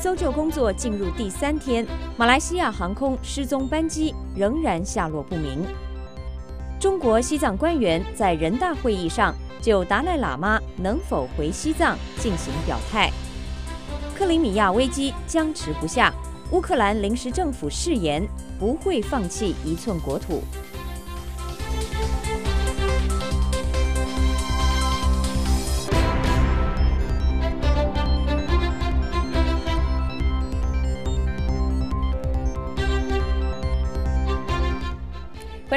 搜救工作进入第三天，马来西亚航空失踪班机仍然下落不明。中国西藏官员在人大会议上就达赖喇嘛能否回西藏进行表态。克里米亚危机僵持不下，乌克兰临时政府誓言不会放弃一寸国土。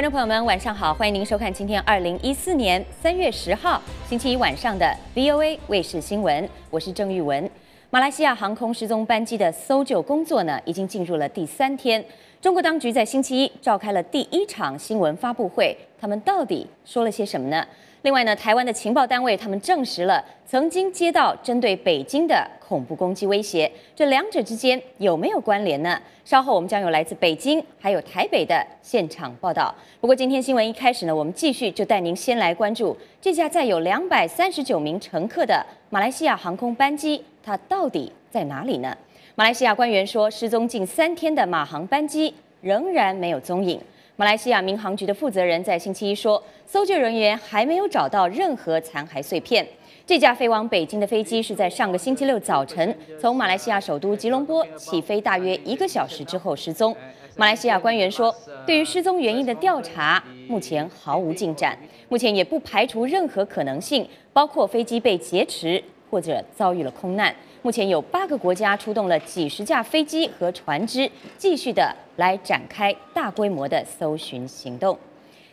观众朋友们，晚上好！欢迎您收看今天二零一四年三月十号星期一晚上的 VOA 卫视新闻，我是郑玉文。马来西亚航空失踪班机的搜救工作呢，已经进入了第三天。中国当局在星期一召开了第一场新闻发布会，他们到底说了些什么呢？另外呢，台湾的情报单位他们证实了曾经接到针对北京的恐怖攻击威胁，这两者之间有没有关联呢？稍后我们将有来自北京还有台北的现场报道。不过今天新闻一开始呢，我们继续就带您先来关注这架载有两百三十九名乘客的马来西亚航空班机，它到底在哪里呢？马来西亚官员说，失踪近三天的马航班机仍然没有踪影。马来西亚民航局的负责人在星期一说，搜救人员还没有找到任何残骸碎片。这架飞往北京的飞机是在上个星期六早晨从马来西亚首都吉隆坡起飞，大约一个小时之后失踪。马来西亚官员说，对于失踪原因的调查目前毫无进展，目前也不排除任何可能性，包括飞机被劫持或者遭遇了空难。目前有八个国家出动了几十架飞机和船只，继续的来展开大规模的搜寻行动。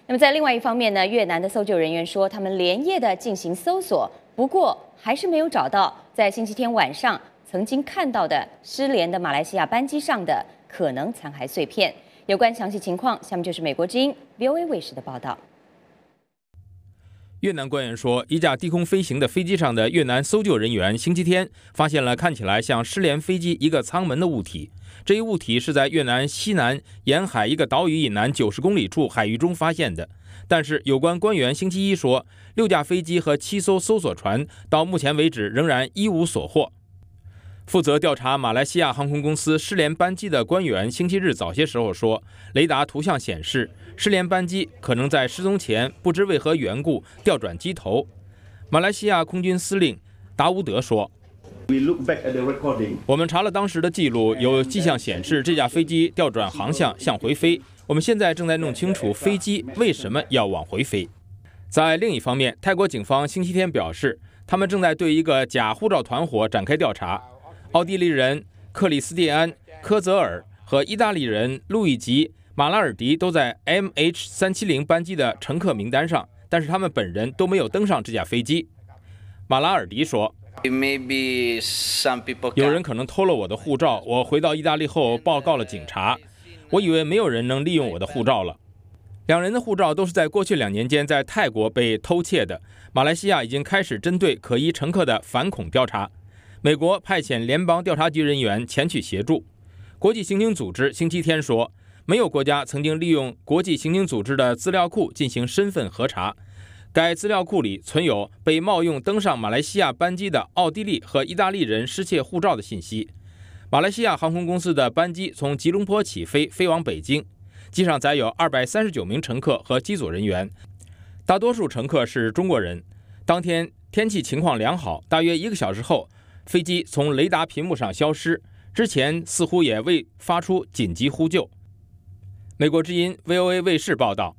那么在另外一方面呢，越南的搜救人员说，他们连夜的进行搜索，不过还是没有找到在星期天晚上曾经看到的失联的马来西亚班机上的可能残骸碎片。有关详细情况，下面就是美国之音 VOA 卫视的报道。越南官员说，一架低空飞行的飞机上的越南搜救人员星期天发现了看起来像失联飞机一个舱门的物体。这一物体是在越南西南沿海一个岛屿以南九十公里处海域中发现的。但是，有关官员星期一说，六架飞机和七艘搜索船到目前为止仍然一无所获。负责调查马来西亚航空公司失联班机的官员星期日早些时候说，雷达图像显示失联班机可能在失踪前不知为何缘故调转机头。马来西亚空军司令达乌德说：“我们查了当时的记录，有迹象显示这架飞机调转航向向回飞。我们现在正在弄清楚飞机为什么要往回飞。”在另一方面，泰国警方星期天表示，他们正在对一个假护照团伙展开调查。奥地利人克里斯蒂安·科泽尔和意大利人路易吉·马拉尔迪都在 MH 三七零班机的乘客名单上，但是他们本人都没有登上这架飞机。马拉尔迪说：“有人可能偷了我的护照。我回到意大利后报告了警察。我以为没有人能利用我的护照了。两人的护照都是在过去两年间在泰国被偷窃的。马来西亚已经开始针对可疑乘客的反恐调查。”美国派遣联邦调查局人员前去协助。国际刑警组织星期天说，没有国家曾经利用国际刑警组织的资料库进行身份核查。该资料库里存有被冒用登上马来西亚班机的奥地利和意大利人失窃护照的信息。马来西亚航空公司的班机从吉隆坡起飞，飞往北京。机上载有二百三十九名乘客和机组人员，大多数乘客是中国人。当天天气情况良好，大约一个小时后。飞机从雷达屏幕上消失，之前似乎也未发出紧急呼救。美国之音 VOA 卫视报道。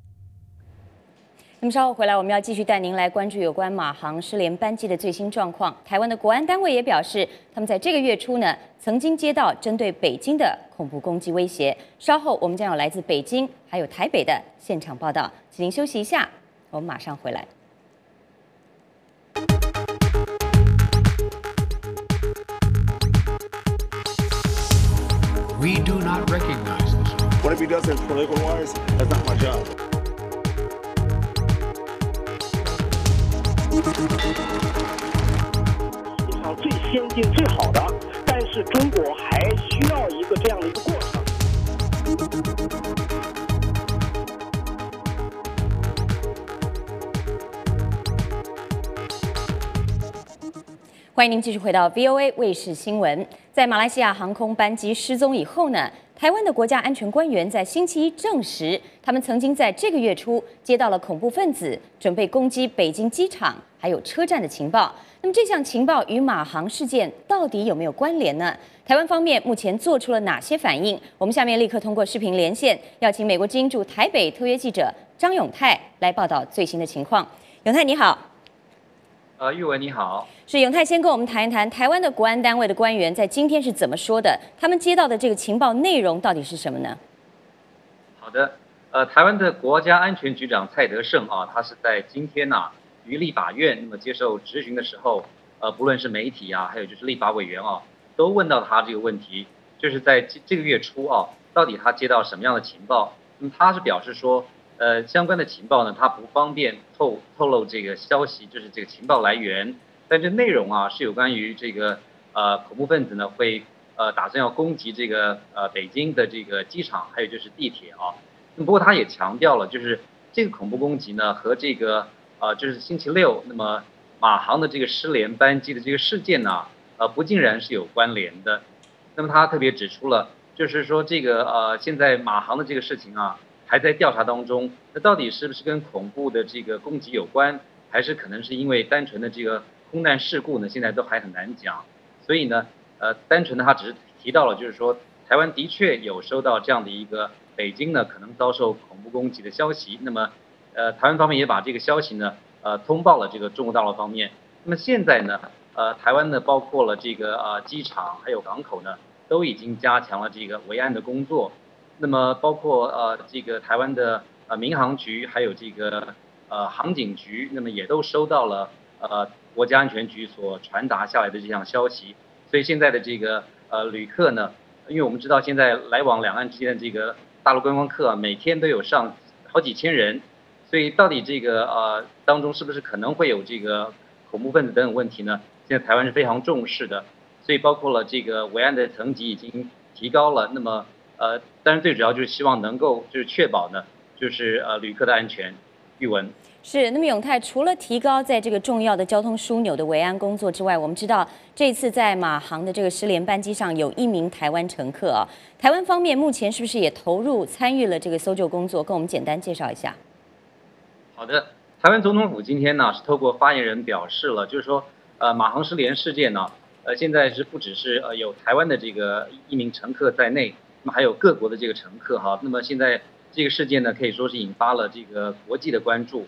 那么稍后回来，我们要继续带您来关注有关马航失联班机的最新状况。台湾的国安单位也表示，他们在这个月初呢，曾经接到针对北京的恐怖攻击威胁。稍后我们将有来自北京还有台北的现场报道，请您休息一下，我们马上回来。We do not recognize. What if he does it political wise? That's not my job. 世界上最先进、最好的，但是中国还需要一个这样的一个过程。欢迎您继续回到 VOA 卫视新闻。在马来西亚航空班机失踪以后呢，台湾的国家安全官员在星期一证实，他们曾经在这个月初接到了恐怖分子准备攻击北京机场还有车站的情报。那么这项情报与马航事件到底有没有关联呢？台湾方面目前做出了哪些反应？我们下面立刻通过视频连线，邀请美国之音驻台北特约记者张永泰来报道最新的情况。永泰你好。呃，玉文你好，是永泰先跟我们谈一谈台湾的国安单位的官员在今天是怎么说的？他们接到的这个情报内容到底是什么呢？好的，呃，台湾的国家安全局长蔡德胜啊，他是在今天呐、于立法院那么接受质询的时候，呃，不论是媒体啊，还有就是立法委员啊，都问到他这个问题，就是在这这个月初啊，到底他接到什么样的情报？那么他是表示说。呃，相关的情报呢，它不方便透透露这个消息，就是这个情报来源。但这内容啊，是有关于这个呃恐怖分子呢会呃打算要攻击这个呃北京的这个机场，还有就是地铁啊。不过他也强调了，就是这个恐怖攻击呢和这个呃就是星期六那么马航的这个失联班机的这个事件呢，呃不尽然是有关联的。那么他特别指出了，就是说这个呃现在马航的这个事情啊。还在调查当中，那到底是不是跟恐怖的这个攻击有关，还是可能是因为单纯的这个空难事故呢？现在都还很难讲。所以呢，呃，单纯的他只是提到了，就是说台湾的确有收到这样的一个北京呢可能遭受恐怖攻击的消息。那么，呃，台湾方面也把这个消息呢，呃，通报了这个中国大陆方面。那么现在呢，呃，台湾呢包括了这个呃机场还有港口呢，都已经加强了这个维安的工作。那么包括呃这个台湾的呃民航局，还有这个呃航警局，那么也都收到了呃国家安全局所传达下来的这项消息。所以现在的这个呃旅客呢，因为我们知道现在来往两岸之间的这个大陆观光客每天都有上好几千人，所以到底这个呃当中是不是可能会有这个恐怖分子等等问题呢？现在台湾是非常重视的，所以包括了这个维安的层级已经提高了。那么呃，当然最主要就是希望能够就是确保呢，就是呃旅客的安全。玉文是，那么永泰除了提高在这个重要的交通枢纽的维安工作之外，我们知道这次在马航的这个失联班机上有一名台湾乘客啊，台湾方面目前是不是也投入参与了这个搜救工作？跟我们简单介绍一下。好的，台湾总统府今天呢是透过发言人表示了，就是说呃马航失联事件呢，呃现在是不只是呃有台湾的这个一名乘客在内。那么还有各国的这个乘客哈，那么现在这个事件呢可以说是引发了这个国际的关注。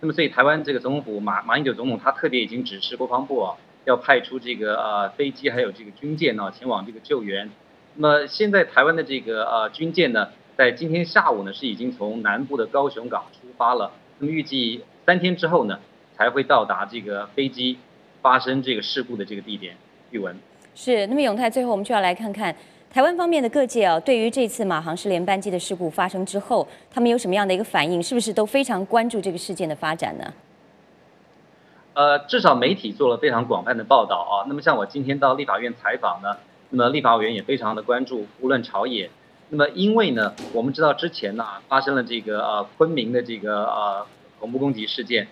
那么所以台湾这个总统府马马英九总统他特别已经指示国防部啊，要派出这个呃飞机还有这个军舰呢前往这个救援。那么现在台湾的这个呃军舰呢，在今天下午呢是已经从南部的高雄港出发了。那么预计三天之后呢才会到达这个飞机发生这个事故的这个地点。玉文是，那么永泰最后我们就要来看看。台湾方面的各界啊，对于这次马航失联班机的事故发生之后，他们有什么样的一个反应？是不是都非常关注这个事件的发展呢？呃，至少媒体做了非常广泛的报道啊。那么像我今天到立法院采访呢，那么立法委员也非常的关注，无论朝野。那么因为呢，我们知道之前呢发生了这个呃昆明的这个呃恐怖攻击事件，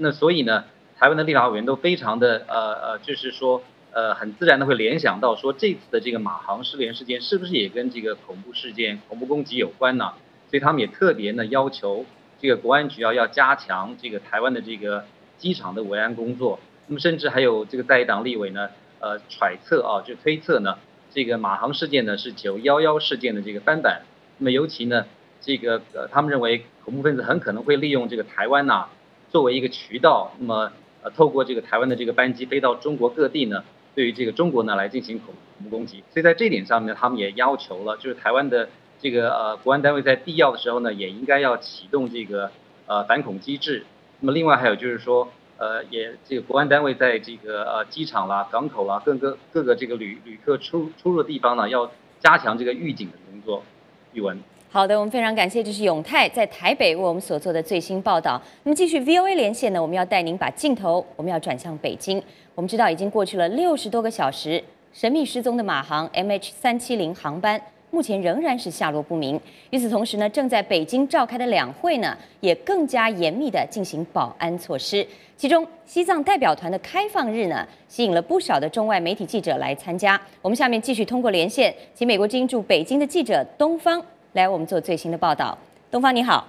那所以呢，台湾的立法委员都非常的呃呃，就是说。呃，很自然的会联想到说，这次的这个马航失联事件是不是也跟这个恐怖事件、恐怖攻击有关呢？所以他们也特别呢要求这个国安局要要加强这个台湾的这个机场的维安工作。那么甚至还有这个在野党立委呢，呃，揣测啊，就推测呢，这个马航事件呢是九幺幺事件的这个翻版。那么尤其呢，这个呃，他们认为恐怖分子很可能会利用这个台湾呐作为一个渠道，那么呃，透过这个台湾的这个班机飞到中国各地呢。对于这个中国呢来进行恐怖攻击，所以在这点上面，他们也要求了，就是台湾的这个呃国安单位在必要的时候呢，也应该要启动这个呃反恐机制。那么另外还有就是说，呃也这个国安单位在这个呃机场啦、港口啦各个各个这个旅旅客出出入的地方呢，要加强这个预警的工作。语文。好的，我们非常感谢，这是永泰在台北为我们所做的最新报道。那么继续 VOA 连线呢，我们要带您把镜头，我们要转向北京。我们知道已经过去了六十多个小时，神秘失踪的马航 MH 三七零航班目前仍然是下落不明。与此同时呢，正在北京召开的两会呢，也更加严密的进行保安措施。其中，西藏代表团的开放日呢，吸引了不少的中外媒体记者来参加。我们下面继续通过连线，请美国驻北京的记者东方来我们做最新的报道。东方你好。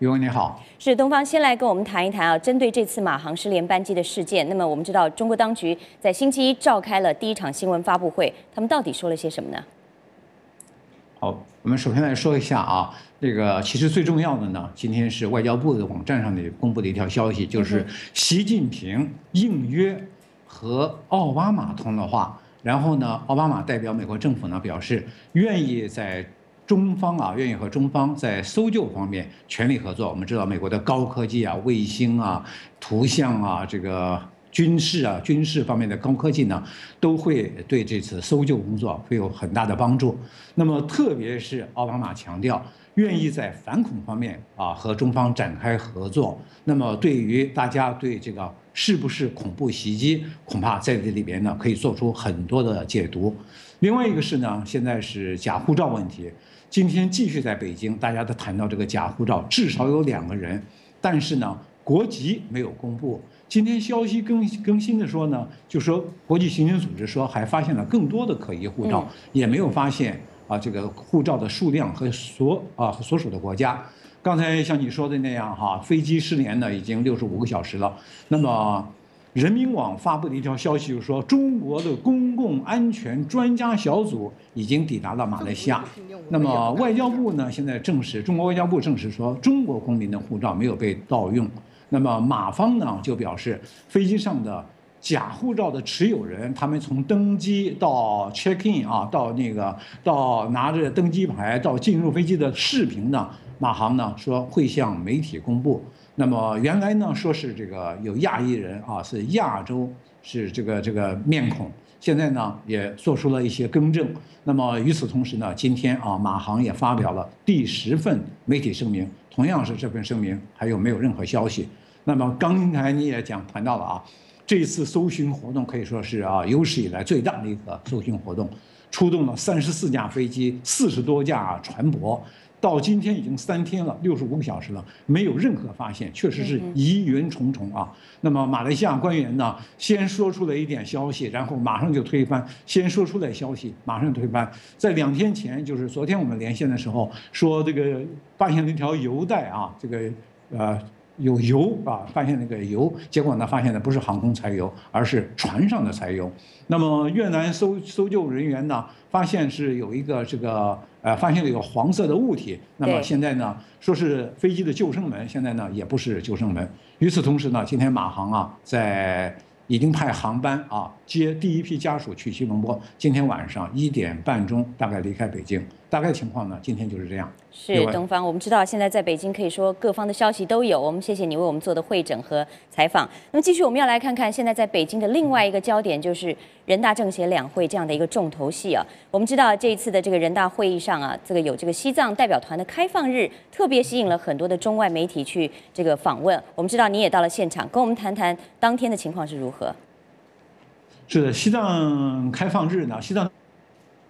宇文你好，是东方先来跟我们谈一谈啊，针对这次马航失联班机的事件，那么我们知道中国当局在星期一召开了第一场新闻发布会，他们到底说了些什么呢？好，我们首先来说一下啊，这个其实最重要的呢，今天是外交部的网站上的公布的一条消息，就是习近平应约和奥巴马通了话，然后呢，奥巴马代表美国政府呢表示愿意在。中方啊，愿意和中方在搜救方面全力合作。我们知道，美国的高科技啊、卫星啊、图像啊、这个军事啊、军事方面的高科技呢，都会对这次搜救工作会有很大的帮助。那么，特别是奥巴马强调，愿意在反恐方面啊和中方展开合作。那么，对于大家对这个是不是恐怖袭击，恐怕在这里边呢可以做出很多的解读。另外一个是呢，现在是假护照问题。今天继续在北京，大家都谈到这个假护照，至少有两个人，但是呢，国籍没有公布。今天消息更更新的说呢，就说国际刑警组织说还发现了更多的可疑护照，也没有发现啊这个护照的数量和所啊所属的国家。刚才像你说的那样哈，飞机失联呢已经六十五个小时了，那么。人民网发布的一条消息就是说，中国的公共安全专家小组已经抵达了马来西亚。那么外交部呢，现在证实，中国外交部证实说，中国公民的护照没有被盗用。那么马方呢就表示，飞机上的假护照的持有人，他们从登机到 check in 啊，到那个到拿着登机牌到进入飞机的视频呢，马航呢说会向媒体公布。那么原来呢，说是这个有亚裔人啊，是亚洲是这个这个面孔，现在呢也做出了一些更正。那么与此同时呢，今天啊，马航也发表了第十份媒体声明，同样是这份声明还有没有任何消息？那么刚才你也讲谈到了啊，这次搜寻活动可以说是啊有史以来最大的一个搜寻活动，出动了三十四架飞机，四十多架船舶。到今天已经三天了，六十五个小时了，没有任何发现，确实是疑云重重啊。那么马来西亚官员呢，先说出了一点消息，然后马上就推翻；先说出来消息，马上推翻。在两天前，就是昨天我们连线的时候，说这个发现了一条油带啊，这个呃。有油啊，发现那个油，结果呢，发现的不是航空柴油，而是船上的柴油。那么越南搜搜救人员呢，发现是有一个这个呃，发现了一个黄色的物体。那么现在呢，说是飞机的救生门，现在呢也不是救生门。与此同时呢，今天马航啊，在已经派航班啊接第一批家属去吉隆坡，今天晚上一点半钟大概离开北京。大概情况呢，今天就是这样。是东方，我们知道现在在北京可以说各方的消息都有。我们谢谢你为我们做的会诊和采访。那么继续，我们要来看看现在在北京的另外一个焦点，就是人大政协两会这样的一个重头戏啊。我们知道这一次的这个人大会议上啊，这个有这个西藏代表团的开放日，特别吸引了很多的中外媒体去这个访问。我们知道你也到了现场，跟我们谈谈当天的情况是如何。是的，西藏开放日呢，西藏。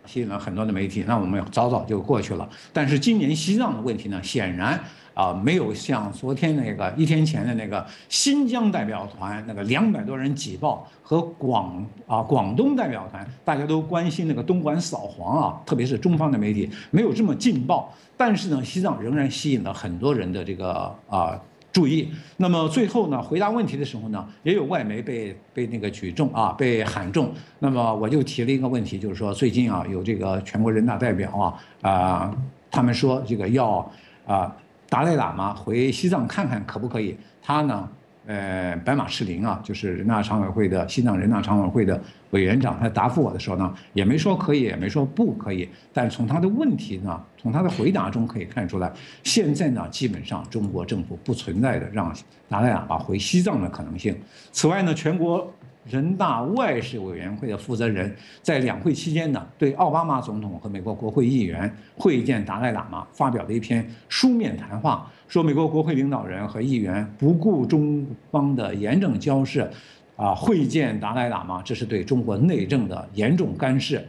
吸引了很多的媒体，那我们早早就过去了。但是今年西藏的问题呢，显然啊没有像昨天那个一天前的那个新疆代表团那个两百多人挤爆和广啊广东代表团，大家都关心那个东莞扫黄啊，特别是中方的媒体没有这么劲爆。但是呢，西藏仍然吸引了很多人的这个啊。注意，那么最后呢，回答问题的时候呢，也有外媒被被那个举重啊，被喊中。那么我就提了一个问题，就是说最近啊，有这个全国人大代表啊啊，他们说这个要啊达赖喇嘛回西藏看看可不可以？他呢？呃，白马赤林啊，就是人大常委会的西藏人大常委会的委员长，他答复我的时候呢，也没说可以，也没说不可以。但从他的问题呢，从他的回答中可以看出来，现在呢，基本上中国政府不存在的让达赖喇嘛回西藏的可能性。此外呢，全国。人大外事委员会的负责人在两会期间呢，对奥巴马总统和美国国会议员会见达赖喇嘛发表了一篇书面谈话，说美国国会领导人和议员不顾中方的严正交涉，啊，会见达赖喇嘛，这是对中国内政的严重干涉。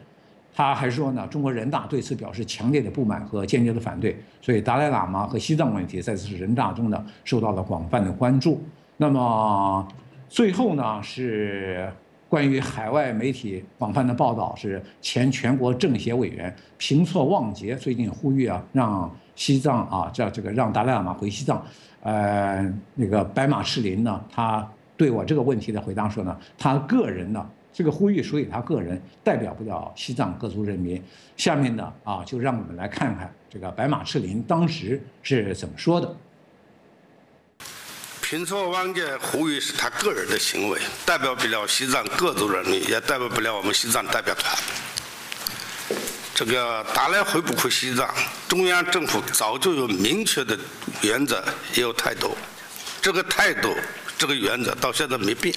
他还说呢，中国人大对此表示强烈的不满和坚决的反对，所以达赖喇嘛和西藏问题在此人大中呢受到了广泛的关注。那么最后呢是关于海外媒体广泛的报道，是前全国政协委员平措旺杰最近呼吁啊，让西藏啊这这个让达赖喇嘛回西藏。呃，那个白马赤林呢，他对我这个问题的回答说呢，他个人呢。这个呼吁属于他个人，代表不了西藏各族人民。下面呢，啊，就让我们来看看这个白马赤林当时是怎么说的。平措旺杰呼吁是他个人的行为，代表不了西藏各族人民，也代表不了我们西藏代表团。这个达赖回不回西藏，中央政府早就有明确的原则，也有态度。这个态度，这个原则到现在没变。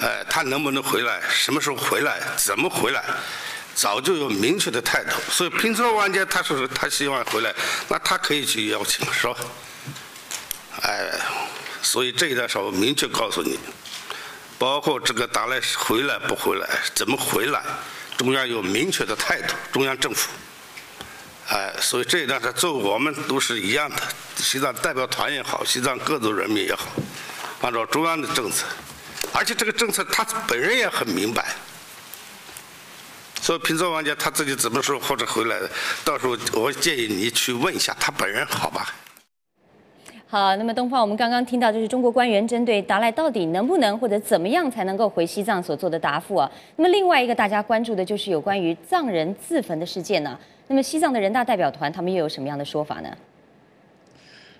哎，他能不能回来？什么时候回来？怎么回来？早就有明确的态度。所以平策万杰他说他希望回来，那他可以去邀请，是吧？哎，所以这一段时候明确告诉你，包括这个达赖回来不回来，怎么回来，中央有明确的态度，中央政府。哎，所以这一段是做我们都是一样的，西藏代表团也好，西藏各族人民也好，按照中央的政策。而且这个政策他本人也很明白，所以平泽王家他自己怎么说或者回来的，到时候我建议你去问一下他本人，好吧？好，那么东方，我们刚刚听到就是中国官员针对达赖到底能不能或者怎么样才能够回西藏所做的答复啊。那么另外一个大家关注的就是有关于藏人自焚的事件呢。那么西藏的人大代表团他们又有什么样的说法呢？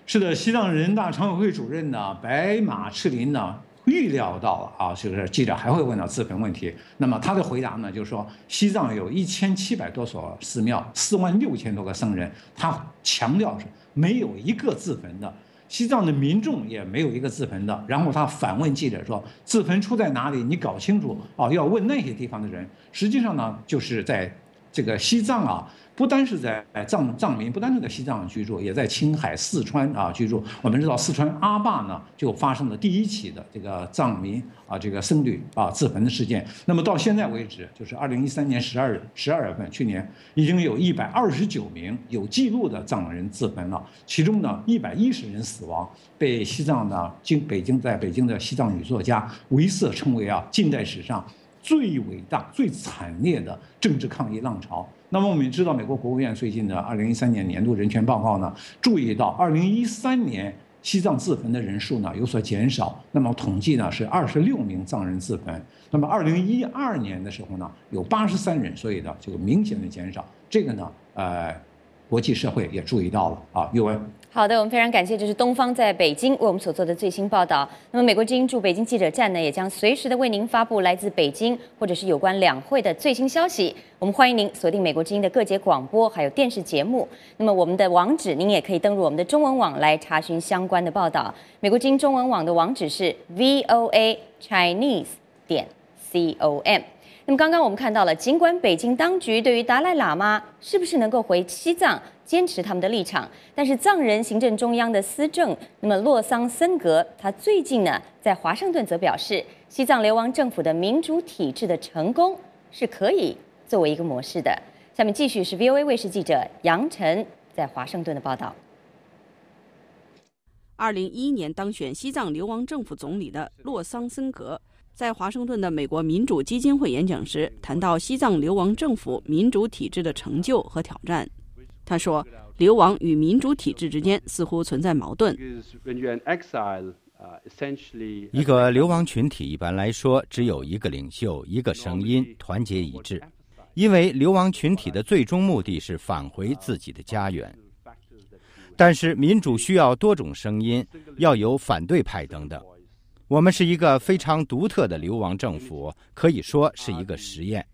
是的，西藏人大常委会主任呢，白马赤林呢。预料到了啊，就是记者还会问到自焚问题。那么他的回答呢，就是说西藏有一千七百多所寺庙，四万六千多个僧人，他强调是没有一个自焚的，西藏的民众也没有一个自焚的。然后他反问记者说，自焚出在哪里？你搞清楚啊，要问那些地方的人。实际上呢，就是在这个西藏啊。不单是在藏藏民，不单是在西藏居住，也在青海、四川啊居住。我们知道四川阿坝呢，就发生了第一起的这个藏民啊这个僧侣啊自焚的事件。那么到现在为止，就是二零一三年十二十二月份，去年已经有一百二十九名有记录的藏人自焚了，其中呢一百一十人死亡，被西藏的京北京在北京的西藏女作家维瑟称为啊近代史上最伟大、最惨烈的政治抗议浪潮。那么我们知道，美国国务院最近的二零一三年年度人权报告呢，注意到二零一三年西藏自焚的人数呢有所减少。那么统计呢是二十六名藏人自焚。那么二零一二年的时候呢有八十三人，所以呢就明显的减少。这个呢，呃，国际社会也注意到了啊，因为。好的，我们非常感谢，这是东方在北京为我们所做的最新报道。那么，美国之音驻北京记者站呢，也将随时的为您发布来自北京或者是有关两会的最新消息。我们欢迎您锁定美国之音的各节广播还有电视节目。那么，我们的网址您也可以登录我们的中文网来查询相关的报道。美国之音中文网的网址是 voa chinese 点 com。那么，刚刚我们看到了，尽管北京当局对于达赖喇嘛是不是能够回西藏？坚持他们的立场，但是藏人行政中央的司政，那么洛桑森格，他最近呢在华盛顿则表示，西藏流亡政府的民主体制的成功是可以作为一个模式的。下面继续是 VOA 卫视记者杨晨在华盛顿的报道。二零一一年当选西藏流亡政府总理的洛桑森格，在华盛顿的美国民主基金会演讲时，谈到西藏流亡政府民主体制的成就和挑战。他说：“流亡与民主体制之间似乎存在矛盾。一个流亡群体一般来说只有一个领袖、一个声音，团结一致，因为流亡群体的最终目的是返回自己的家园。但是民主需要多种声音，要有反对派等等。我们是一个非常独特的流亡政府，可以说是一个实验。”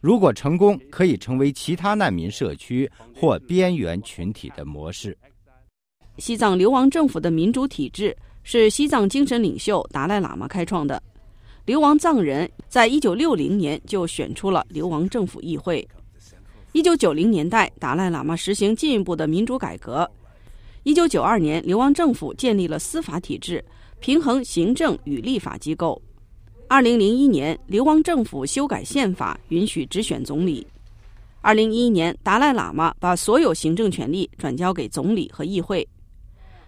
如果成功，可以成为其他难民社区或边缘群体的模式。西藏流亡政府的民主体制是西藏精神领袖达赖喇嘛开创的。流亡藏人在一九六零年就选出了流亡政府议会。一九九零年代，达赖喇嘛实行进一步的民主改革。一九九二年，流亡政府建立了司法体制，平衡行政与立法机构。二零零一年，流亡政府修改宪法，允许直选总理。二零一一年，达赖喇嘛把所有行政权力转交给总理和议会。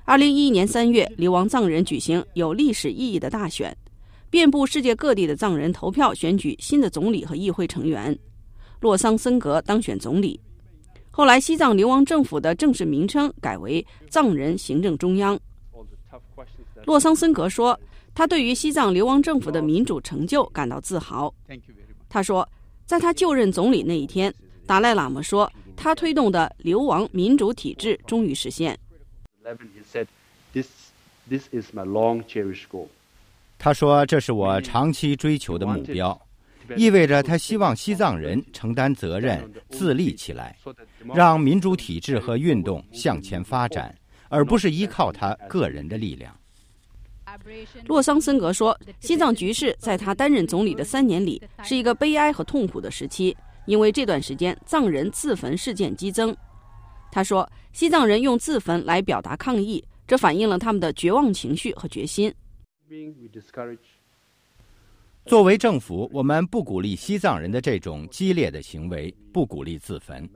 二零一一年三月，流亡藏人举行有历史意义的大选，遍布世界各地的藏人投票选举新的总理和议会成员。洛桑森格当选总理。后来，西藏流亡政府的正式名称改为藏人行政中央。洛桑森格说。他对于西藏流亡政府的民主成就感到自豪。他说，在他就任总理那一天，达赖喇嘛说，他推动的流亡民主体制终于实现。他说：“这是我长期追求的目标，意味着他希望西藏人承担责任，自立起来，让民主体制和运动向前发展，而不是依靠他个人的力量。”洛桑森格说：“西藏局势在他担任总理的三年里是一个悲哀和痛苦的时期，因为这段时间藏人自焚事件激增。”他说：“西藏人用自焚来表达抗议，这反映了他们的绝望情绪和决心。”作为政府，我们不鼓励西藏人的这种激烈的行为，不鼓励自焚。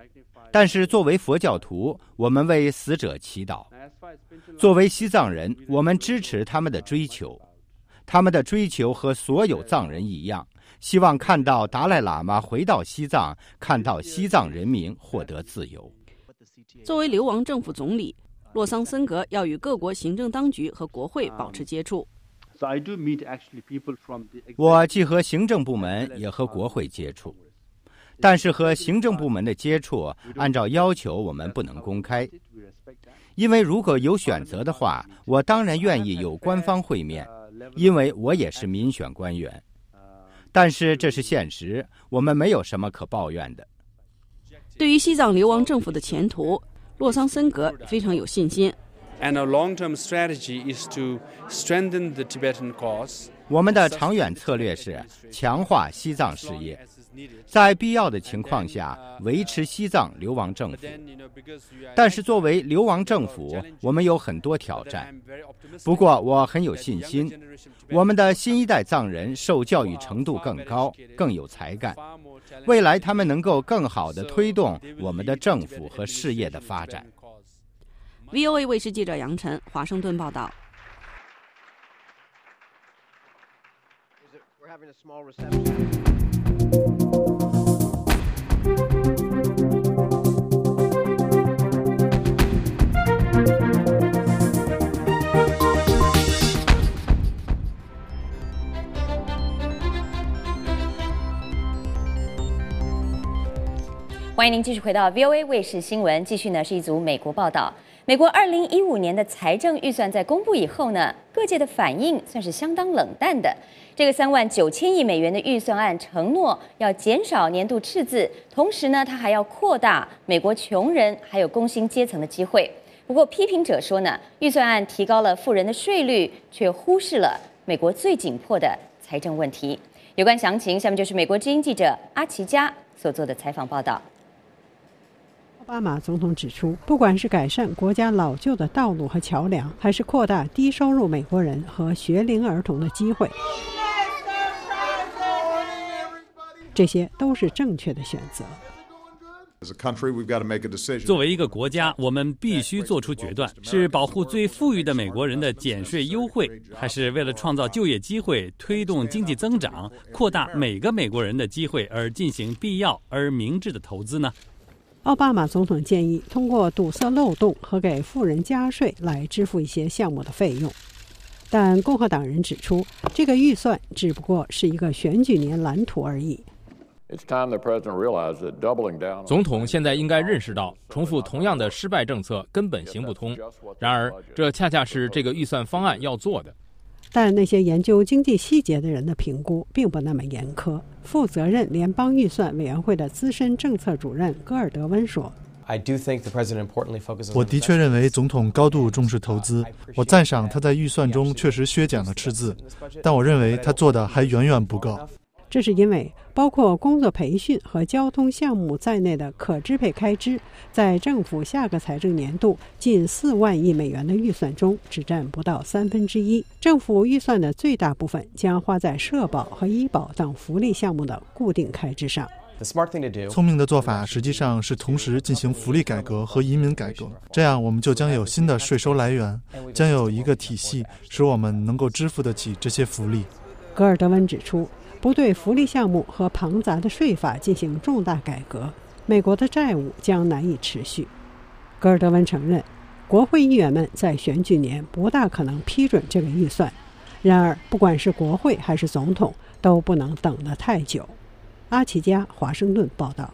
但是，作为佛教徒，我们为死者祈祷；作为西藏人，我们支持他们的追求。他们的追求和所有藏人一样，希望看到达赖喇嘛回到西藏，看到西藏人民获得自由。作为流亡政府总理，洛桑森格要与各国行政当局和国会保持接触。我既和行政部门，也和国会接触。但是和行政部门的接触，按照要求我们不能公开，因为如果有选择的话，我当然愿意有官方会面，因为我也是民选官员。但是这是现实，我们没有什么可抱怨的。对于西藏流亡政府的前途，洛桑森格非常有信心。我们的长远策略是强化西藏事业。在必要的情况下，维持西藏流亡政府。但是，作为流亡政府，我们有很多挑战。不过，我很有信心，我们的新一代藏人受教育程度更高，更有才干。未来，他们能够更好地推动我们的政府和事业的发展。VOA 卫视记者杨晨，华盛顿报道。欢迎您继续回到 VOA 卫视新闻。继续呢是一组美国报道。美国二零一五年的财政预算在公布以后呢，各界的反应算是相当冷淡的。这个三万九千亿美元的预算案承诺要减少年度赤字，同时呢，它还要扩大美国穷人还有工薪阶层的机会。不过批评者说呢，预算案提高了富人的税率，却忽视了美国最紧迫的财政问题。有关详情，下面就是美国之音记者阿奇加所做的采访报道。奥巴马总统指出，不管是改善国家老旧的道路和桥梁，还是扩大低收入美国人和学龄儿童的机会，这些都是正确的选择。作为一个国家，我们必须做出决断：是保护最富裕的美国人的减税优惠，还是为了创造就业机会、推动经济增长、扩大每个美国人的机会而进行必要而明智的投资呢？奥巴马总统建议通过堵塞漏洞和给富人加税来支付一些项目的费用，但共和党人指出，这个预算只不过是一个选举年蓝图而已。总统现在应该认识到，重复同样的失败政策根本行不通。然而，这恰恰是这个预算方案要做的。但那些研究经济细节的人的评估并不那么严苛。负责任联邦预算委员会的资深政策主任戈尔德温说：“我的确认为总统高度重视投资。我赞赏他在预算中确实削减了赤字，但我认为他做的还远远不够。”这是因为包括工作培训和交通项目在内的可支配开支，在政府下个财政年度近四万亿美元的预算中只占不到三分之一。政府预算的最大部分将花在社保和医保等福利项目的固定开支上。聪明的做法实际上是同时进行福利改革和移民改革，这样我们就将有新的税收来源，将有一个体系使我们能够支付得起这些福利。格尔德温指出，不对福利项目和庞杂的税法进行重大改革，美国的债务将难以持续。戈尔德温承认，国会议员们在选举年不大可能批准这个预算，然而不管是国会还是总统，都不能等得太久。阿奇加，华盛顿报道。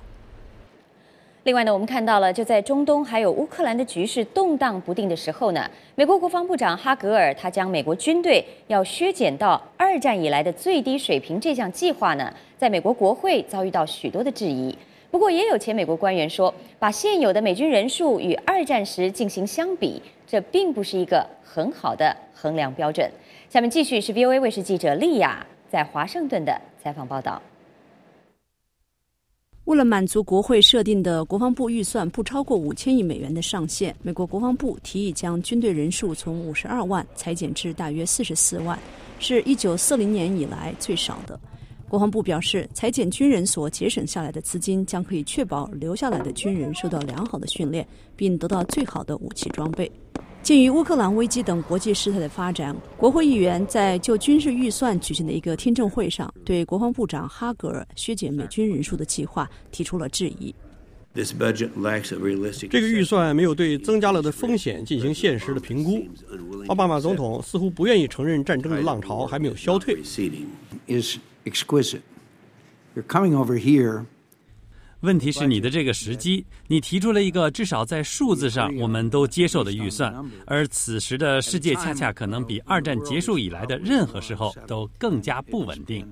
另外呢，我们看到了，就在中东还有乌克兰的局势动荡不定的时候呢，美国国防部长哈格尔他将美国军队要削减到二战以来的最低水平这项计划呢，在美国国会遭遇到许多的质疑。不过，也有前美国官员说，把现有的美军人数与二战时进行相比，这并不是一个很好的衡量标准。下面继续是 VOA 卫视记者丽亚在华盛顿的采访报道。为了满足国会设定的国防部预算不超过五千亿美元的上限，美国国防部提议将军队人数从五十二万裁减至大约四十四万，是一九四零年以来最少的。国防部表示，裁减军人所节省下来的资金将可以确保留下来的军人受到良好的训练，并得到最好的武器装备。鉴于乌克兰危机等国际事态的发展，国会议员在就军事预算举行的一个听证会上，对国防部长哈格尔削减美军人数的计划提出了质疑。这个预算没有对增加了的风险进行现实的评估。奥巴马总统似乎不愿意承认战争的浪潮还没有消退。问题是你的这个时机，你提出了一个至少在数字上我们都接受的预算，而此时的世界恰恰可能比二战结束以来的任何时候都更加不稳定。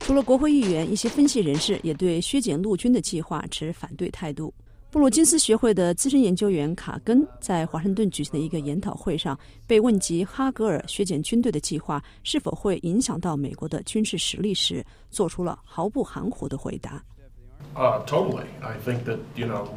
除了国会议员，一些分析人士也对削减陆军的计划持反对态度。布鲁金斯学会的资深研究员卡根在华盛顿举行的一个研讨会上被问及哈格尔削减军队的计划是否会影响到美国的军事实力时，做出了毫不含糊的回答。Uh, totally. I think that you know.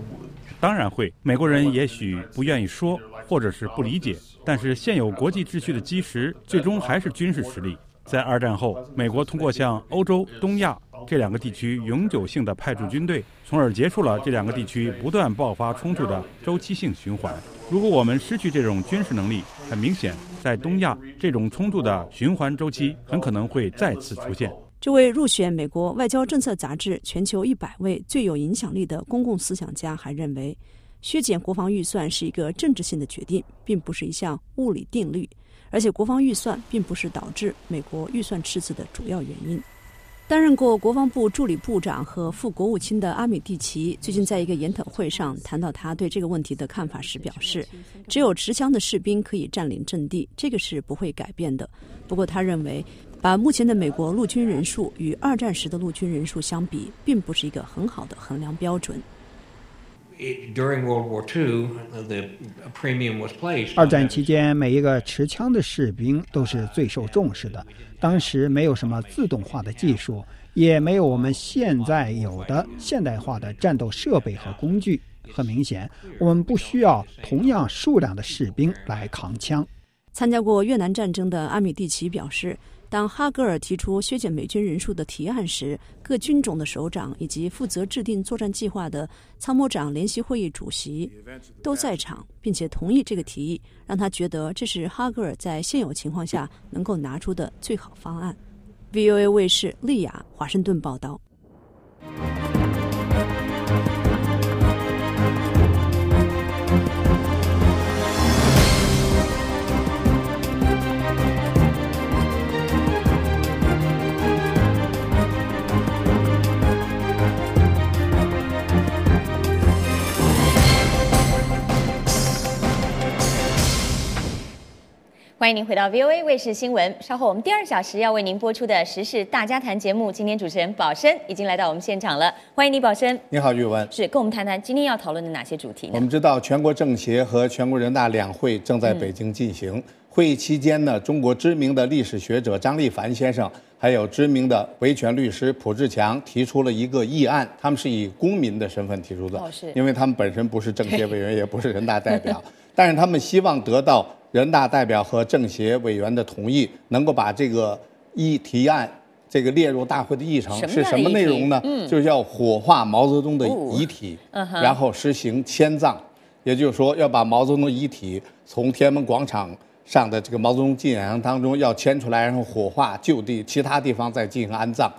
当然会，美国人也许不愿意说，或者是不理解，但是现有国际秩序的基石最终还是军事实力。在二战后，美国通过向欧洲、东亚这两个地区永久性的派驻军队，从而结束了这两个地区不断爆发冲突的周期性循环。如果我们失去这种军事能力，很明显，在东亚这种冲突的循环周期很可能会再次出现。这位入选美国外交政策杂志全球一百位最有影响力的公共思想家还认为，削减国防预算是一个政治性的决定，并不是一项物理定律。而且，国防预算并不是导致美国预算赤字的主要原因。担任过国防部助理部长和副国务卿的阿米蒂奇最近在一个研讨会上谈到他对这个问题的看法时表示：“只有持枪的士兵可以占领阵地，这个是不会改变的。不过，他认为。”把目前的美国陆军人数与二战时的陆军人数相比，并不是一个很好的衡量标准。二战期间，每一个持枪的士兵都是最受重视的。当时没有什么自动化的技术，也没有我们现在有的现代化的战斗设备和工具。很明显，我们不需要同样数量的士兵来扛枪。参加过越南战争的阿米蒂奇表示。当哈格尔提出削减美军人数的提案时，各军种的首长以及负责制定作战计划的参谋长联席会议主席都在场，并且同意这个提议，让他觉得这是哈格尔在现有情况下能够拿出的最好方案。VOA 卫视利亚华盛顿报道。欢迎您回到 VOA 卫视新闻。稍后我们第二小时要为您播出的时事大家谈节目，今天主持人宝生已经来到我们现场了。欢迎你，宝生。你好，玉文。是跟我们谈谈今天要讨论的哪些主题呢？我们知道全国政协和全国人大两会正在北京进行。会议期间呢，中国知名的历史学者张立凡先生还有知名的维权律师蒲志强提出了一个议案，他们是以公民的身份提出的，哦是因为他们本身不是政协委员，也不是人大代表，但是他们希望得到人大代表和政协委员的同意，能够把这个议提案这个列入大会的议程是什么内容呢？嗯就是要火化毛泽东的哦遗体，然后实行迁葬，也就是说要把毛泽东遗体从天安门广场上的这个毛泽东纪念堂当中要迁出来，然后火化就地，其他地方再进行安葬。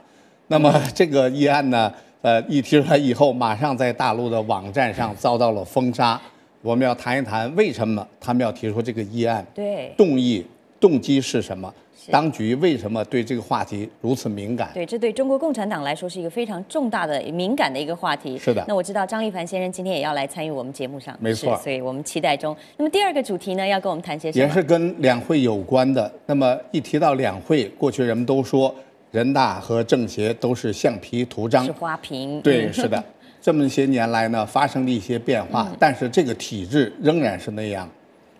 那么这个议案呢，呃，一提出来以后，马上在大陆的网站上遭到了封杀。我们要谈一谈为什么他们要提出这个议案，对动议动机是什么？是当局为什么对这个话题如此敏感？对，这对中国共产党来说是一个非常重大的、敏感的一个话题。是的那我知道张立凡先生今天也要来参与我们节目上，没错所以我们期待中。那么第二个主题呢，要跟我们谈些什么？也是跟两会有关的。那么一提到两会，过去人们都说人大和政协都是橡皮图章是，花瓶。对，嗯是的。这么些年来呢，发生了一些变化，但是这个体制仍然是那样。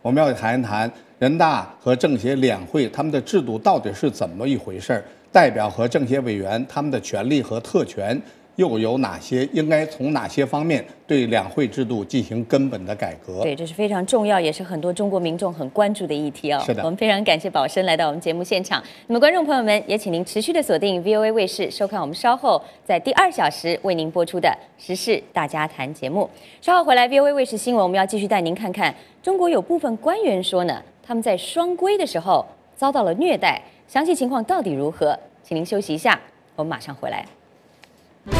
我们要谈一谈人大和政协两会他们的制度到底是怎么一回事儿，代表和政协委员他们的权利和特权又有哪些？应该从哪些方面对两会制度进行根本的改革？对，这是非常重要，也是很多中国民众很关注的议题哦。是的我们非常感谢宝生来到我们节目现场。那么，观众朋友们，也请您持续的锁定 VOA 卫视，收看我们稍后在第二小时为您播出的《时事大家谈》节目。稍后回来，VOA 卫视新闻，我们要继续带您看看中国有部分官员说呢，他们在双规的时候遭到了虐待，详细情况到底如何？请您休息一下，我们马上回来。我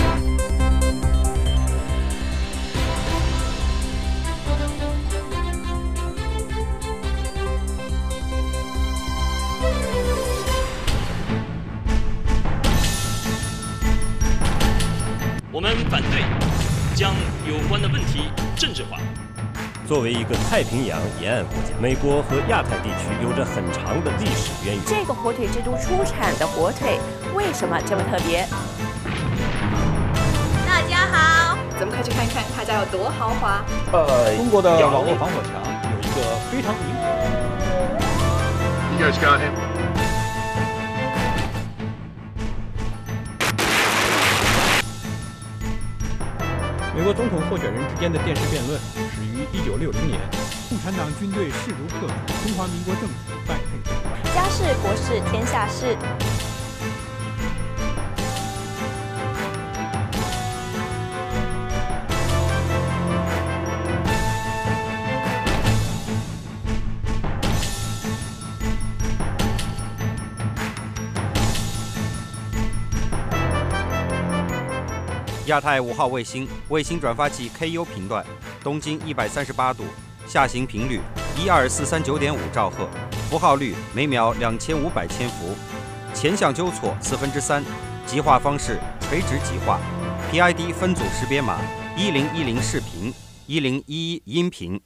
们反对将有关的问题政治化。作为一个太平洋沿岸国家，美国和亚太地区有着很长的历史渊源。这个火腿之都出产的火腿为什么这么特别？大家好，咱们快去看看他家有多豪华。呃，中国的网络防火墙有一个非常明 You guys got him? 美国总统候选人之间的电视辩论始于1960年。共产党军队势如破竹，中华民国政府败退。家事国事天下事。亚太五号卫星卫星转发器 KU 频段，东经一百三十八度，下行频率一二四三九点五兆赫，符号率每秒两千五百千伏，前向纠错四分之三，极化方式垂直极化，PID 分组识别码一零一零视频，一零一一音频。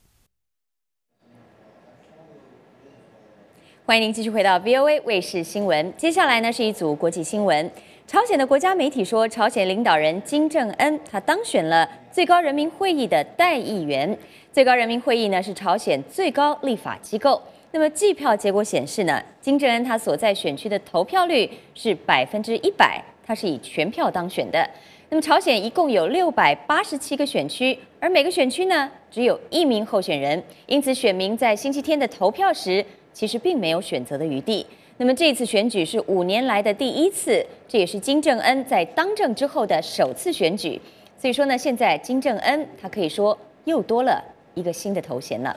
欢迎您继续回到 VOA 卫视新闻。接下来呢是一组国际新闻。朝鲜的国家媒体说，朝鲜领导人金正恩他当选了最高人民会议的代议员。最高人民会议呢是朝鲜最高立法机构。那么计票结果显示呢，金正恩他所在选区的投票率是百分之一百，他是以全票当选的。那么朝鲜一共有六百八十七个选区，而每个选区呢只有一名候选人，因此选民在星期天的投票时。其实并没有选择的余地。那么这次选举是五年来的第一次，这也是金正恩在当政之后的首次选举。所以说呢，现在金正恩他可以说又多了一个新的头衔了。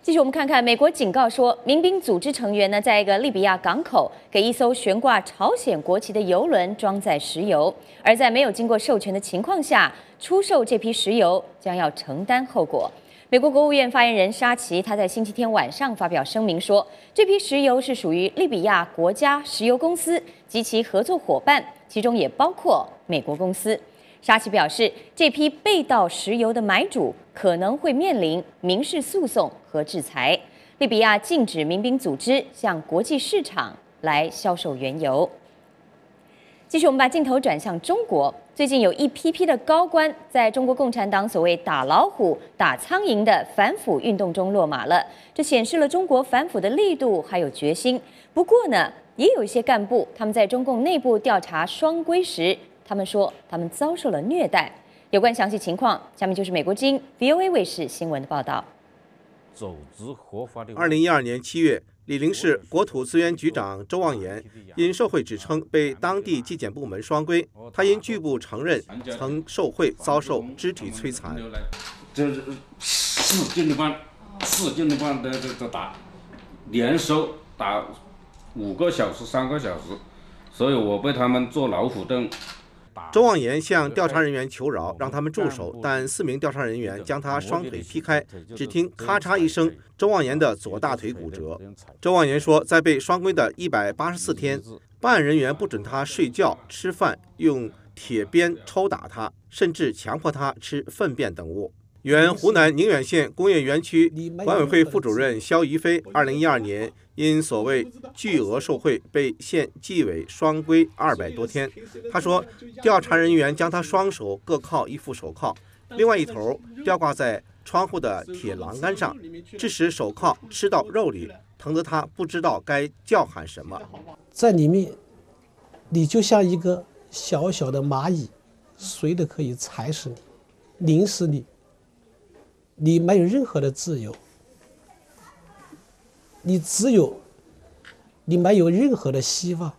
继续我们看看，美国警告说，民兵组织成员呢，在一个利比亚港口给一艘悬挂朝鲜国旗的油轮装载石油，而在没有经过授权的情况下出售这批石油，将要承担后果。美国国务院发言人沙奇他在星期天晚上发表声明说，这批石油是属于利比亚国家石油公司及其合作伙伴，其中也包括美国公司。沙奇表示，这批被盗石油的买主可能会面临民事诉讼和制裁。利比亚禁止民兵组织向国际市场来销售原油。继续，我们把镜头转向中国。最近有一批批的高官在中国共产党所谓“打老虎、打苍蝇”的反腐运动中落马了，这显示了中国反腐的力度还有决心。不过呢，也有一些干部他们在中共内部调查双规时，他们说他们遭受了虐待。有关详细情况，下面就是美国之音 VOA 卫视新闻的报道。走资合法的。二零一二年七月。醴陵市国土资源局长周望言因受贿指称被当地纪检部门双规，他因拒不承认曾受贿，遭受肢体摧残。这是使劲的把，使劲的把这这这打，连收打五个小时、三个小时，所以我被他们做老虎凳。周望岩向调查人员求饶，让他们住手，但四名调查人员将他双腿劈开，只听咔嚓一声，周望岩的左大腿骨折。周望岩说，在被双规的一百八十四天，办案人员不准他睡觉、吃饭，用铁鞭抽打他，甚至强迫他吃粪便等物。原湖南宁远县工业园区管委会副主任肖怡飞，二零一二年因所谓巨额受贿被县纪委双规二百多天。他说，调查人员将他双手各铐一副手铐，另外一头吊挂在窗户的铁栏杆上，致使手铐吃到肉里，疼得他不知道该叫喊什么。在里面，你就像一个小小的蚂蚁，谁都可以踩死你，拧死你。你没有任何的自由，你只有，你没有任何的希望。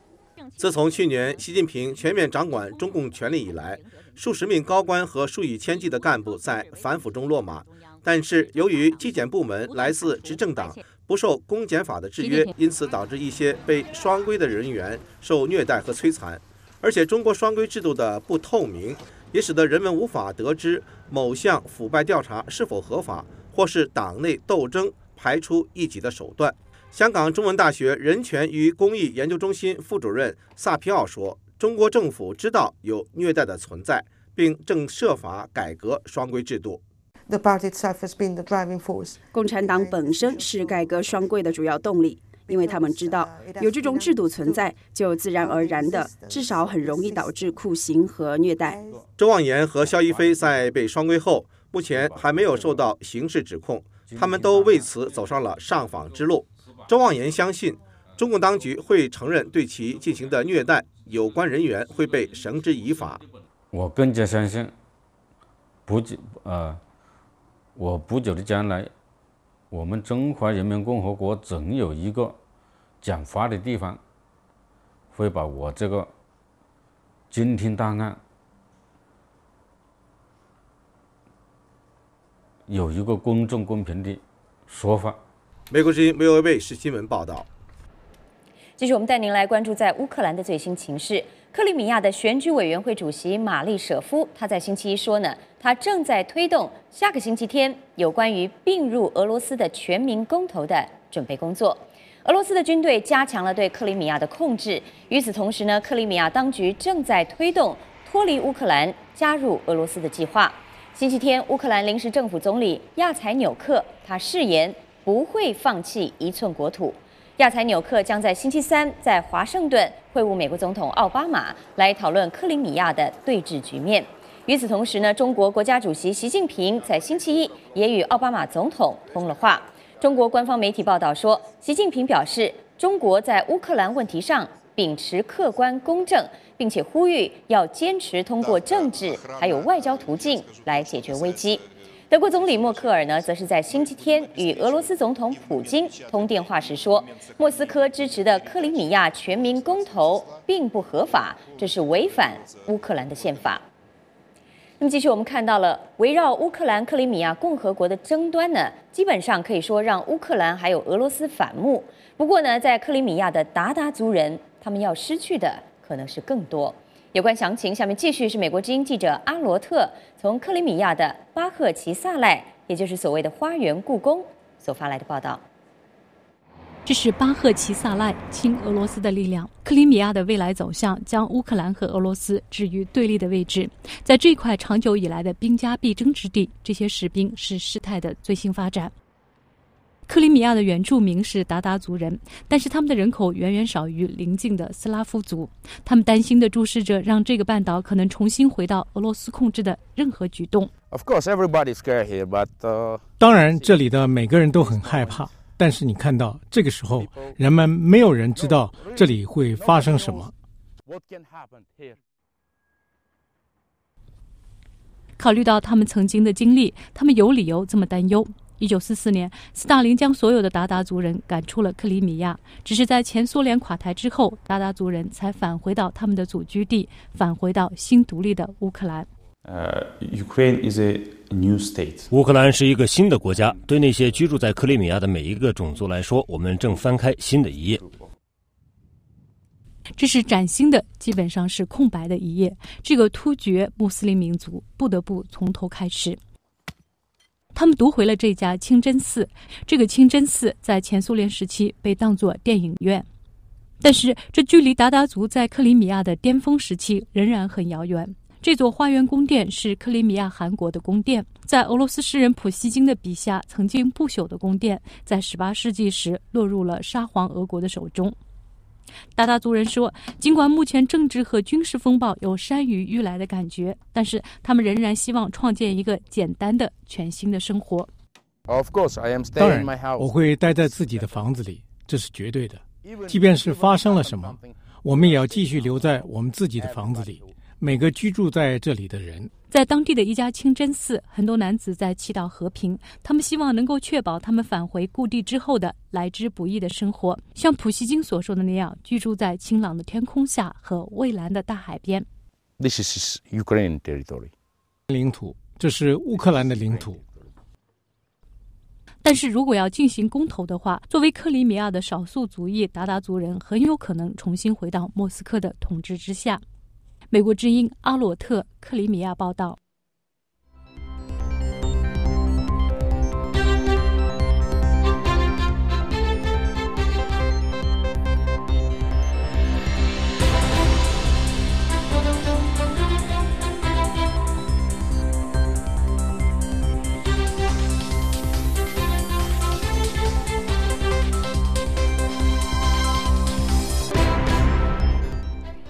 自从去年习近平全面掌管中共权力以来，数十名高官和数以千计的干部在反腐中落马。但是，由于纪检部门来自执政党，不受公检法的制约，因此导致一些被双规的人员受虐待和摧残。而且，中国双规制度的不透明。也使得人们无法得知某项腐败调查是否合法，或是党内斗争排除异己的手段。香港中文大学人权与公益研究中心副主任萨皮奥说：“中国政府知道有虐待的存在，并正设法改革双规制度。” The party itself has been the driving force. 共产党本身是改革双规的主要动力。因为他们知道有这种制度存在，就自然而然的，至少很容易导致酷刑和虐待。周望言和肖一飞在被双规后，目前还没有受到刑事指控，他们都为此走上了上访之路。周望言相信，中共当局会承认对其进行的虐待，有关人员会被绳之以法。我更加相信，不久呃，我不久的将来。我们中华人民共和国总有一个讲话的地方，会把我这个惊天大案有一个公正公平的说法。美国之音 VOA 是新闻报道。继续，我们带您来关注在乌克兰的最新情势。克里米亚的选举委员会主席玛丽舍夫，他在星期一说呢，他正在推动下个星期天有关于并入俄罗斯的全民公投的准备工作。俄罗斯的军队加强了对克里米亚的控制。与此同时呢，克里米亚当局正在推动脱离乌克兰、加入俄罗斯的计划。星期天，乌克兰临时政府总理亚采纽克他誓言不会放弃一寸国土。亚采纽克将在星期三在华盛顿会晤美国总统奥巴马，来讨论克里米亚的对峙局面。与此同时呢，中国国家主席习近平在星期一也与奥巴马总统通了话。中国官方媒体报道说，习近平表示，中国在乌克兰问题上秉持客观公正，并且呼吁要坚持通过政治还有外交途径来解决危机。德国总理默克尔呢，则是在星期天与俄罗斯总统普京通电话时说，莫斯科支持的克里米亚全民公投并不合法，这是违反乌克兰的宪法。那么，继续我们看到了围绕乌克兰克里米亚共和国的争端呢，基本上可以说让乌克兰还有俄罗斯反目。不过呢，在克里米亚的鞑靼族人，他们要失去的可能是更多。有关详情，下面继续是美国之音记者阿罗特从克里米亚的巴赫齐萨赖，也就是所谓的花园故宫所发来的报道。这是巴赫齐萨赖亲俄罗斯的力量。克里米亚的未来走向将乌克兰和俄罗斯置于对立的位置。在这块长久以来的兵家必争之地，这些士兵是事态的最新发展。克里米亚的原住民是鞑靼族人，但是他们的人口远远少于邻近的斯拉夫族。他们担心的注视着让这个半岛可能重新回到俄罗斯控制的任何举动。Of course, everybody's scared here, but uh, 当然，这里的每个人都很害怕。但是你看到这个时候，人们没有人知道这里会发生什么。what can happen here? 考虑到他们曾经的经历，他们有理由这么担忧。一九四四年，斯大林将所有的鞑靼族人赶出了克里米亚，只是在前苏联垮台之后，鞑靼族人才返回到他们的祖居地，返回到新独立的乌克兰。Uh, Ukraine is a new state. 乌克兰是一个新的国家，对那些居住在克里米亚的每一个种族来说，我们正翻开新的一页。这是崭新的，基本上是空白的一页。这个突厥穆斯林民族不得不从头开始。他们夺回了这家清真寺，这个清真寺在前苏联时期被当作电影院，但是这距离鞑靼族在克里米亚的巅峰时期仍然很遥远。这座花园宫殿是克里米亚汗国的宫殿，在俄罗斯诗人普希金的笔下曾经不朽的宫殿，在18世纪时落入了沙皇俄国的手中。鞑靼族人说，尽管目前政治和军事风暴有山雨欲来的感觉，但是他们仍然希望创建一个简单的、全新的生活。Of course, I am 当 staying in my 然，house. 我会待在自己的房子里，这是绝对的。即便是发生了什么，我们也要继续留在我们自己的房子里。每个居住在这里的人，在当地的一家清真寺，很多男子在祈祷和平。他们希望能够确保他们返回故地之后的来之不易的生活，像普希金所说的那样，居住在晴朗的天空下和蔚蓝的大海边。This is Ukraine territory. 领土，这是乌克兰的领土。但是如果要进行公投的话，作为克里米亚的少数族裔鞑靼族人，很有可能重新回到莫斯科的统治之下。美国之音阿罗特，克里米亚报道。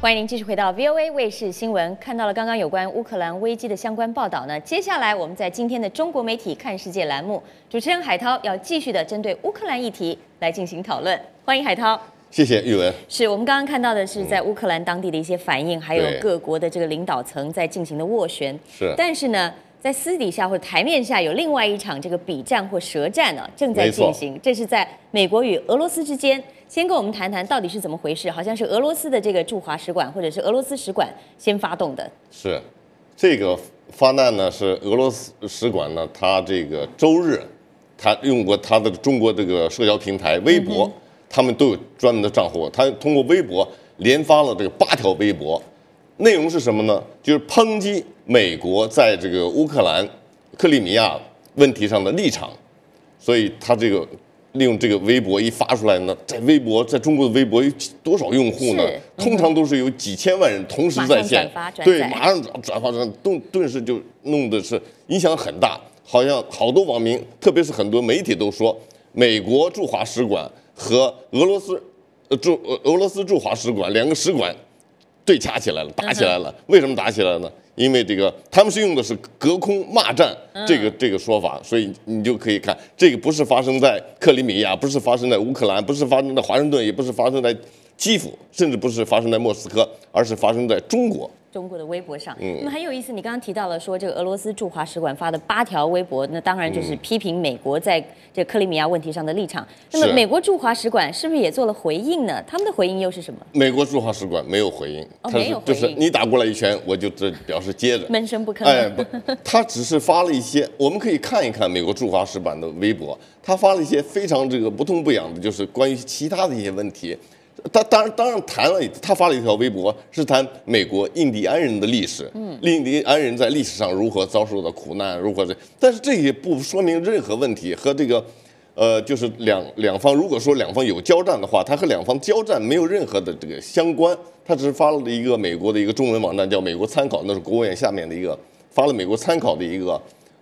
欢迎您继续回到 VOA 卫视新闻。看到了刚刚有关乌克兰危机的相关报道呢，接下来我们在今天的中国媒体看世界栏目，主持人海涛要继续的针对乌克兰议题来进行讨论。欢迎海涛。谢谢玉文。是我们刚刚看到的是在乌克兰当地的一些反应，还有各国的这个领导层在进行的斡旋。是但是呢，在私底下或者台面下有另外一场这个比战或舌战呢、正在进行。这是在美国与俄罗斯之间。先跟我们谈谈到底是怎么回事？好像是俄罗斯的这个驻华使馆或者是俄罗斯使馆先发动的。是，这个发难呢是俄罗斯使馆呢，他这个周日，他用过他的中国这个社交平台微博，他们都有专门的账户，他通过微博连发了这个八条微博，内容是什么呢？就是抨击美国在这个乌克兰、克里米亚问题上的立场，所以他这个。利用这个微博一发出来呢，在微博在中国的微博有多少用户呢是？通常都是有几千万人同时在线对，马上转转发转，顿顿时就弄的是影响很大。好像好多网民，特别是很多媒体都说，美国驻华使馆和俄罗斯呃驻俄俄罗斯驻华使馆两个使馆对掐起来了，打起来了。为什么打起来呢？因为这个他们是用的是隔空骂战嗯这个这个说法，所以你就可以看，这个不是发生在克里米亚，不是发生在乌克兰，不是发生在华盛顿，也不是发生在基辅，甚至不是发生在莫斯科，而是发生在中国。中国的微博上，嗯那么很有意思。你刚刚提到了说，这个俄罗斯驻华使馆发的八条微博，那当然就是嗯批评美国在这克里米亚问题上的立场。那么美国驻华使馆是不是也做了回应呢？他们的回应又是什么？美国驻华使馆没有回应，没有回应是你打过来一拳，我就这表示接着。闷声不吭。哎，不，他只是发了一些，我们可以看一看美国驻华使馆的微博，他发了一些非常这个不痛不痒的，就是关于其他的一些问题。他当然当然谈了，他发了一条微博，是谈美国印第安人的历史，嗯印第安人在历史上如何遭受的苦难，如何这，但是这也不说明任何问题和这个。呃，就是两两方，如果说两方有交战的话，他和两方交战没有任何的这个相关，他只是发了一个美国的一个中文网站，叫美国参考，那是国务院下面的一个发了美国参考的一个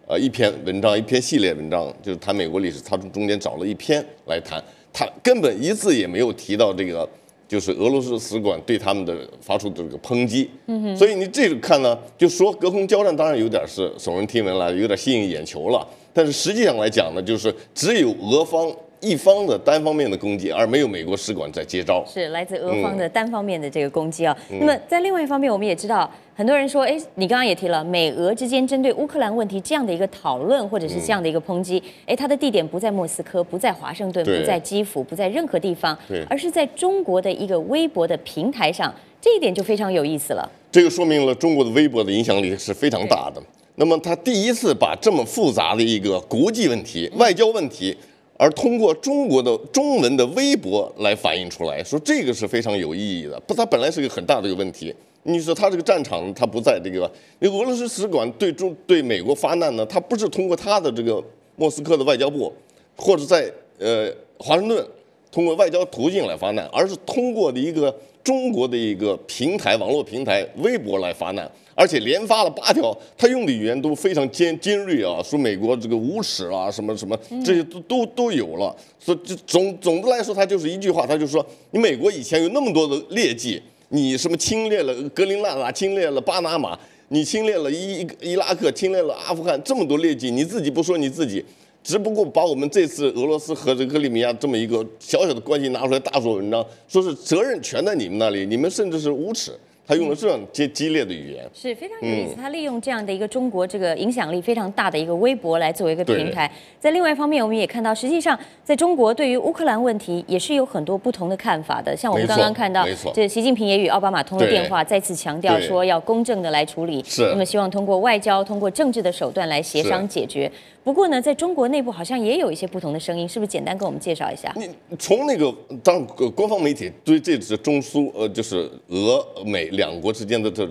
呃一篇文章，一篇系列文章，就是谈美国历史，他从中间找了一篇来谈，他根本一字也没有提到这个。就是俄罗斯使馆对他们的发出的这个抨击，嗯所以你这个看呢，就说隔空交战当然有点是耸人听闻了，有点吸引眼球了。但是实际上来讲呢，就是只有俄方一方的单方面的攻击，而没有美国使馆在接招。是来自俄方的单方面的这个攻击啊。嗯那么在另外一方面，我们也知道，很多人说，哎，你刚刚也提了，美俄之间针对乌克兰问题这样的一个讨论，或者是这样的一个抨击，哎、它的地点不在莫斯科，不在华盛顿，不在基辅，不在任何地方，而是在中国的一个微博的平台上，这一点就非常有意思了。这个说明了中国的微博的影响力是非常大的。那么他第一次把这么复杂的一个国际问题、外交问题，而通过中国的中文的微博来反映出来，说这个是非常有意义的。不，它本来是个很大的一个问题。你说它这个战场，它不在这个，那俄罗斯使馆对中对美国发难呢，它不是通过它的这个莫斯科的外交部，或者在呃华盛顿通过外交途径来发难，而是通过的一个中国的一个平台、网络平台微博来发难，而且连发了八条，他用的语言都非常尖尖锐啊，说美国这个无耻啊，什么什么这些都都都有了。所以这总总的来说，他就是一句话，他就说你美国以前有那么多的劣迹，你什么侵略了格陵兰啊，侵略了巴拿马，你侵略了伊伊拉克，侵略了阿富汗，这么多劣迹，你自己不说你自己。只不过把我们这次俄罗斯和这个克里米亚这么一个小小的关系拿出来大做文章，说是责任全在你们那里，你们甚至是无耻。他用了这样激激烈的语言，是非常有意思。嗯他利用这样的一个中国这个影响力非常大的一个微博来作为一个平台。在另外一方面，我们也看到，实际上在中国对于乌克兰问题也是有很多不同的看法的。像我们刚刚看到这习近平也与奥巴马通了电话，再次强调说要公正的来处理，是那么希望通过外交、通过政治的手段来协商解决。不过呢，在中国内部好像也有一些不同的声音，是不是？简单跟我们介绍一下。你从那个当官方媒体对这次中苏呃就是俄美两国之间的这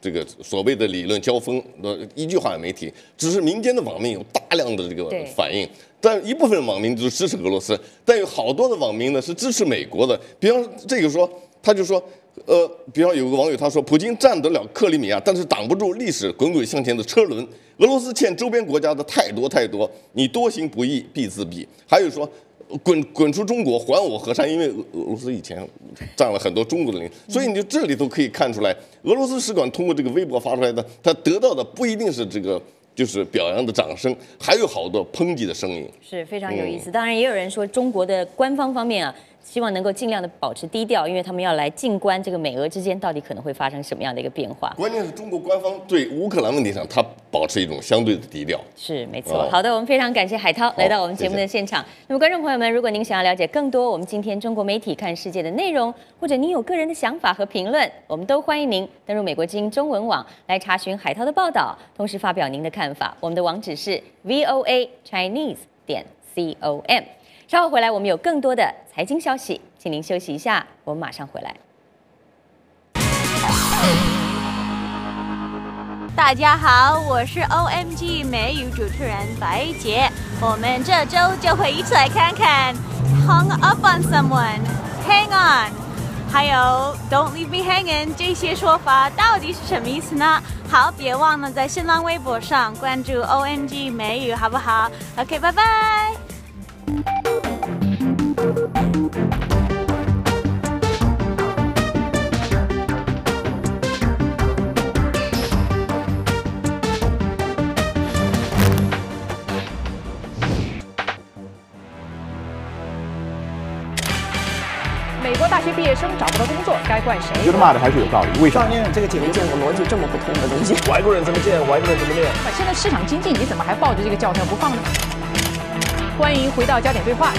这个所谓的理论交锋呃一句话也没提，只是民间的网民有大量的这个反应。但一部分网民就是支持俄罗斯，但有好多的网民呢是支持美国的。比方这个说，他就说，呃，比方有个网友他说，普京占得了克里米亚，但是挡不住历史滚滚向前的车轮。俄罗斯欠周边国家的太多太多，你多行不义必自毙。还有说，滚滚出中国，还我河山，因为俄俄罗斯以前占了很多中国的领土，所以你就这里头可以看出来，俄罗斯使馆通过这个微博发出来的，他得到的不一定是这个就是表扬的掌声，还有好多抨击的声音。是非常有意嗯思。当然，也有人说中国的官方方面啊，希望能够尽量的保持低调，因为他们要来静观这个美俄之间到底可能会发生什么样的一个变化。关键是中国官方对乌克兰问题上，他保持一种相对的低调。是没错。哦好的，我们非常感谢海涛来到我们节目的现场。那么，观众朋友们，如果您想要了解更多我们今天中国媒体看世界的内容，或者您有个人的想法和评论，我们都欢迎您登入美国之音中文网来查询海涛的报道，同时发表您的看法。我们的网址是 voa chinese 点 com。稍后回来，我们有更多的财经消息，请您休息一下，我们马上回来。大家好，我是 OMG 美语主持人白洁。我们这周就会一起来看看 Hung up on someone, hang on，还有 Don't leave me hanging 这些说法到底是什么意思呢？好，别忘了在新浪微博上关注 OMG 美语，好不好？OK，拜拜。美国大学毕业生找不到工作，该怪谁？觉得骂的还是有道理，为什么？这个节目见过逻辑这么不通的东西。外国人怎么见，外国人怎么练。现在市场经济，你怎么还抱着这个教条不放呢？欢迎回到焦点对话。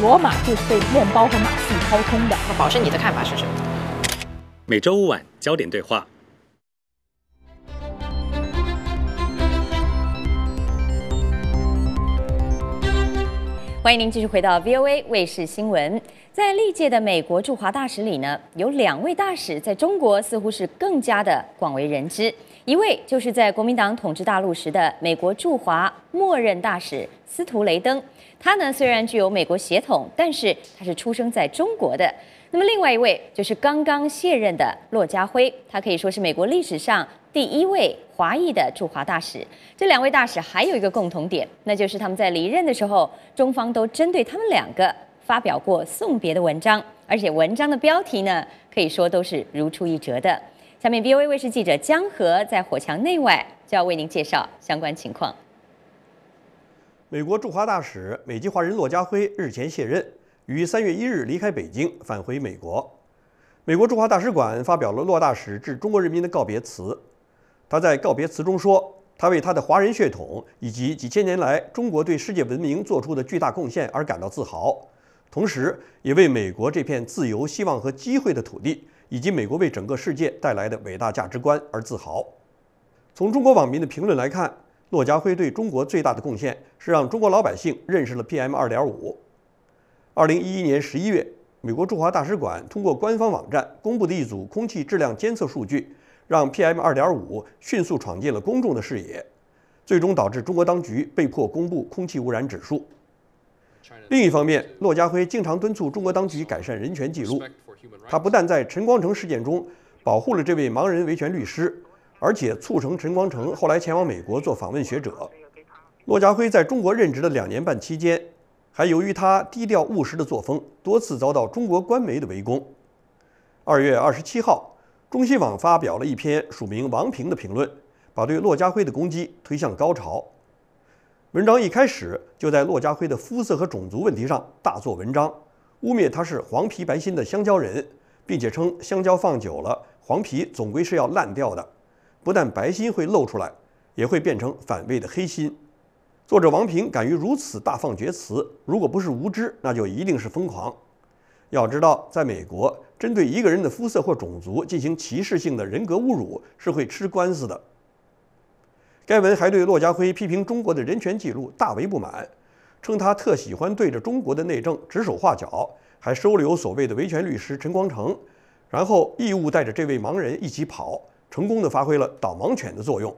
罗马就是被面包和马戏掏空的。那宝生，你的看法是什么？每周五晚焦点对话。欢迎您继续回到 VOA 卫视新闻。在历届的美国驻华大使里呢，有两位大使在中国似乎是更加的广为人知。一位就是在国民党统治大陆时的美国驻华默认大使司徒雷登。他呢虽然具有美国血统，但是他是出生在中国的。那么另外一位就是刚刚卸任的骆家辉，他可以说是美国历史上第一位华裔的驻华大使。这两位大使还有一个共同点，那就是他们在离任的时候，中方都针对他们两个发表过送别的文章，而且文章的标题呢，可以说都是如出一辙的。下面 VOA 卫视记者江河在火墙内外就要为您介绍相关情况。美国驻华大使美籍华人骆家辉日前卸任，于三月一日离开北京，返回美国。美国驻华大使馆发表了骆大使致中国人民的告别词。他在告别词中说：“他为他的华人血统以及几千年来中国对世界文明做出的巨大贡献而感到自豪，同时也为美国这片自由、希望和机会的土地。”以及美国为整个世界带来的伟大价值观而自豪。从中国网民的评论来看，骆家辉对中国最大的贡献是让中国老百姓认识了 PM 二点五。二零一一年十一月，美国驻华大使馆通过官方网站公布的一组空气质量监测数据，让 PM 二点五迅速闯进了公众的视野，最终导致中国当局被迫公布空气污染指数。另一方面，骆家辉经常敦促中国当局改善人权记录。他不但在陈光诚事件中保护了这位盲人维权律师，而且促成陈光诚后来前往美国做访问学者。骆家辉在中国任职的两年半期间，还由于他低调务实的作风，多次遭到中国官媒的围攻。二月二十七号，中新网发表了一篇署名王平的评论，把对骆家辉的攻击推向高潮。文章一开始就在骆家辉的肤色和种族问题上大做文章。污蔑他是黄皮白心的香蕉人，并且称香蕉放久了，黄皮总归是要烂掉的，不但白心会露出来，也会变成反胃的黑心。作者王平敢于如此大放厥词，如果不是无知，那就一定是疯狂。要知道，在美国，针对一个人的肤色或种族进行歧视性的人格侮辱是会吃官司的。该文还对骆家辉批评中国的人权记录大为不满。称他特喜欢对着中国的内政指手画脚，还收留所谓的维权律师陈光诚，然后义务带着这位盲人一起跑，成功的发挥了导盲犬的作用。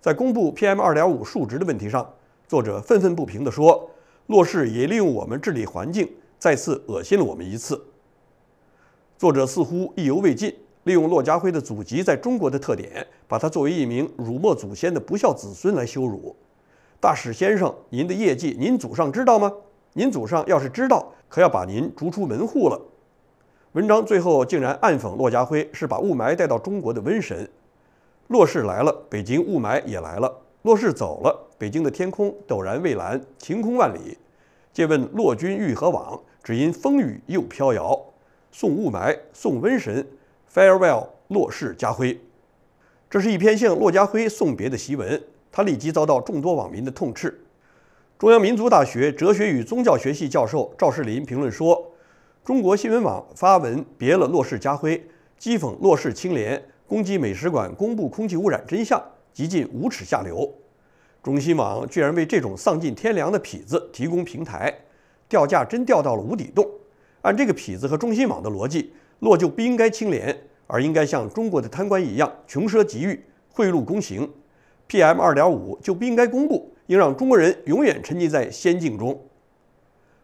在公布 PM2.5 数值的问题上，作者愤愤不平地说：“骆氏也利用我们治理环境，再次恶心了我们一次。”作者似乎意犹未尽，利用骆家辉的祖籍在中国的特点，把他作为一名辱没祖先的不孝子孙来羞辱。大使先生，您的业绩，您祖上知道吗？您祖上要是知道，可要把您逐出门户了。文章最后竟然暗讽骆家辉是把雾霾带到中国的瘟神。骆氏来了，北京雾霾也来了；骆氏走了，北京的天空陡然蔚蓝，晴空万里。借问骆君欲何往？只因风雨又飘摇。送雾霾，送瘟神，Farewell，骆氏家辉。这是一篇向骆家辉送别的檄文。他立即遭到众多网民的痛斥。中央民族大学哲学与宗教学系教授赵世林评论说：“中国新闻网发文别了骆氏家辉，讥讽骆氏清廉，攻击美使馆公布空气污染真相，极尽无耻下流。中新网居然为这种丧尽天良的痞子提供平台，掉价真掉到了无底洞。按这个痞子和中新网的逻辑，洛就不应该清廉，而应该像中国的贪官一样穷奢极欲，贿赂公行。” PM 二点五就不应该公布，应让中国人永远沉浸在仙境中。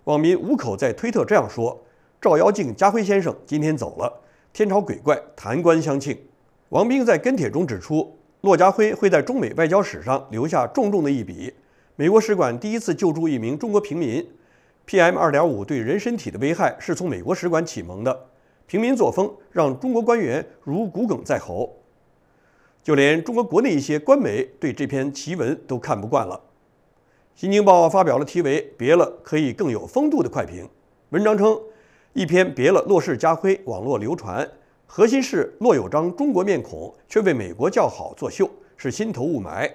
网民五口在推特这样说：“照妖镜家辉先生今天走了，天朝鬼怪弹冠相庆。”王兵在跟帖中指出，骆家辉会在中美外交史上留下重重的一笔。美国使馆第一次救助一名中国平民，PM 二点五对人身体的危害是从美国使馆启蒙的。平民作风让中国官员如骨鲠在喉。就连中国国内一些官媒对这篇奇文都看不惯了。《新京报》发表了题为“别了可以更有风度”的快评，文章称，一篇别了骆氏家辉网络流传，核心是骆有章中国面孔却为美国叫好作秀，是心头雾霾。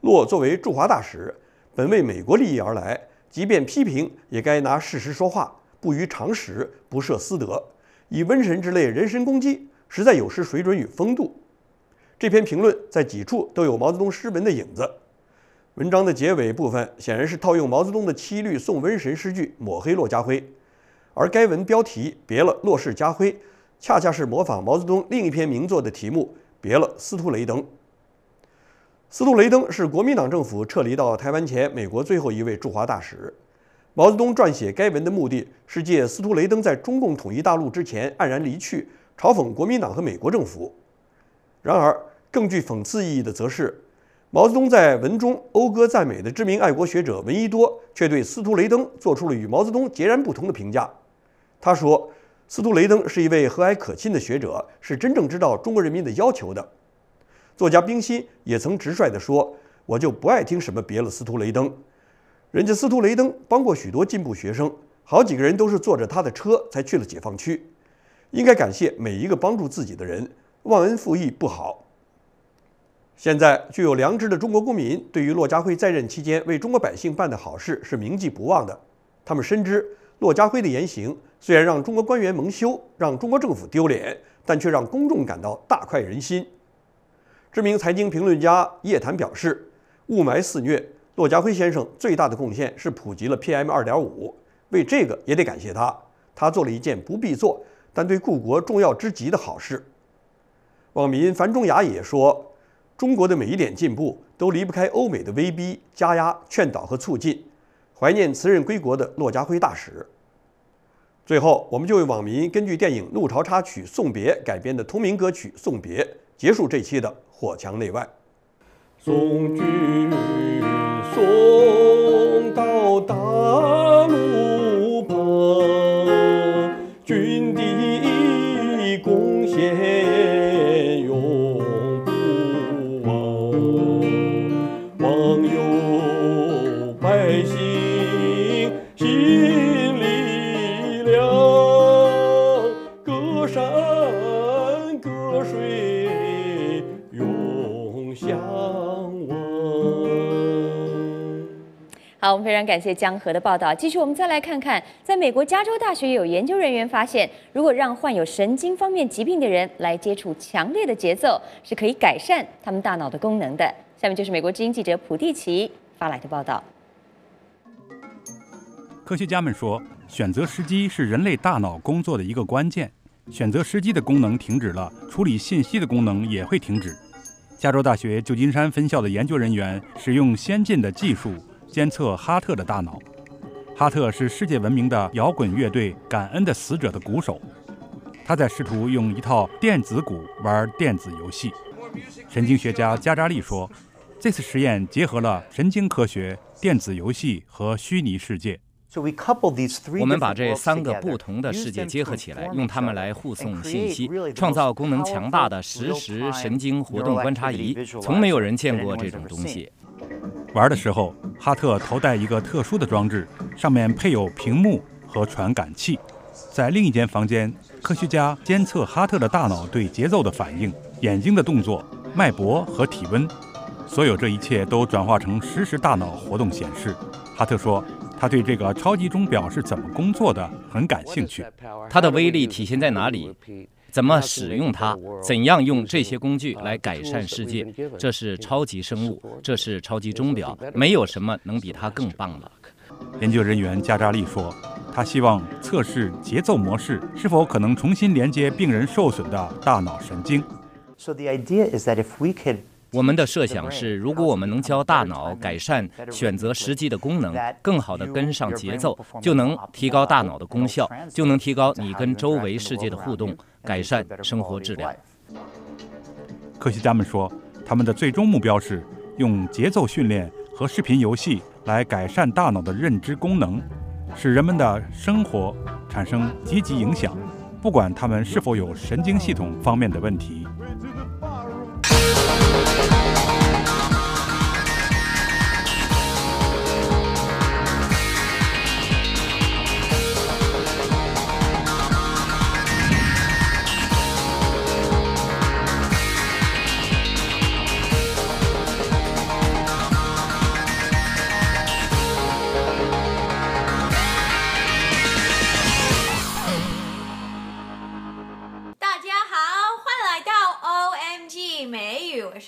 骆作为驻华大使，本为美国利益而来，即便批评也该拿事实说话，不逾常识，不涉私德，以瘟神之类人身攻击，实在有失水准与风度。这篇评论在几处都有毛泽东诗文的影子。文章的结尾部分显然是套用毛泽东的七律送瘟神诗句抹黑骆家辉，而该文标题别了骆氏家辉，恰恰是模仿毛泽东另一篇名作的题目别了司徒雷登。司徒雷登是国民党政府撤离到台湾前美国最后一位驻华大使。毛泽东撰写该文的目的是借司徒雷登在中共统一大陆之前黯然离去，嘲讽国民党和美国政府。然而，更具讽刺意义的则是，毛泽东在文中讴歌赞美的知名爱国学者闻一多，却对司徒雷登做出了与毛泽东截然不同的评价。他说：“司徒雷登是一位和蔼可亲的学者，是真正知道中国人民的要求的。”作家冰心也曾直率地说：“我就不爱听什么别了，司徒雷登。人家司徒雷登帮过许多进步学生，好几个人都是坐着他的车才去了解放区。应该感谢每一个帮助自己的人，忘恩负义不好。”现在，具有良知的中国公民对于骆家辉在任期间为中国百姓办的好事是铭记不忘的。他们深知，骆家辉的言行虽然让中国官员蒙羞，让中国政府丢脸，但却让公众感到大快人心。知名财经评论家叶檀表示：“雾霾肆虐，骆家辉先生最大的贡献是普及了 PM 二点五，为这个也得感谢他。他做了一件不必做，但对故国重要之极的好事。”网民樊中雅也说。中国的每一点进步都离不开欧美的威逼、加压、劝导和促进。怀念辞任归国的骆家辉大使。最后，我们就为网民根据电影《怒潮插曲送别》改编的同名歌曲《送别》结束这期的火墙内外。送君送到大非常感谢江河的报道。继续，我们再来看看，在美国加州大学有研究人员发现，如果让患有神经方面疾病的人来接触强烈的节奏，是可以改善他们大脑的功能的。下面就是美国之音记者普蒂奇发来的报道。科学家们说，选择时机是人类大脑工作的一个关键。选择时机的功能停止了，处理信息的功能也会停止。加州大学旧金山分校的研究人员使用先进的技术监测哈特的大脑。哈特是世界闻名的摇滚乐队《感恩的死者》的鼓手，他在试图用一套电子鼓玩电子游戏。神经学家加扎利说。这次实验结合了神经科学、电子游戏和虚拟世界。我们把这三个不同的世界结合起来，用它们来互送信息，创造功能强大的实时神经活动观察仪。从没有人见过这种东西。玩的时候，哈特头戴一个特殊的装置，上面配有屏幕和传感器。在另一间房间，科学家监测哈特的大脑对节奏的反应、眼睛的动作、脉搏和体温。所有这一切都转化成实时大脑活动显示。哈特说：“他对这个超级钟表是怎么工作的很感兴趣。它的威力体现在哪里？怎么使用它？怎样用这些工具来改善世界？这是超级生物，这是超级钟表，没有什么能比它更棒了。”研究人员加扎利说：“他希望测试节奏模式是否可能重新连接病人受损的大脑神经。” So the idea is that if we could 我们的设想是，如果我们能教大脑改善选择时机的功能，更好地跟上节奏，就能提高大脑的功效，就能提高你跟周围世界的互动，改善生活质量。科学家们说，他们的最终目标是用节奏训练和视频游戏来改善大脑的认知功能，使人们的生活产生积极影响，不管他们是否有神经系统方面的问题。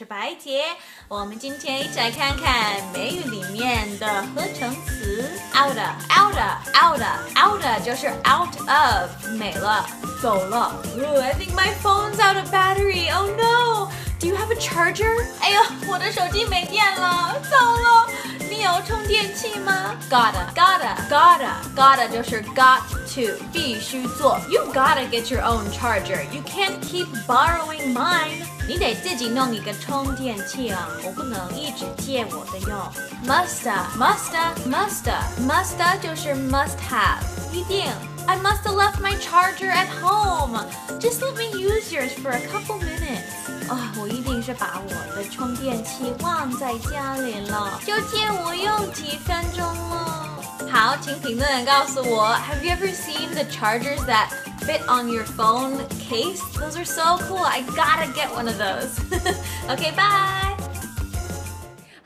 白洁，我们今天一起来看看美语里面的合成词 out out out out 就是 out of 没了走了。Ooh, I think my phone's out of battery. Oh no! Do you have a charger? 哎呦，我的手机没电了，糟了！你 你有充电器吗？Gotta gotta gotta gotta 就是 got to 必须做。You gotta get your own charger. You can't keep borrowing mine. 你得自己弄一个充电器啊， 我不能一直借我的用。Musta musta musta musta 就是 must have，一定。I must have left my charger at home. Just let me use yours for a couple minutes. 啊，我一定是把我的充电器忘在家里了，就借我用几分钟了。好，请评论告诉我，Have you ever seen the chargers that fit on your phone case? Those are so cool. I gotta get one of those. okay, bye.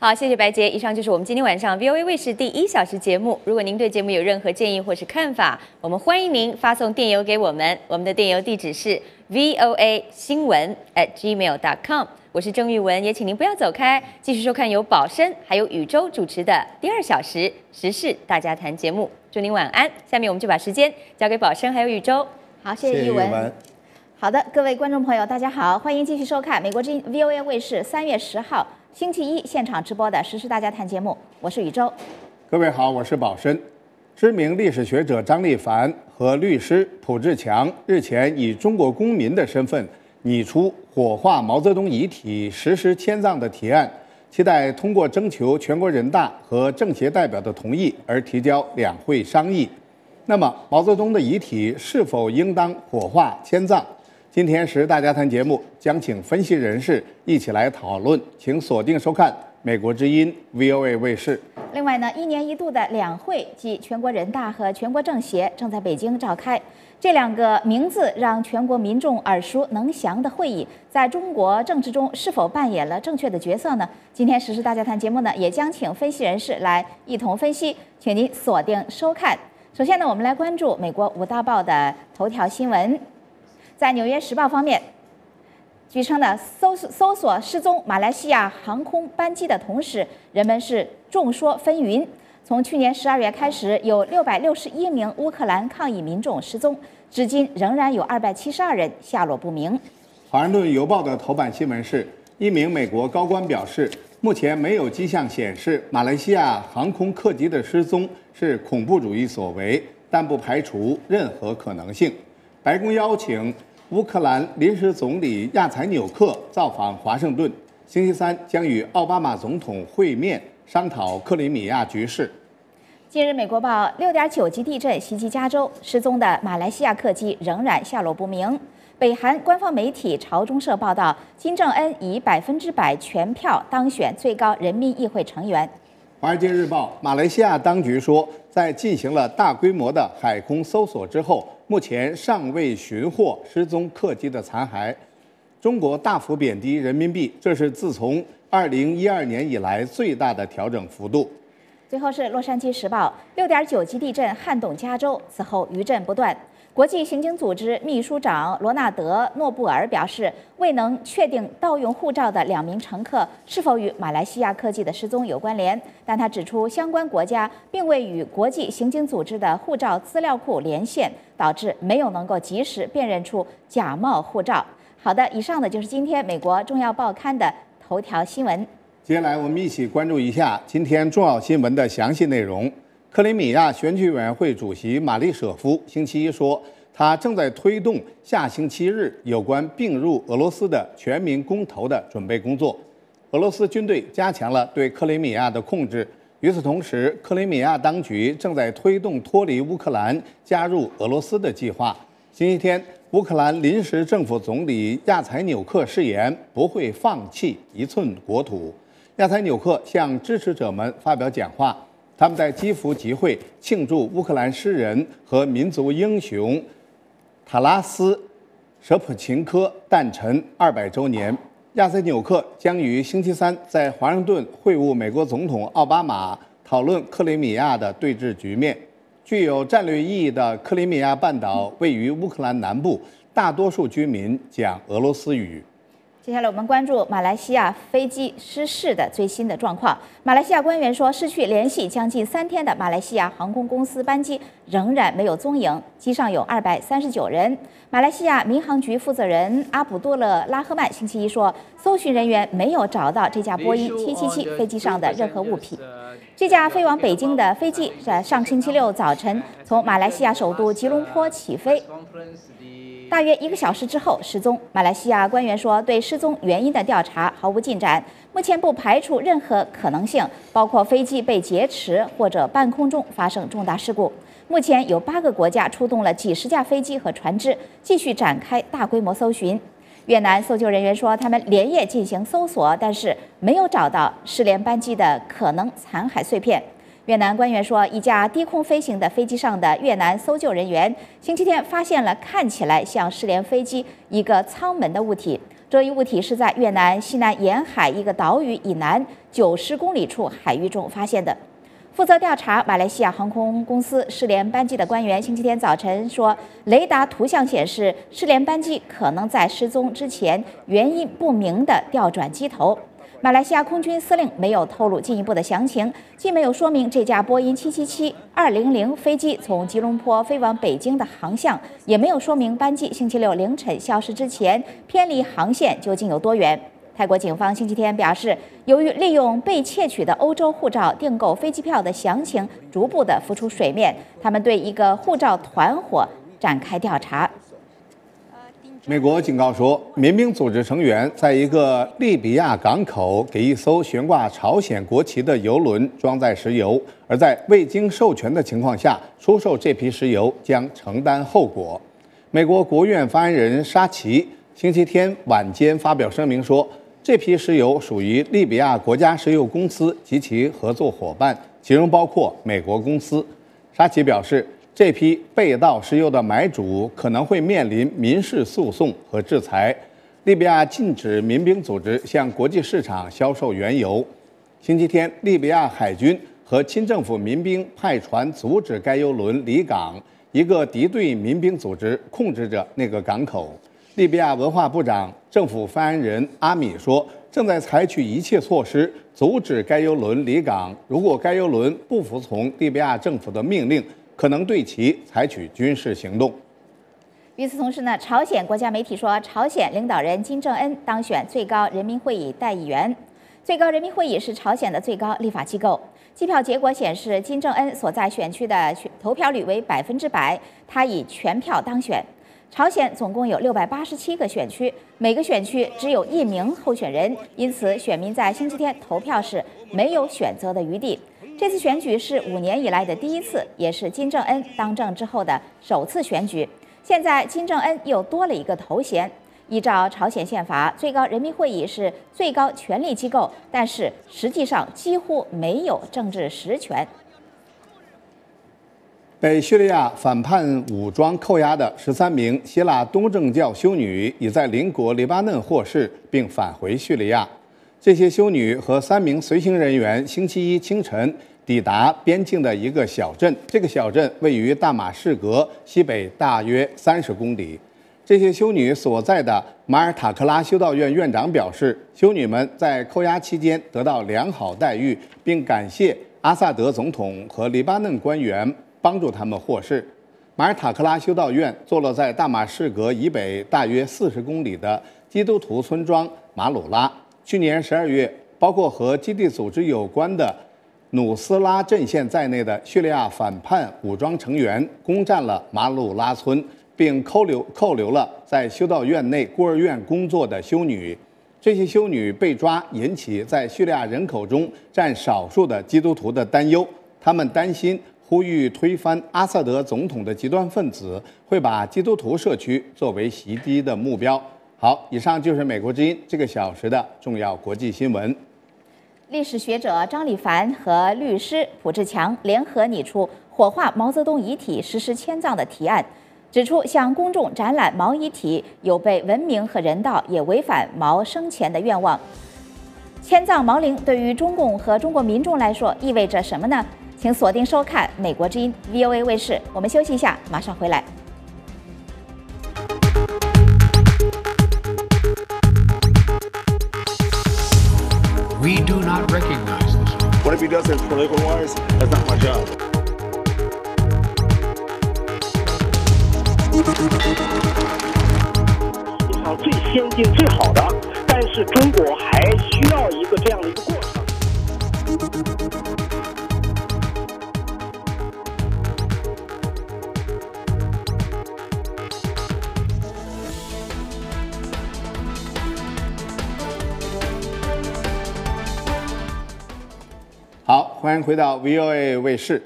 好，谢谢白洁。以上就是我们今天晚上 VOA 卫视第一小时节目。如果您对节目有任何建议或是看法，我们欢迎您发送电邮给我们。我们的电邮地址是 VOA 新闻 at gmail.com。我是郑玉文，也请您不要走开，继续收看由宝生还有宇宙主持的第二小时时事大家谈节目。祝您晚安。下面我们就把时间交给宝生还有宇宙。好，谢谢玉文。好的，各位观众朋友，大家好，欢迎继续收看美国之音 VOA 卫视三月十号。星期一现场直播的《时事大家谈》节目，我是宇宙。各位好，我是宝生。知名历史学者张立凡和律师蒲志强日前以中国公民的身份拟出火化毛泽东遗体实施迁葬的提案，期待通过征求全国人大和政协代表的同意而提交两会商议。那么，毛泽东的遗体是否应当火化迁葬？今天时大家谈节目将请分析人士一起来讨论，请锁定收看美国之音 VOA 卫视。另外呢，一年一度的两会即全国人大和全国政协正在北京召开，这两个名字让全国民众耳熟能详的会议，在中国政治中是否扮演了正确的角色呢？今天时事大家谈节目呢，也将请分析人士来一同分析，请您锁定收看。首先呢，我们来关注美国五大报的头条新闻。在《纽约时报》方面，据称呢，搜搜索失踪马来西亚航空班机的同时，人们是众说纷纭。从去年十二月开始，有六百六十一名乌克兰抗议民众失踪，至今仍然有二百七十二人下落不明。《华盛顿邮报》的头版新闻是一名美国高官表示，目前没有迹象显示马来西亚航空客机的失踪是恐怖主义所为，但不排除任何可能性。白宫邀请。乌克兰临时总理亚采纽克造访华盛顿，星期三将与奥巴马总统会面，商讨克里米亚局势。近日，美国报六点九级地震袭击加州，失踪的马来西亚客机仍然下落不明。北韩官方媒体朝中社报道，金正恩以百分之百全票当选最高人民议会成员。华尔街日报，马来西亚当局说，在进行了大规模的海空搜索之后，目前尚未寻获失踪客机的残骸。中国大幅贬低人民币，这是自从2012年以来最大的调整幅度。最后是《洛杉矶时报》，六点九级地震撼动加州，此后余震不断。国际刑警组织秘书长罗纳德·诺布尔表示，未能确定盗用护照的两名乘客是否与马来西亚客机的失踪有关联，但他指出，相关国家并未与国际刑警组织的护照资料库连线，导致没有能够及时辨认出假冒护照。好的，以上呢就是今天美国重要报刊的头条新闻。接下来，我们一起关注一下今天重要新闻的详细内容。克里米亚选举委员会主席马利舍夫星期一说，他正在推动下星期日有关并入俄罗斯的全民公投的准备工作。俄罗斯军队加强了对克里米亚的控制。与此同时，克里米亚当局正在推动脱离乌克兰、加入俄罗斯的计划。星期天，乌克兰临时政府总理亚采纽克誓言不会放弃一寸国土。亚采纽克向支持者们发表讲话。他们在基辅集会庆祝乌克兰诗人和民族英雄塔拉斯·舍普琴科诞辰二百周年。亚塞纽克将于星期三在华盛顿会晤美国总统奥巴马，讨论克里米亚的对峙局面。具有战略意义的克里米亚半岛位于乌克兰南部，大多数居民讲俄罗斯语。接下来我们关注马来西亚飞机失事的最新的状况。马来西亚官员说，失去联系将近三天的马来西亚航空公司班机仍然没有踪影，机上有二百三十九人。马来西亚民航局负责人阿卜杜勒拉赫曼星期一说，搜寻人员没有找到这架波音七七七飞机上的任何物品。这架飞往北京的飞机在上星期六早晨从马来西亚首都吉隆坡起飞。大约一个小时之后失踪。马来西亚官员说，对失踪原因的调查毫无进展，目前不排除任何可能性，包括飞机被劫持或者半空中发生重大事故。目前有八个国家出动了几十架飞机和船只，继续展开大规模搜寻。越南搜救人员说，他们连夜进行搜索，但是没有找到失联班机的可能残骸碎片。越南官员说，一架低空飞行的飞机上的越南搜救人员星期天发现了看起来像失联飞机一个舱门的物体。这一物体是在越南西南沿海一个岛屿以南九十公里处海域中发现的。负责调查马来西亚航空公司失联班机的官员星期天早晨说，雷达图像显示失联班机可能在失踪之前原因不明的调转机头。马来西亚空军司令没有透露进一步的详情，既没有说明这架波音777-200飞机从吉隆坡飞往北京的航向，也没有说明班机星期六凌晨消失之前偏离航线究竟有多远。泰国警方星期天表示，由于利用被窃取的欧洲护照订购飞机票的详情逐步的浮出水面，他们对一个护照团伙展开调查。美国警告说，民兵组织成员在一个利比亚港口给一艘悬挂朝鲜国旗的油轮装载石油，而在未经授权的情况下出售这批石油将承担后果。美国国务院发言人沙奇星期天晚间发表声明说，这批石油属于利比亚国家石油公司及其合作伙伴，其中包括美国公司。沙奇表示。这批被盗石油的买主可能会面临民事诉讼和制裁。利比亚禁止民兵组织向国际市场销售原油。星期天，利比亚海军和亲政府民兵派船阻止该油轮离港。一个敌对民兵组织控制着那个港口。利比亚文化部长、政府发言人阿米说，正在采取一切措施阻止该油轮离港。如果该油轮不服从利比亚政府的命令，可能对其采取军事行动。与此同时呢，朝鲜国家媒体说，朝鲜领导人金正恩当选最高人民会议代议员。最高人民会议是朝鲜的最高立法机构。计票结果显示，金正恩所在选区的选投票率为百分之百，他以全票当选。朝鲜总共有六百八十七个选区，每个选区只有一名候选人，因此选民在星期天投票时没有选择的余地。这次选举是五年以来的第一次，也是金正恩当政之后的首次选举。现在金正恩又多了一个头衔。依照朝鲜宪法，最高人民会议是最高权力机构，但是实际上几乎没有政治实权。被叙利亚反叛武装扣押的十三名希腊东正教修女已在邻国黎巴嫩获释，并返回叙利亚。这些修女和三名随行人员星期一清晨抵达边境的一个小镇。这个小镇位于大马士革西北大约三十公里。这些修女所在的马尔塔克拉修道院院长表示，修女们在扣押期间得到良好待遇，并感谢阿萨德总统和黎巴嫩官员帮助他们获释。马尔塔克拉修道院坐落在大马士革以北大约四十公里的基督徒村庄马鲁拉。去年十二月，包括和基地组织有关的努斯拉阵线在内的叙利亚反叛武装成员攻占了马鲁拉村，并扣留扣留了在修道院内孤儿院工作的修女。这些修女被抓，引起在叙利亚人口中占少数的基督徒的担忧。他们担心呼吁推翻阿萨德总统的极端分子会把基督徒社区作为袭击的目标。好，以上就是美国之音这个小时的重要国际新闻。历史学者张立凡和律师蒲志强联合拟出火化毛泽东遗体、实施迁葬的提案，指出向公众展览毛遗体有悖文明和人道，也违反毛生前的愿望。迁葬毛陵对于中共和中国民众来说意味着什么呢？请锁定收看美国之音 VOA 卫视。我们休息一下，马上回来。not recognize this. What if he does it political wise? That's not my job. 世界上最先进、最好的，但是中国还需要一个这样的一个过程。 欢迎回到 VOA 卫视。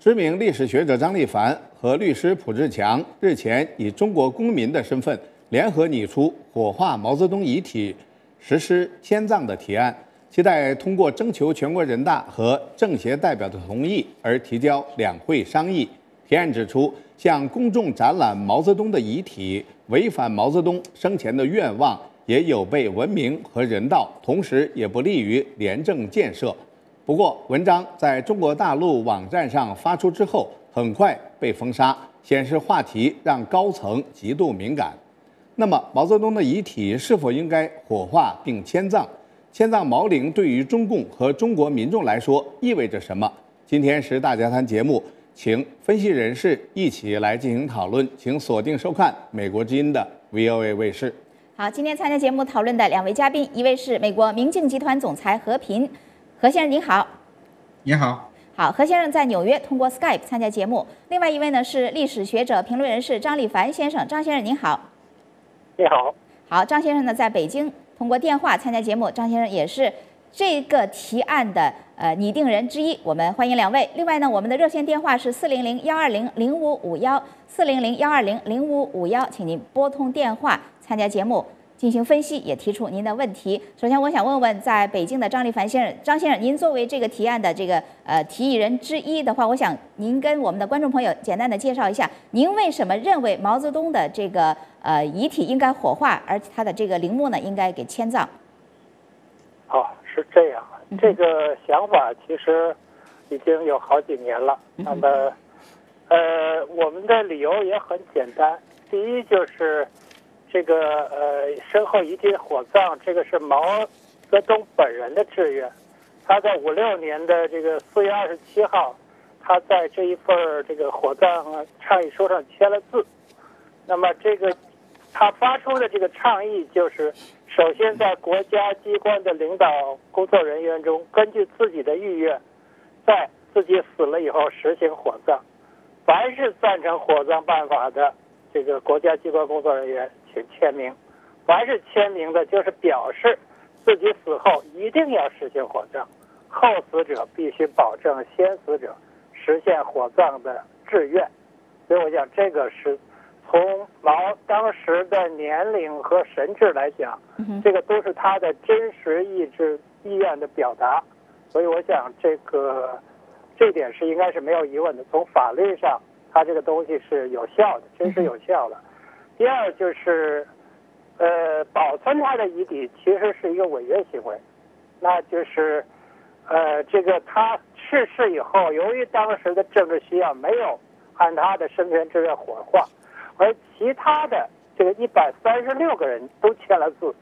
知名历史学者张立凡和律师卜志强日前以中国公民的身份联合拟出火化毛泽东遗体、实施迁葬的提案，期待通过征求全国人大和政协代表的同意而提交两会商议。提案指出，向公众展览毛泽东的遗体，违反毛泽东生前的愿望，也有悖文明和人道，同时也不利于廉政建设。不过，文章在中国大陆网站上发出之后，很快被封杀，显示话题让高层极度敏感。那么，毛泽东的遗体是否应该火化并迁葬？迁葬毛陵对于中共和中国民众来说意味着什么？今天是大家谈节目，请分析人士一起来进行讨论，请锁定收看美国之音的 VOA 卫视。好，今天参加节目讨论的两位嘉宾，一位是美国明镜集团总裁何平。何先生您好，你好，好，何先生在纽约通过 Skype 参加节目。另外一位呢是历史学者、评论人士张立凡先生，张先生您好，你好，好，张先生呢在北京通过电话参加节目，张先生也是这个提案的呃拟定人之一，我们欢迎两位。另外呢，我们的热线电话是四零零幺二零零五五幺四零零幺二零零五五幺，请您拨通电话参加节目。进行分析，也提出您的问题。首先，我想问问在北京的张立凡先生，张先生，您作为这个提案的这个呃提议人之一的话，我想您跟我们的观众朋友简单的介绍一下，您为什么认为毛泽东的这个呃遗体应该火化，而他的这个陵墓呢应该给迁葬？哦，是这样，这个想法其实已经有好几年了。那么，呃，我们的理由也很简单，第一就是。这个呃，身后遗体火葬，这个是毛泽东本人的志愿。他在五六年的这个四月二十七号，他在这一份这个火葬倡议书上签了字。那么，这个他发出的这个倡议就是：首先，在国家机关的领导工作人员中，根据自己的意愿，在自己死了以后实行火葬。凡是赞成火葬办法的这个国家机关工作人员。请签名，凡是签名的，就是表示自己死后一定要实行火葬，后死者必须保证先死者实现火葬的志愿。所以我想，这个是从毛当时的年龄和神智来讲，这个都是他的真实意志意愿的表达。所以我想，这个这点是应该是没有疑问的。从法律上，他这个东西是有效的，真实有效的。第二就是，呃，保存他的遗体其实是一个违约行为，那就是，呃，这个他逝世以后，由于当时的政治需要，没有按他的生前志愿火化，而其他的这个一百三十六个人都签了字，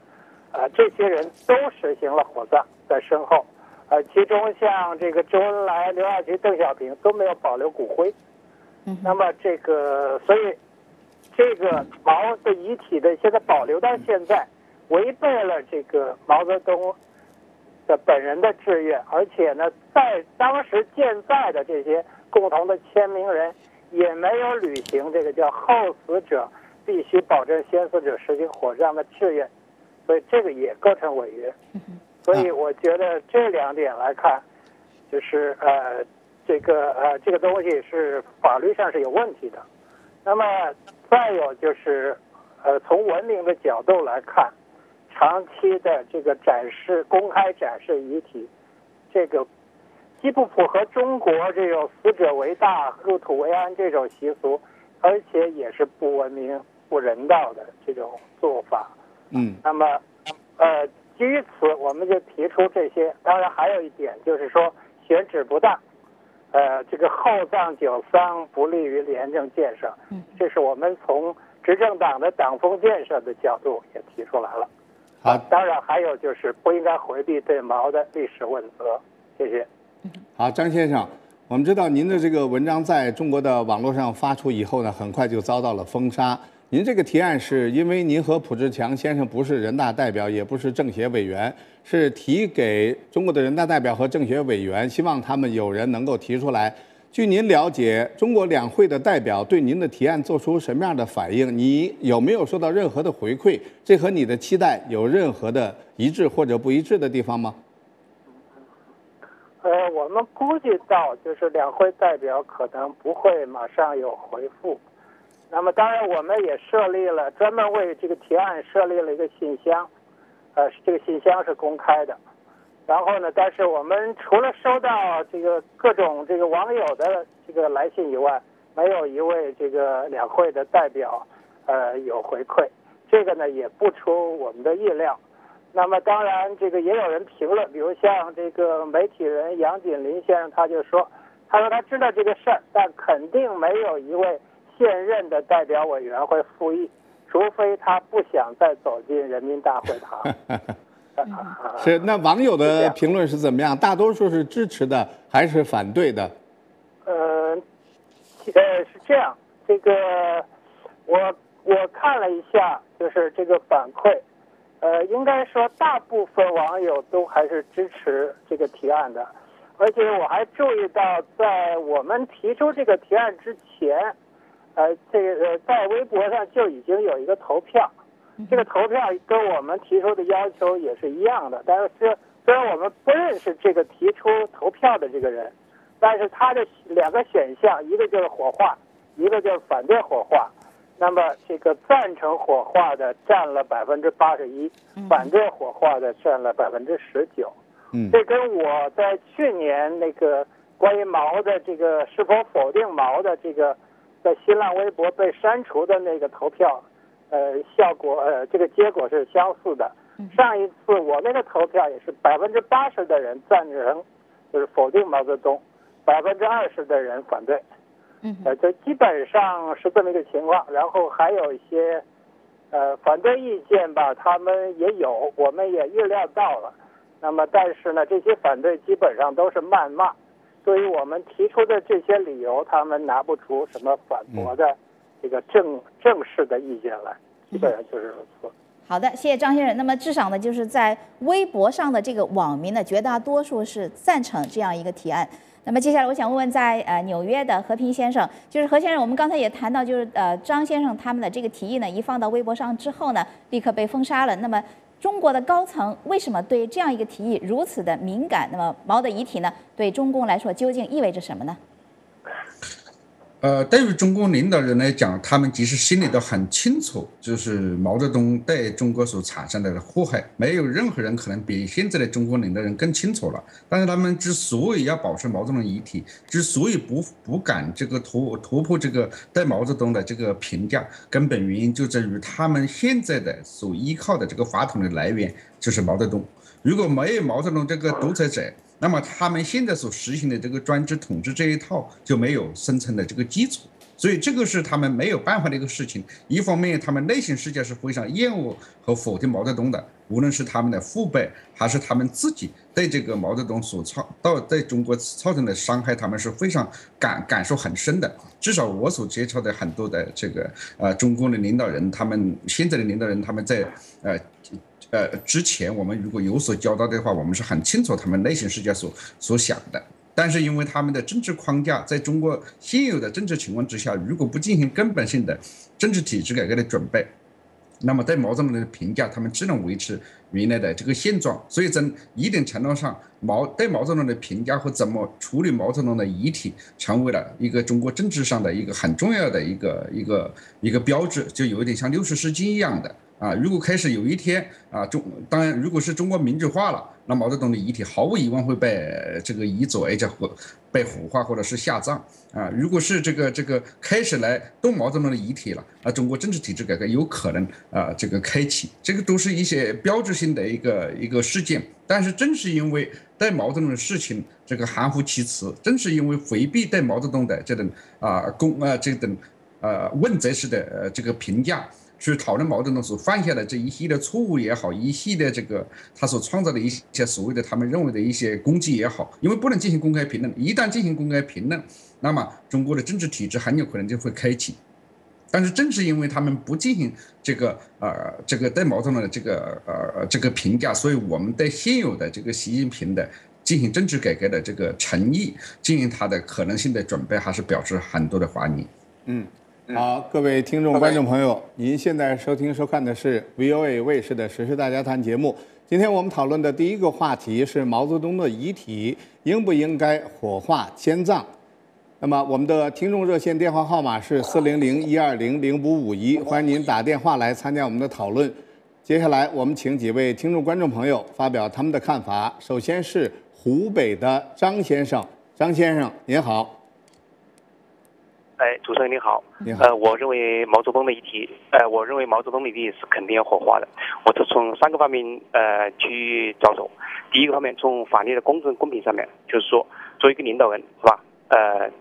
啊，这些人都实行了火葬在身后，呃，其中像这个周恩来、刘亚奇、邓小平都没有保留骨灰，那么这个所以。这个毛的遗体的现在保留到现在，违背了这个毛泽东的本人的志愿，而且呢，在当时健在的这些共同的签名人也没有履行这个叫后死者必须保证先死者实行火葬的志愿，所以这个也构成违约。所以我觉得这两点来看，就是呃，这个呃，这个东西是法律上是有问题的。那么。再有就是，呃，从文明的角度来看，长期的这个展示、公开展示遗体，这个既不符合中国这种死者为大、入土为安这种习俗，而且也是不文明、不人道的这种做法。嗯。那么，呃，基于此，我们就提出这些。当然，还有一点就是说，选址不当。呃，这个厚葬久丧不利于廉政建设，这是我们从执政党的党风建设的角度也提出来了。好，当然还有就是不应该回避对毛的历史问责。谢谢。好，张先生，我们知道您的这个文章在中国的网络上发出以后呢，很快就遭到了封杀。您这个提案是因为您和卜志强先生不是人大代表，也不是政协委员，是提给中国的人大代表和政协委员，希望他们有人能够提出来。据您了解，中国两会的代表对您的提案做出什么样的反应？你有没有收到任何的回馈？这和你的期待有任何的一致或者不一致的地方吗？呃，我们估计到就是两会代表可能不会马上有回复。那么，当然我们也设立了专门为这个提案设立了一个信箱，呃，这个信箱是公开的。然后呢？但是我们除了收到这个各种这个网友的这个来信以外，没有一位这个两会的代表，呃，有回馈。这个呢也不出我们的意料。那么当然，这个也有人评论，比如像这个媒体人杨锦麟先生，他就说，他说他知道这个事儿，但肯定没有一位现任的代表委员会复议，除非他不想再走进人民大会堂。是，那网友的评论是怎么样？大多数是支持的还是反对的？呃，呃，是这样，这个我我看了一下，就是这个反馈，呃，应该说大部分网友都还是支持这个提案的，而且我还注意到，在我们提出这个提案之前，呃，这个在微博上就已经有一个投票。这个投票跟我们提出的要求也是一样的，但是虽然我们不认识这个提出投票的这个人，但是他的两个选项，一个就是火化，一个就是反对火化。那么这个赞成火化的占了百分之八十一，反对火化的占了百分之十九。嗯，这跟我在去年那个关于毛的这个是否否定毛的这个在新浪微博被删除的那个投票。呃，效果呃，这个结果是相似的。上一次我那个投票也是百分之八十的人赞成，就是否定毛泽东，百分之二十的人反对。嗯，呃，就基本上是这么一个情况。然后还有一些呃反对意见吧，他们也有，我们也预料到了。那么，但是呢，这些反对基本上都是谩骂，对于我们提出的这些理由，他们拿不出什么反驳的。这个正正式的意见来，基本上就是如此。好的，谢谢张先生。那么至少呢，就是在微博上的这个网民呢，绝大多数是赞成这样一个提案。那么接下来我想问问，在呃纽约的和平先生，就是何先生，我们刚才也谈到，就是呃张先生他们的这个提议呢，一放到微博上之后呢，立刻被封杀了。那么中国的高层为什么对这样一个提议如此的敏感？那么毛的遗体呢，对中共来说究竟意味着什么呢？呃，对于中国领导人来讲，他们其实心里都很清楚，就是毛泽东对中国所产生的祸害，没有任何人可能比现在的中国领导人更清楚了。但是他们之所以要保持毛泽东遗体，之所以不不敢这个突突破这个对毛泽东的这个评价，根本原因就在于他们现在的所依靠的这个法统的来源就是毛泽东。如果没有毛泽东这个独裁者，那么他们现在所实行的这个专制统治这一套就没有生存的这个基础，所以这个是他们没有办法的一个事情。一方面，他们内心世界是非常厌恶和否定毛泽东的，无论是他们的父辈还是他们自己，对这个毛泽东所造到在中国造成的伤害，他们是非常感感受很深的。至少我所接触的很多的这个呃中共的领导人，他们现在的领导人，他们在呃。呃，之前我们如果有所交代的话，我们是很清楚他们内心世界所所想的。但是因为他们的政治框架，在中国现有的政治情况之下，如果不进行根本性的政治体制改革的准备，那么对毛泽东的评价，他们只能维持原来的这个现状。所以在一定程度上，毛对毛泽东的评价和怎么处理毛泽东的遗体，成为了一个中国政治上的一个很重要的一个一个一个标志，就有一点像六十世纪一样的。啊，如果开始有一天啊，中当然，如果是中国民主化了，那毛泽东的遗体毫无疑问会被这个移走，而且火被火化或者是下葬啊。如果是这个这个开始来动毛泽东的遗体了，那中国政治体制改革有可能啊这个开启，这个都是一些标志性的一个一个事件。但是正是因为对毛泽东的事情这个含糊其辞，正是因为回避对毛泽东的这种啊公啊这种呃问责式的呃这个评价。去讨论毛泽东所犯下的这一系列错误也好，一系列这个他所创造的一些所谓的他们认为的一些功绩也好，因为不能进行公开评论，一旦进行公开评论，那么中国的政治体制很有可能就会开启。但是正是因为他们不进行这个呃这个对毛泽东的这个呃这个评价，所以我们对现有的这个习近平的进行政治改革的这个诚意，进行他的可能性的准备，还是表示很多的怀疑。嗯，好，各位听众、观众朋友，您现在收听收看的是 VOA 卫视的《时事大家谈》节目。今天我们讨论的第一个话题是毛泽东的遗体应不应该火化迁葬。那么我们的听众热线电话号码是四零零一二零零五五一，欢迎您打电话来参加我们的讨论。接下来我们请几位听众观众朋友发表他们的看法。首先是湖北的张先生，张先生您好。哎，主持人你好。你好。呃，我认为毛泽东的遗体，呃，我认为毛泽东的遗体是肯定要火化的。我是从三个方面呃去着手。第一个方面，从法律的公正公平上面，就是说，作为一个领导人，是吧？呃。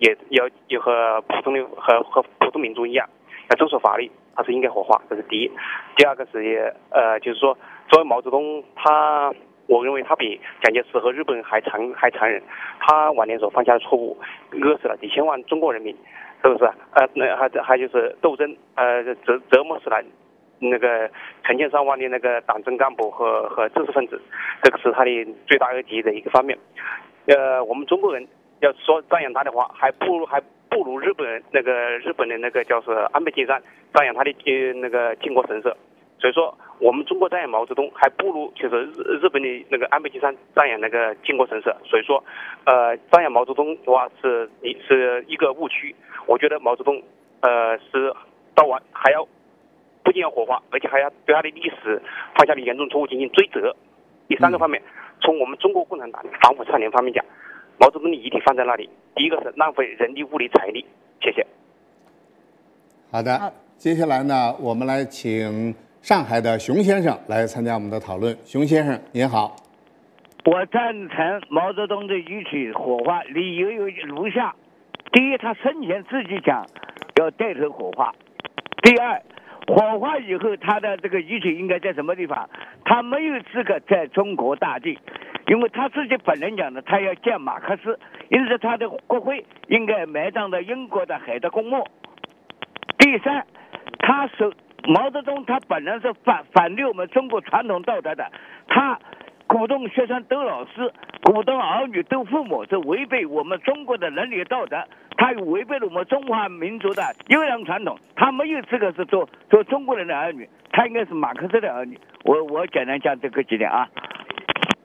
也要也和普通的和和普通民众一样，要遵守法律，他是应该火化，这是第一。第二个是也呃，就是说，作为毛泽东，他我认为他比蒋介石和日本人还残还残忍。他晚年所犯下的错误，饿死了几千万中国人民，是不是？呃，那还还就是斗争，呃，折折磨死了那个成千上万的那个党政干部和和知识分子，这个是他的最大恶极的一个方面。呃，我们中国人。要说赞扬他的话，还不如还不如日本那个日本的那个叫是安倍晋三赞扬他的呃那个靖国神社。所以说，我们中国赞扬毛泽东，还不如就是日日本的那个安倍晋三赞扬那个靖国神社。所以说，呃，赞扬毛泽东的话是一是一个误区。我觉得毛泽东呃是到晚还要不仅要火化，而且还要对他的历史犯下的严重错误进行追责。第三个方面，从我们中国共产党反腐倡廉方面讲。毛泽东的遗体放在那里，第一个是浪费人力、物力、财力。谢谢。好的，接下来呢，我们来请上海的熊先生来参加我们的讨论。熊先生，您好。我赞成毛泽东的遗体火化，理由有如下：第一，他生前自己讲要带头火化；第二，火化以后他的这个遗体应该在什么地方？他没有资格在中国大地。因为他自己本人讲的，他要见马克思，因此他的骨灰应该埋葬在英国的海德公墓。第三，他是毛泽东，他本人是反反对我们中国传统道德的，他鼓动学生斗老师，鼓动儿女斗父母，是违背我们中国的伦理道德，他违背了我们中华民族的优良传统，他没有资格是做做中国人的儿女，他应该是马克思的儿女。我我简单讲这个几点啊。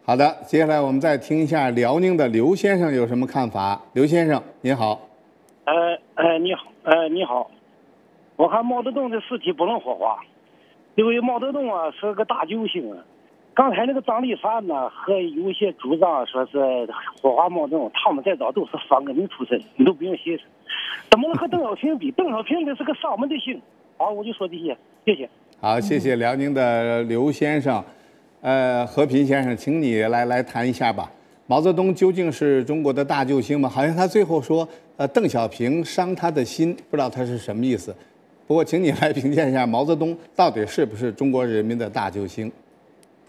好的，接下来我们再听一下辽宁的刘先生有什么看法。刘先生，您好。呃呃，你好，呃你好。我看毛泽东的尸体不能火化，因为毛泽东啊是个大救星啊。刚才那个张立凡呢和有些主张说是火化毛泽东，他们再早都是反革命出身，你都不用寻思。怎么能和邓小平比？邓小平那是个上门的星。好，我就说这些，谢谢。好，谢谢辽宁的刘先生。呃，和平先生，请你来来谈一下吧。毛泽东究竟是中国的大救星吗？好像他最后说，呃，邓小平伤他的心，不知道他是什么意思。不过，请你来评价一下毛泽东到底是不是中国人民的大救星。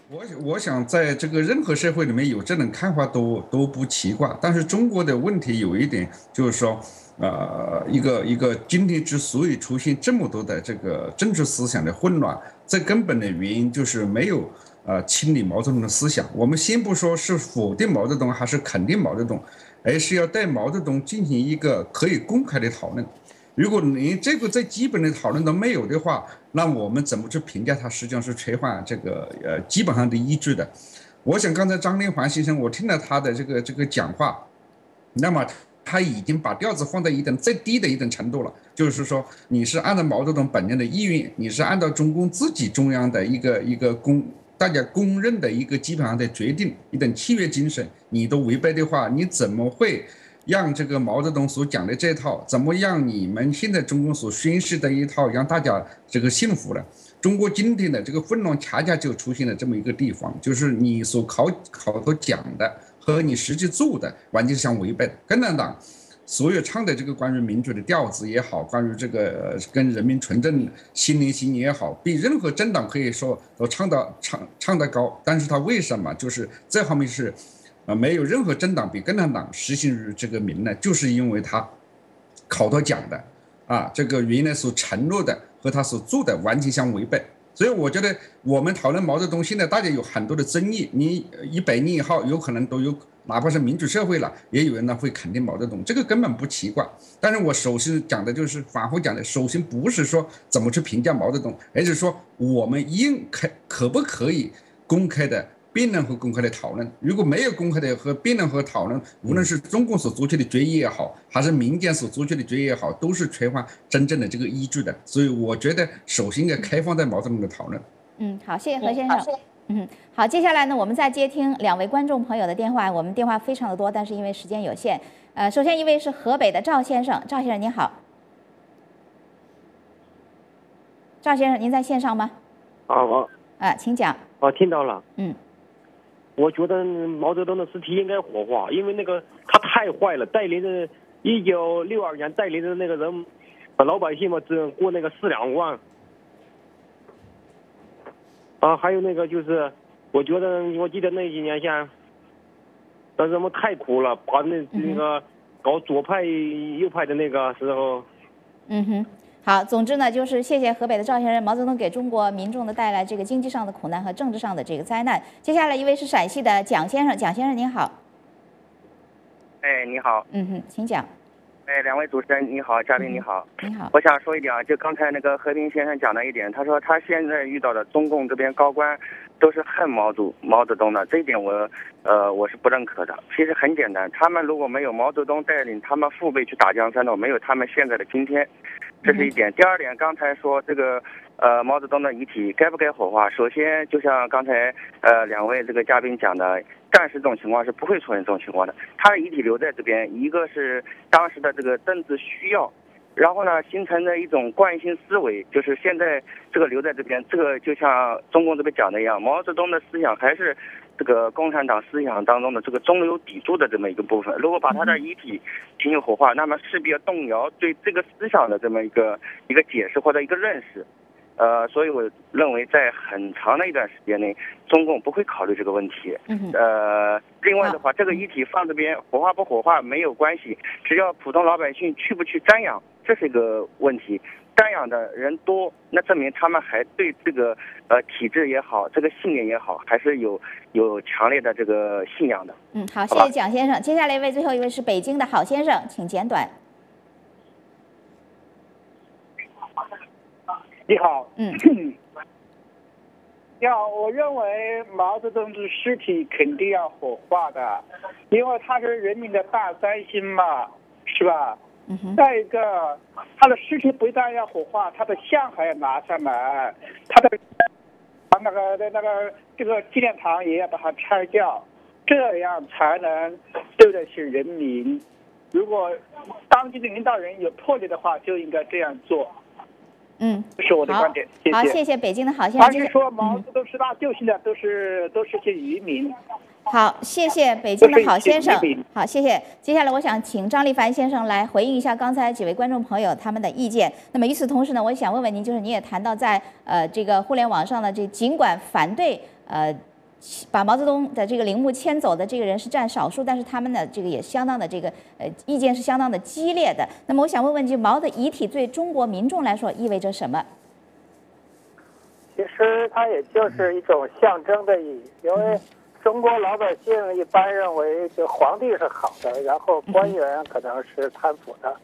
我我想，在这个任何社会里面有这种看法都都不奇怪。但是中国的问题有一点，就是说，呃，一个一个今天之所以出现这么多的这个政治思想的混乱，最根本的原因就是没有。呃，清理毛泽东的思想。我们先不说是否定毛泽东还是肯定毛泽东，而是要对毛泽东进行一个可以公开的讨论。如果连这个最基本的讨论都没有的话，那我们怎么去评价他？实际上是缺乏这个呃基本上的依据的。我想刚才张立环先生，我听了他的这个这个讲话，那么他已经把调子放在一等最低的一等程度了，就是说你是按照毛泽东本人的意愿，你是按照中共自己中央的一个一个公。大家公认的一个基本上的决定，一等契约精神，你都违背的话，你怎么会让这个毛泽东所讲的这套，怎么让你们现在中国所宣示的一套，让大家这个信服呢？中国今天的这个混乱，恰恰就出现了这么一个地方，就是你所考考头讲的和你实际做的完全是相违背的。共产党所有唱的这个关于民主的调子也好，关于这个跟人民纯正心连心也好，比任何政党可以说都唱到唱唱得高。但是他为什么就是这方面是，没有任何政党比共产党实行于这个名呢？就是因为他口头讲的，啊，这个原来所承诺的和他所做的完全相违背。所以我觉得我们讨论毛泽东，现在大家有很多的争议。你一百年以后，有可能都有。哪怕是民主社会了，也有人呢会肯定毛泽东，这个根本不奇怪。但是我首先讲的就是，反复讲的，首先不是说怎么去评价毛泽东，而是说我们应开可不可以公开的辩论和公开的讨论。如果没有公开的和辩论和讨论，无论是中共所做出的决议也好，还是民间所做出的决议也好，都是缺乏真正的这个依据的。所以我觉得，首先应该开放在毛泽东的讨论。嗯，好，谢谢何先生。嗯，好，接下来呢，我们再接听两位观众朋友的电话。我们电话非常的多，但是因为时间有限，呃，首先一位是河北的赵先生，赵先生您好。赵先生，您在线上吗？啊，我啊，请讲。我，听到了。嗯，我觉得毛泽东的尸体应该火化，因为那个他太坏了，带领着一九六二年带领着那个人，老百姓嘛，只过那个四两万。啊，还有那个就是，我觉得我记得那几年像，那人们太苦了，把那那个搞左派右派的那个时候。嗯哼，好，总之呢，就是谢谢河北的赵先生，毛泽东给中国民众的带来这个经济上的苦难和政治上的这个灾难。接下来一位是陕西的蒋先生，蒋先生您好。哎，你好。嗯哼，请讲。哎，两位主持人你好，嘉宾你好，你好。我想说一点啊，就刚才那个和平先生讲的一点，他说他现在遇到的中共这边高官都是恨毛主毛泽东的，这一点我呃我是不认可的。其实很简单，他们如果没有毛泽东带领他们父辈去打江山的，没有他们现在的今天，这是一点。第二点，刚才说这个呃毛泽东的遗体该不该火化？首先，就像刚才呃两位这个嘉宾讲的。暂时这种情况是不会出现这种情况的。他的遗体留在这边，一个是当时的这个政治需要，然后呢，形成的一种惯性思维，就是现在这个留在这边，这个就像中共这边讲的一样，毛泽东的思想还是这个共产党思想当中的这个中流砥柱的这么一个部分。如果把他的遗体进行火化，那么势必要动摇对这个思想的这么一个一个解释或者一个认识。呃，所以我认为在很长的一段时间内，中共不会考虑这个问题。呃，另外的话，这个遗体放这边火化不火化没有关系，只要普通老百姓去不去瞻仰，这是一个问题。瞻仰的人多，那证明他们还对这个呃体制也好，这个信念也好，还是有有强烈的这个信仰的。嗯，好，谢谢蒋先生。接下来一位，最后一位是北京的郝先生，请简短。你好，嗯，你好，我认为毛泽东的尸体肯定要火化的，因为他是人民的大三星嘛，是吧？再一个，他的尸体不但要火化，他的像还要拿下来，他的他那个那个这个纪念堂也要把它拆掉，这样才能对得起人民。如果当地的领导人有魄力的话，就应该这样做。嗯，这是我的观点。好，谢谢北京的好先生。还是说毛泽东十大救星的都是都是些渔民？好，谢谢北京的好先生。好，谢谢。接下来我想请张立凡先生来回应一下刚才几位观众朋友他们的意见。那么与此同时呢，我想问问您，就是您也谈到在呃这个互联网上呢，这尽管反对呃。把毛泽东的这个陵墓迁走的这个人是占少数，但是他们的这个也相当的这个呃意见是相当的激烈的。那么我想问问，就毛的遗体对中国民众来说意味着什么？其实它也就是一种象征的意义，因为中国老百姓一般认为这皇帝是好的，然后官员可能是贪腐的，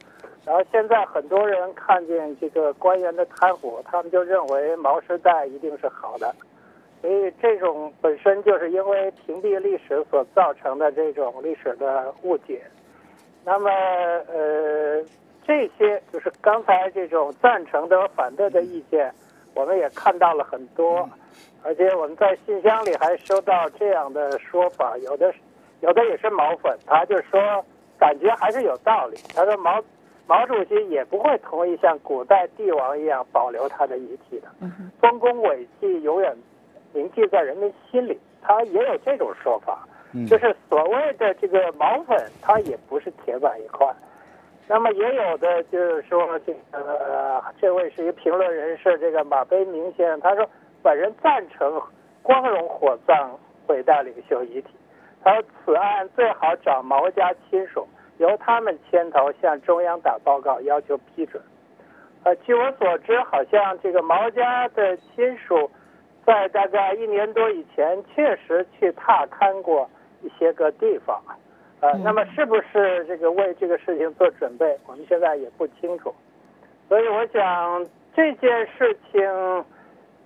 然后现在很多人看见这个官员的贪腐，他们就认为毛时代一定是好的。所以这种本身就是因为屏蔽历史所造成的这种历史的误解。那么，呃，这些就是刚才这种赞成的反对的意见，我们也看到了很多，而且我们在信箱里还收到这样的说法，有的有的也是毛粉，他就说感觉还是有道理。他说毛毛主席也不会同意像古代帝王一样保留他的遗体的，丰功伟绩永远。铭记在人们心里，他也有这种说法，就是所谓的这个毛粉，它也不是铁板一块。那么也有的就是说，这个、呃、这位是一个评论人士，这个马飞明先生，他说本人赞成光荣火葬伟大领袖遗体。他说此案最好找毛家亲属，由他们牵头向中央打报告，要求批准。呃，据我所知，好像这个毛家的亲属在大概一年多以前确实去踏勘过一些个地方。呃，那么是不是这个为这个事情做准备，我们现在也不清楚。所以我想这件事情，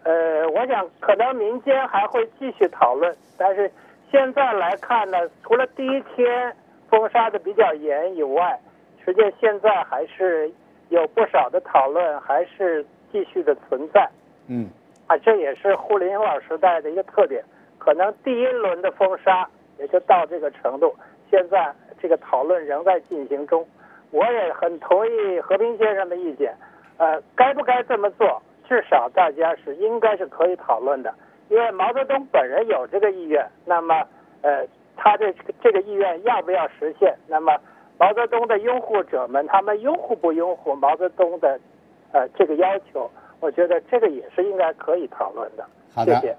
呃，我想可能民间还会继续讨论，但是现在来看呢，除了第一天封杀的比较严以外，实际上现在还是有不少的讨论，还是继续的存在。嗯，啊，这也是互联网时代的一个特点，可能第一轮的封杀也就到这个程度。现在这个讨论仍在进行中，我也很同意和平先生的意见。呃，该不该这么做？至少大家是应该是可以讨论的，因为毛泽东本人有这个意愿。那么，呃，他的这个意愿要不要实现？那么，毛泽东的拥护者们，他们拥护不拥护毛泽东的呃这个要求？我觉得这个也是应该可以讨论的。好的。谢谢。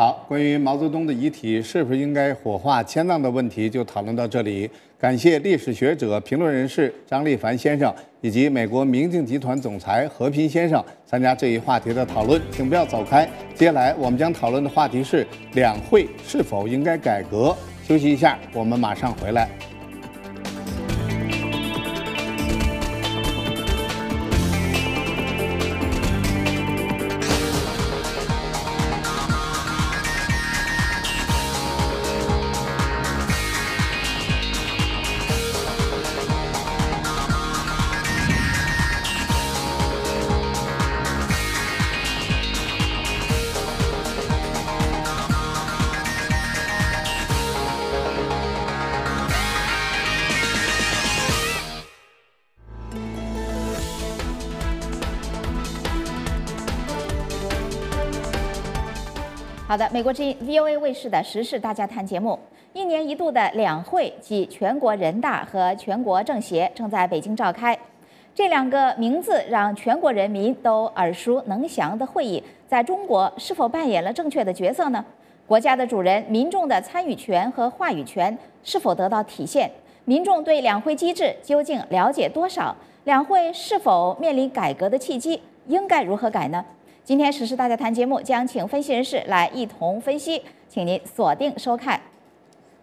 好，关于毛泽东的遗体是不是应该火化迁葬的问题，就讨论到这里。感谢历史学者、评论人士张立凡先生以及美国明镜集团总裁何平先生参加这一话题的讨论。请不要走开，接下来我们将讨论的话题是两会是否应该改革。休息一下，我们马上回来。美国之音 VOA 卫视的时事大家谈节目，一年一度的两会即全国人大和全国政协正在北京召开。这两个名字让全国人民都耳熟能详的会议，在中国是否扮演了正确的角色呢？国家的主人，民众的参与权和话语权是否得到体现？民众对两会机制究竟了解多少？两会是否面临改革的契机？应该如何改呢？今天时事大家谈节目将请分析人士来一同分析，请您锁定收看。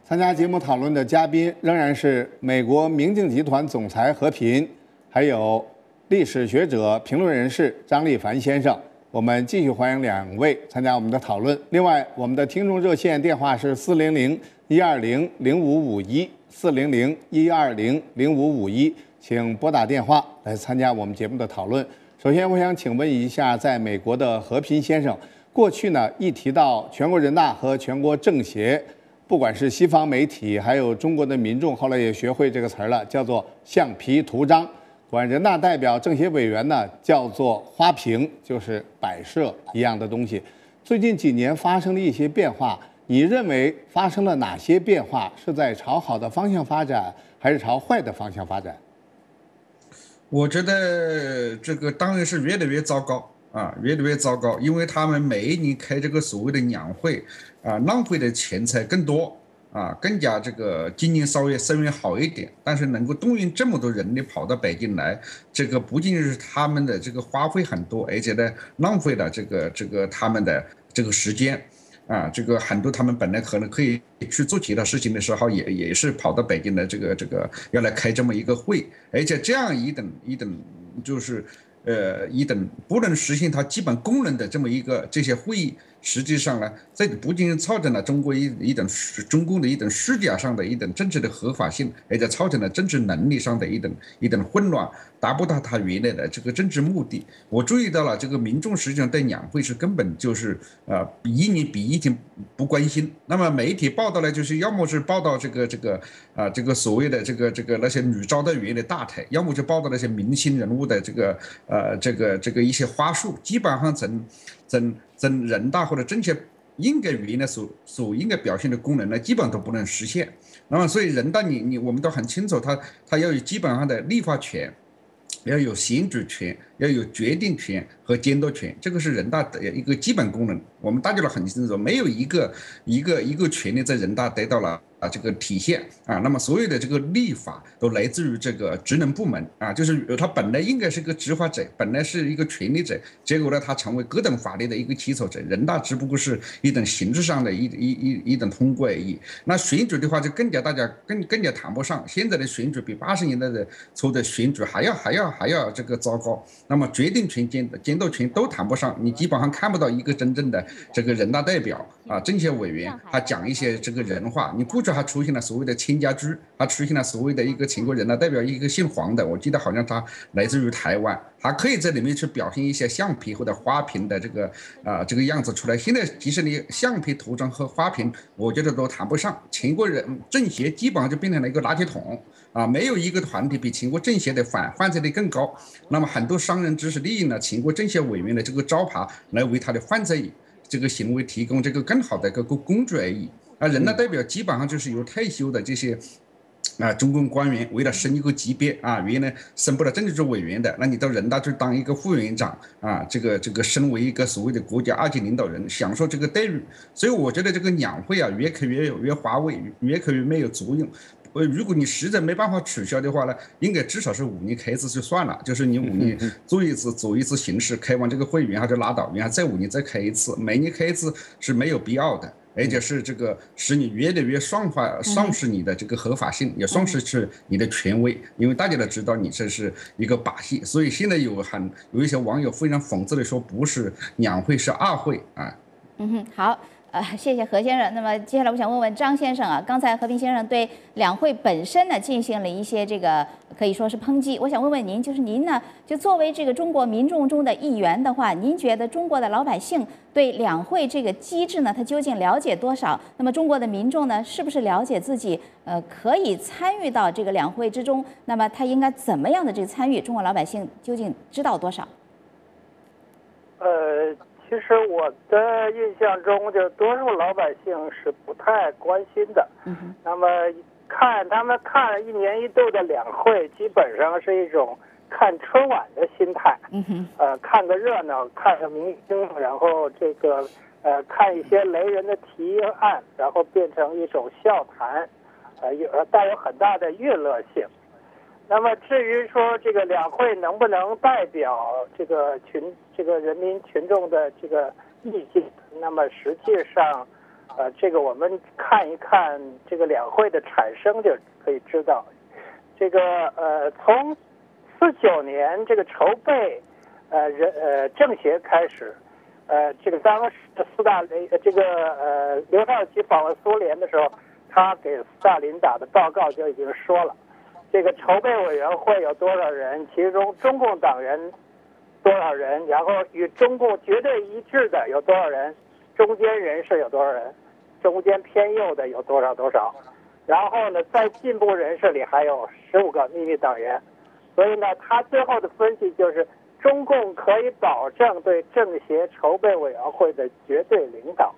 参加节目讨论的嘉宾仍然是美国明镜集团总裁何平，还有历史学者、评论人士张立凡先生。我们继续欢迎两位参加我们的讨论。另外，我们的听众热线电话是四零零一二零零五五一四零零一二零零五五一，请拨打电话来参加我们节目的讨论。首先，我想请问一下，在美国的和平先生，过去呢一提到全国人大和全国政协，不管是西方媒体，还有中国的民众，后来也学会这个词儿了，叫做橡皮图章；管人大代表、政协委员呢，叫做花瓶，就是摆设一样的东西。最近几年发生了一些变化，你认为发生了哪些变化？是在朝好的方向发展，还是朝坏的方向发展？我觉得这个当然是越来越糟糕啊，越来越糟糕，因为他们每一年开这个所谓的两会啊，浪费的钱财更多啊，更加这个经营稍微稍微好一点，但是能够动员这么多人力跑到北京来，这个不仅是他们的这个花费很多，而且呢，浪费了这个这个他们的这个时间。啊，这个很多他们本来可能可以去做其他事情的时候，也也是跑到北京来，这个这个要来开这么一个会，而且这样一等一等就是呃一等不能实现它基本功能的这么一个这些会议，实际上呢，这不仅造成了中国一一等中共的一等虚假上的一等政治的合法性，而且造成了政治能力上的一等一等混乱。达不到他原来的这个政治目的。我注意到了，这个民众实际上对两会是根本就是呃一年比一年不关心。那么媒体报道呢，就是要么是报道这个这个啊这个所谓的这个这个那些女招待员的大台，要么就报道那些明星人物的这个呃这个这个一些花束。基本上整真真人大或者政协应该原来所所应该表现的功能呢，基本都不能实现。那么，所以人大你你我们都很清楚，他他要有基本上的立法权，要有选举权，要有决定权和监督权，这个是人大的一个基本功能。我们大家都很清楚，没有一个一个一个权利在人大得到了。这个体现啊，那么所有的这个立法都来自于这个职能部门啊，就是他本来应该是个执法者，本来是一个权力者，结果呢，他成为各等法律的一个起草者，人大只不过是一等形式上的一一一一等通过而已。那选举的话，就更加大家更更加谈不上，现在的选举比八十年代的初的选举还要还要还要这个糟糕。那么决定权、监监督权都谈不上，你基本上看不到一个真正的这个人大代表啊，政协委员，他讲一些这个人话，你估。还出现了所谓的亲家居，还出现了所谓的一个全国人大代表，一个姓黄的，我记得好像他来自于台湾，还可以在里面去表现一些橡皮或者花瓶的这个啊这个样子出来。现在即使你橡皮图章和花瓶，我觉得都谈不上。全国人政协基本上就变成了一个垃圾桶啊，没有一个团体比全国政协的反犯罪率更高。那么很多商人只是利用了全国政协委员的这个招牌，来为他的犯罪这个行为提供这个更好的一个工具而已。啊，人大代表基本上就是由退休的这些啊中共官员为了升一个级别啊，原来升不了政治局委员的，那你到人大去当一个副委员长啊，这个这个升为一个所谓的国家二级领导人，享受这个待遇。所以我觉得这个两会啊，越开越越乏味，越开越没有作用。呃，如果你实在没办法取消的话呢，应该至少是五年开一次就算了，就是你五年做一次走一次形式，开完这个会员还就拉倒，然后再五年再开一次，每年开一次是没有必要的。而且是这个使你越来越丧化、丧失你的这个合法性，也丧失是你的权威，因为大家都知道你这是一个把戏，所以现在有很有一些网友非常讽刺的说，不是两会是二会啊。嗯哼，好。呃，谢谢何先生。那么接下来我想问问张先生啊，刚才和平先生对两会本身呢进行了一些这个可以说是抨击。我想问问您，就是您呢，就作为这个中国民众中的一员的话，您觉得中国的老百姓对两会这个机制呢，他究竟了解多少？那么中国的民众呢，是不是了解自己呃可以参与到这个两会之中？那么他应该怎么样的这个参与？中国老百姓究竟知道多少？呃。其实我的印象中，就多数老百姓是不太关心的。嗯那么看他们看一年一度的两会，基本上是一种看春晚的心态。嗯哼。呃，看个热闹，看个明星，然后这个呃看一些雷人的提案，然后变成一种笑谈，呃有带有很大的娱乐性。那么至于说这个两会能不能代表这个群这个人民群众的这个意见，那么实际上，呃，这个我们看一看这个两会的产生就可以知道，这个呃从四九年这个筹备呃人呃政协开始，呃这个当时斯大林这个呃刘少奇访问苏联的时候，他给斯大林打的报告就已经说了。这个筹备委员会有多少人？其中中共党员多少人？然后与中共绝对一致的有多少人？中间人士有多少人？中间偏右的有多少多少？然后呢，在进步人士里还有十五个秘密党员。所以呢，他最后的分析就是，中共可以保证对政协筹备委员会的绝对领导。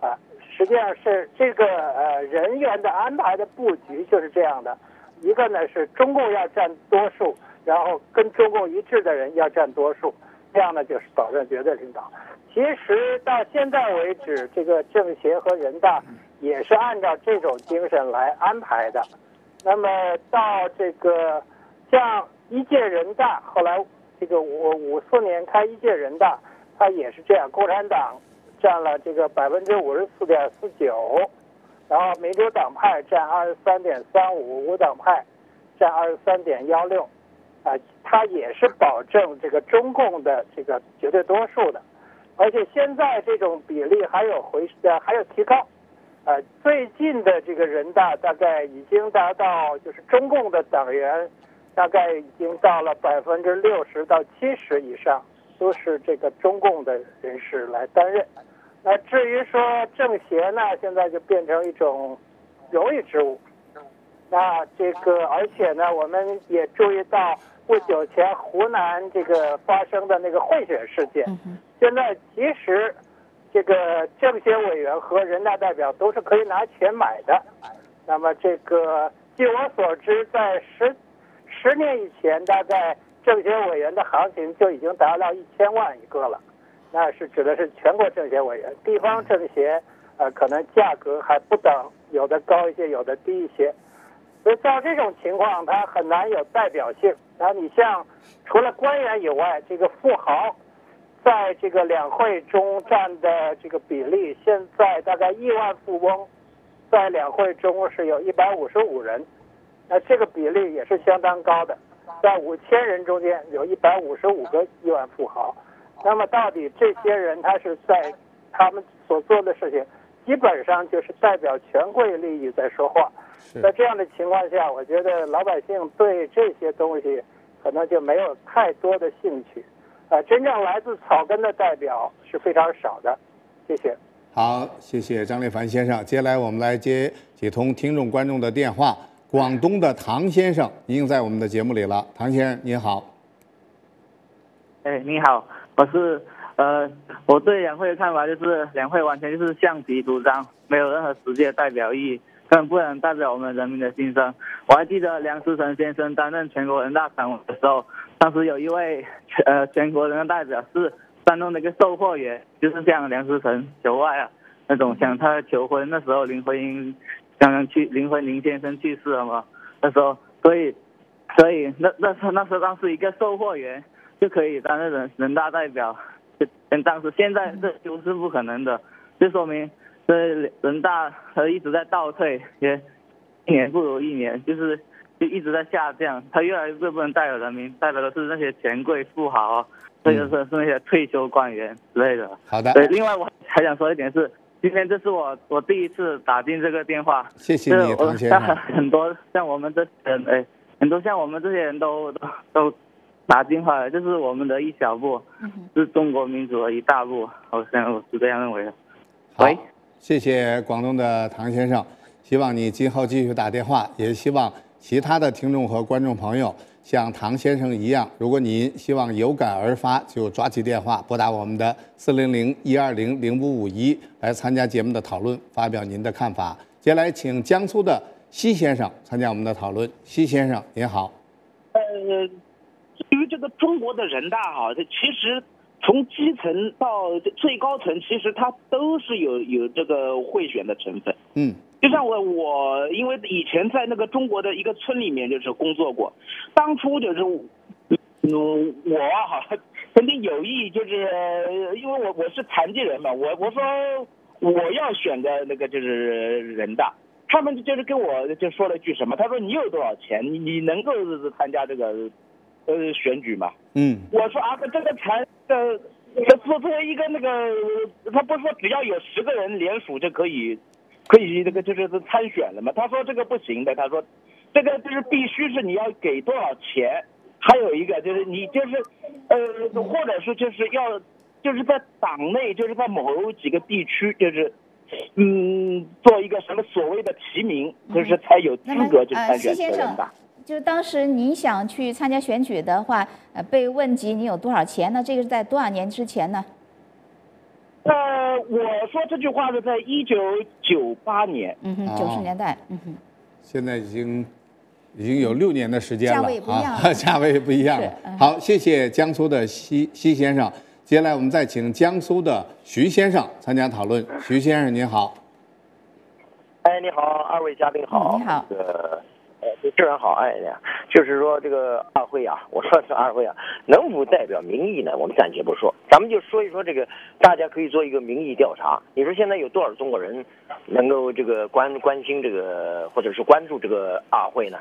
啊，实际上是这个呃人员的安排的布局就是这样的。一个呢是中共要占多数，然后跟中共一致的人要占多数，这样呢就是保证绝对领导。其实到现在为止，这个政协和人大也是按照这种精神来安排的。那么到这个像一届人大，后来这个五五四年开一届人大，它也是这样，共产党占了这个百分之五十四点四九。然后民主党派占二十三点三五，无党派占二十三点幺六，啊，它也是保证这个中共的这个绝对多数的，而且现在这种比例还有回呃还有提高，呃，最近的这个人大大概已经达到就是中共的党员大概已经到了百分之六十到七十以上，都是这个中共的人士来担任。那至于说政协呢，现在就变成一种荣誉职务。那这个，而且呢，我们也注意到不久前湖南这个发生的那个贿选事件。现在其实这个政协委员和人大代表都是可以拿钱买的。那么这个，据我所知，在十十年以前，大概政协委员的行情就已经达到一千万一个了。那是指的是全国政协委员，地方政协，呃，可能价格还不等，有的高一些，有的低一些。所以照这种情况，它很难有代表性。然后你像除了官员以外，这个富豪。在这个两会中占的这个比例，现在大概亿万富翁在两会中是有一百五十五人，那这个比例也是相当高的，在五千人中间有一百五十五个亿万富豪。那么到底这些人他是在他们所做的事情，基本上就是代表权贵利益在说话。在这样的情况下，我觉得老百姓对这些东西可能就没有太多的兴趣。呃，真正来自草根的代表是非常少的，谢谢。好，谢谢张立凡先生。接下来我们来接几通听众观众的电话。广东的唐先生已经在我们的节目里了，唐先生您好。哎，你好，我是呃，我对两会的看法就是两会完全就是橡皮图章，没有任何实际的代表意义，根本不能代表我们人民的心声。我还记得梁思成先生担任全国人大常委的时候。当时有一位呃全国人大代表是山东的一个售货员，就是像梁思成求爱啊那种向他求婚。那时候林徽因刚刚去，林徽林先生去世了嘛。那时候，所以所以那那时那时候当时一个售货员就可以担任人人大代表，跟当时现在这都是不可能的，就说明这人大他一直在倒退，也一年不如一年，就是。就一直在下降，他越来越不能代表人民，代表的是那些权贵富豪，或者是是那些退休官员之类的。好的。对，另外我还想说一点是，今天这是我我第一次打进这个电话。谢谢你，唐先生。很多像我们这人，哎，很多像我们这些人都都都都打电话，这是我们的一小步，是中国民主的一大步。我想我是这样认为的。喂，谢谢广东的唐先生，希望你今后继续打电话，也希望。其他的听众和观众朋友，像唐先生一样，如果您希望有感而发，就抓起电话拨打我们的四零零一二零零五五一来参加节目的讨论，发表您的看法。接下来，请江苏的西先生参加我们的讨论。西先生，您好。呃，至于这个中国的人大哈，这其实从基层到最高层，其实它都是有有这个贿选的成分。嗯。就像我我因为以前在那个中国的一个村里面就是工作过，当初就是，嗯我哈曾经有意就是因为我我是残疾人嘛，我我说我要选个那个就是人大，他们就是跟我就说了一句什么，他说你有多少钱，你你能够参加这个呃选举嘛？嗯，我说啊这个才呃这作为一个那个他不是说只要有十个人联署就可以。可以，这个就是参选了嘛？他说这个不行的，他说，这个就是必须是你要给多少钱，还有一个就是你就是，呃，或者是就是要，就是在党内，就是在某几个地区，就是，嗯，做一个什么所谓的提名，就是才有资格去参选人大。就是当时你想去参加选举的话，呃，被问及你有多少钱呢？这个是在多少年之前呢？呃，我说这句话是在一九九八年，嗯哼，九十年代，嗯哼，现在已经已经有六年的时间了，价位不一样，价位不一样。好，谢谢江苏的西西先生。接下来我们再请江苏的徐先生参加讨论。徐先生您好。哎，你好，二位嘉宾好。你好。这个。呃，主持人好，哎呀，就是说这个二会啊，我说是二会啊，能否代表民意呢？我们暂且不说，咱们就说一说这个，大家可以做一个民意调查。你说现在有多少中国人能够这个关关心这个，或者是关注这个二会呢？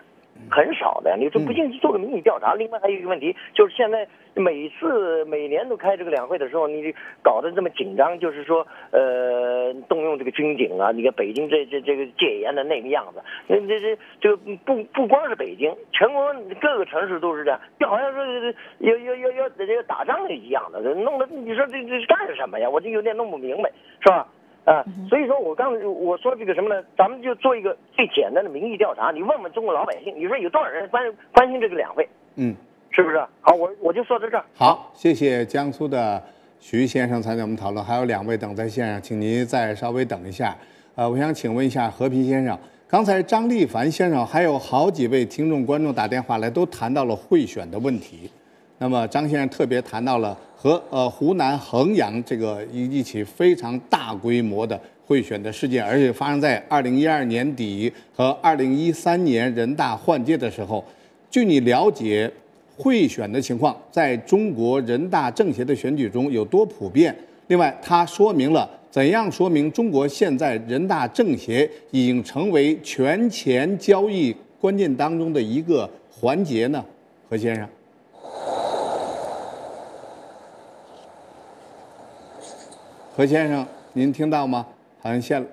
很少的，你说不信做个民意调查。另外还有一个问题，就是现在每次每年都开这个两会的时候，你搞得这么紧张，就是说呃动用这个军警啊，你看北京这这这个戒严的那个样子，那这这这不不光是北京，全国各个城市都是这样，就好像是要要要要这个打仗一样的，弄得你说这这是干什么呀？我就有点弄不明白，是吧？啊，所以说我刚我说这个什么呢？咱们就做一个最简单的民意调查，你问问中国老百姓，你说有多少人关关心这个两会？嗯，是不是？好，我我就说到这儿。好，谢谢江苏的徐先生参加我们讨论，还有两位等在线上，请您再稍微等一下。呃，我想请问一下和平先生，刚才张立凡先生还有好几位听众观众打电话来，都谈到了贿选的问题。那么张先生特别谈到了和呃湖南衡阳这个一一起非常大规模的贿选的事件，而且发生在二零一二年底和二零一三年人大换届的时候。据你了解，贿选的情况在中国人大政协的选举中有多普遍？另外，它说明了怎样说明中国现在人大政协已经成为权钱交易关键当中的一个环节呢？何先生，何先生，您听到吗？好像现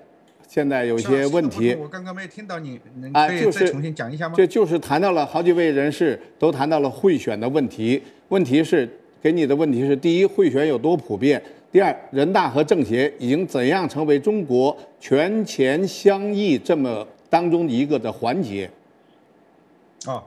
现在有些问题。我刚刚没听到你，能，可以再重新讲一下吗？这就是谈到了好几位人士都谈到了贿选的问题。问题是给你的问题是：第一，贿选有多普遍；第二，人大和政协已经怎样成为中国权钱相异这么当中的一个的环节？哦，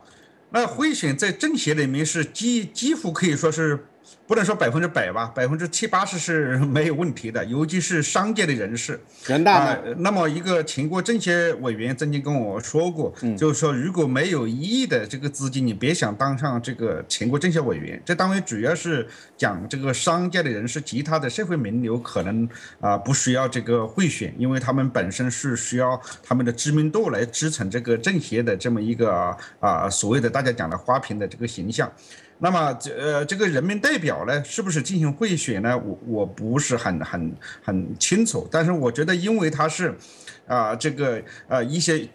那贿选在政协里面是几几乎可以说是不能说百分之百吧，百分之七八十是没有问题的，尤其是商界的人士。人大那么一个全国政协委员曾经跟我说过，就是说如果没有一亿的这个资金，你别想当上这个全国政协委员。这单位主要是讲这个商界的人士，其他的社会名流可能啊、不需要这个贿选，因为他们本身是需要他们的知名度来支撑这个政协的这么一个啊、所谓的大家讲的花瓶的这个形象。那么这呃这个人民代表呢，是不是进行贿选呢？我我不是很很很清楚，但是我觉得，因为他是，啊、这个呃一些，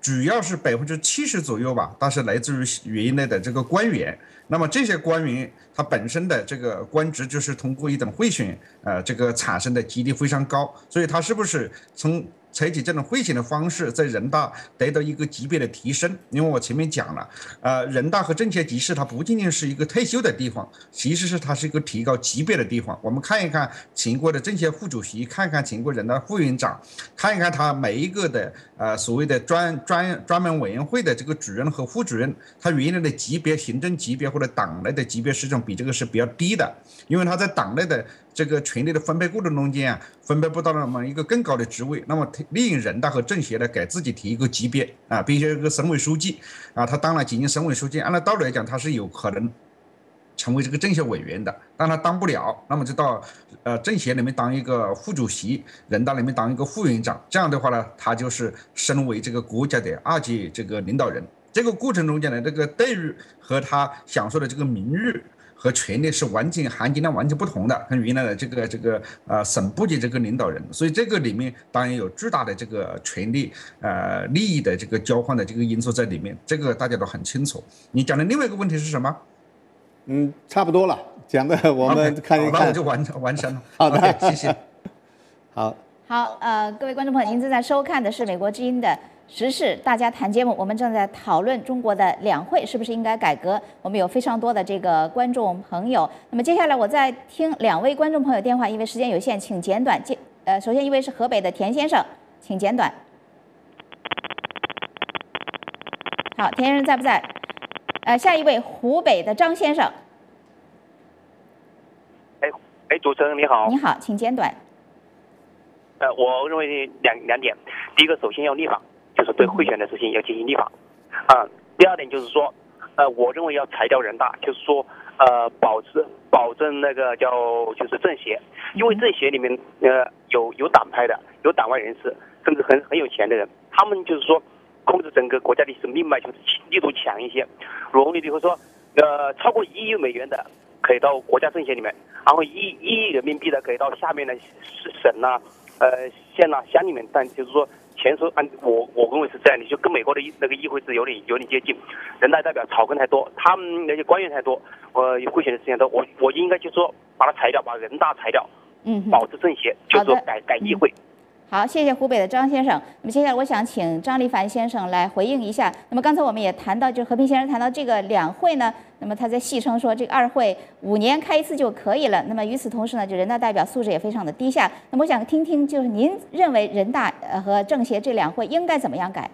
主要是百分之七十左右吧，它是来自于原来的这个官员。那么这些官员他本身的这个官职就是通过一种贿选，呃，这个产生的几率非常高，所以他是不是从采取这种会选的方式，在人大得到一个级别的提升？因为我前面讲了，呃，人大和政协其实它不仅仅是一个退休的地方，其实是它是一个提高级别的地方。我们看一看全国的政协副主席，看看全国人大副委员长，看一看他每一个的呃所谓的专专专门委员会的这个主任和副主任，他原来的级别、行政级别或者党内的级别，实际上比这个是比较低的，因为他在党内的这个权力的分配过程中间啊，分配不到那么一个更高的职位，那么利用人大和政协呢，给自己提一个级别啊，比如说一个省委书记啊，他当了几年省委书记，按照道理来讲，他是有可能成为这个政协委员的，但他当不了，那么就到呃政协里面当一个副主席，人大里面当一个副委员长，这样的话呢，他就是身为这个国家的二级这个领导人。这个过程中间呢，这个待遇和他享受的这个名誉和权利是完全含金量完全不同的，跟原来的这个这个呃省部级这个领导人，所以这个里面当然有巨大的这个权利呃利益的这个交换的这个因素在里面，这个大家都很清楚。你讲的另外一个问题是什么？嗯，差不多了，讲的 我们看一看。好那我就完完成了。好的谢谢。好，好，呃，各位观众朋友，您正在收看的是美国之音的时事大家谈节目，我们正在讨论中国的两会是不是应该改革。我们有非常多的这个观众朋友。那么接下来我再听两位观众朋友电话，因为时间有限，请简短。接呃，首先一位是河北的田先生，请简短。好，田先生在不在？呃，下一位湖北的张先生，哎哎，主持人你好。你好，请简短。呃，我认为两两点，第一个，首先要立法，就是对贿选的事情要进行立法。啊、第二点就是说，呃，我认为要裁掉人大，就是说，呃，保持保证那个叫就是政协，因为政协里面呃有有党派的，有党外人士，甚至很很有钱的人，他们就是说控制整个国家的命脉就是力度强一些，容力比如说呃超过一亿美元的可以到国家政协里面，然后一一亿人民币的可以到下面的市省呐、呃县呐、乡里面，但就是说钱是按我我认为是这样的，就跟美国的那个议会是有点有点接近，人大代表草根太多，他们那些官员太多，呃贿选的事情多，我我应该就说把它裁掉，把人大裁掉，嗯，保持政协，就是说改改议会。好，谢谢湖北的张先生。那么接下来我想请张立凡先生来回应一下。那么刚才我们也谈到，就是和平先生谈到这个两会呢，那么他在戏称说这个二会五年开一次就可以了。那么与此同时呢，就人大代表素质也非常的低下。那么我想听听，就是您认为人大呃和政协这两会应该怎么样改？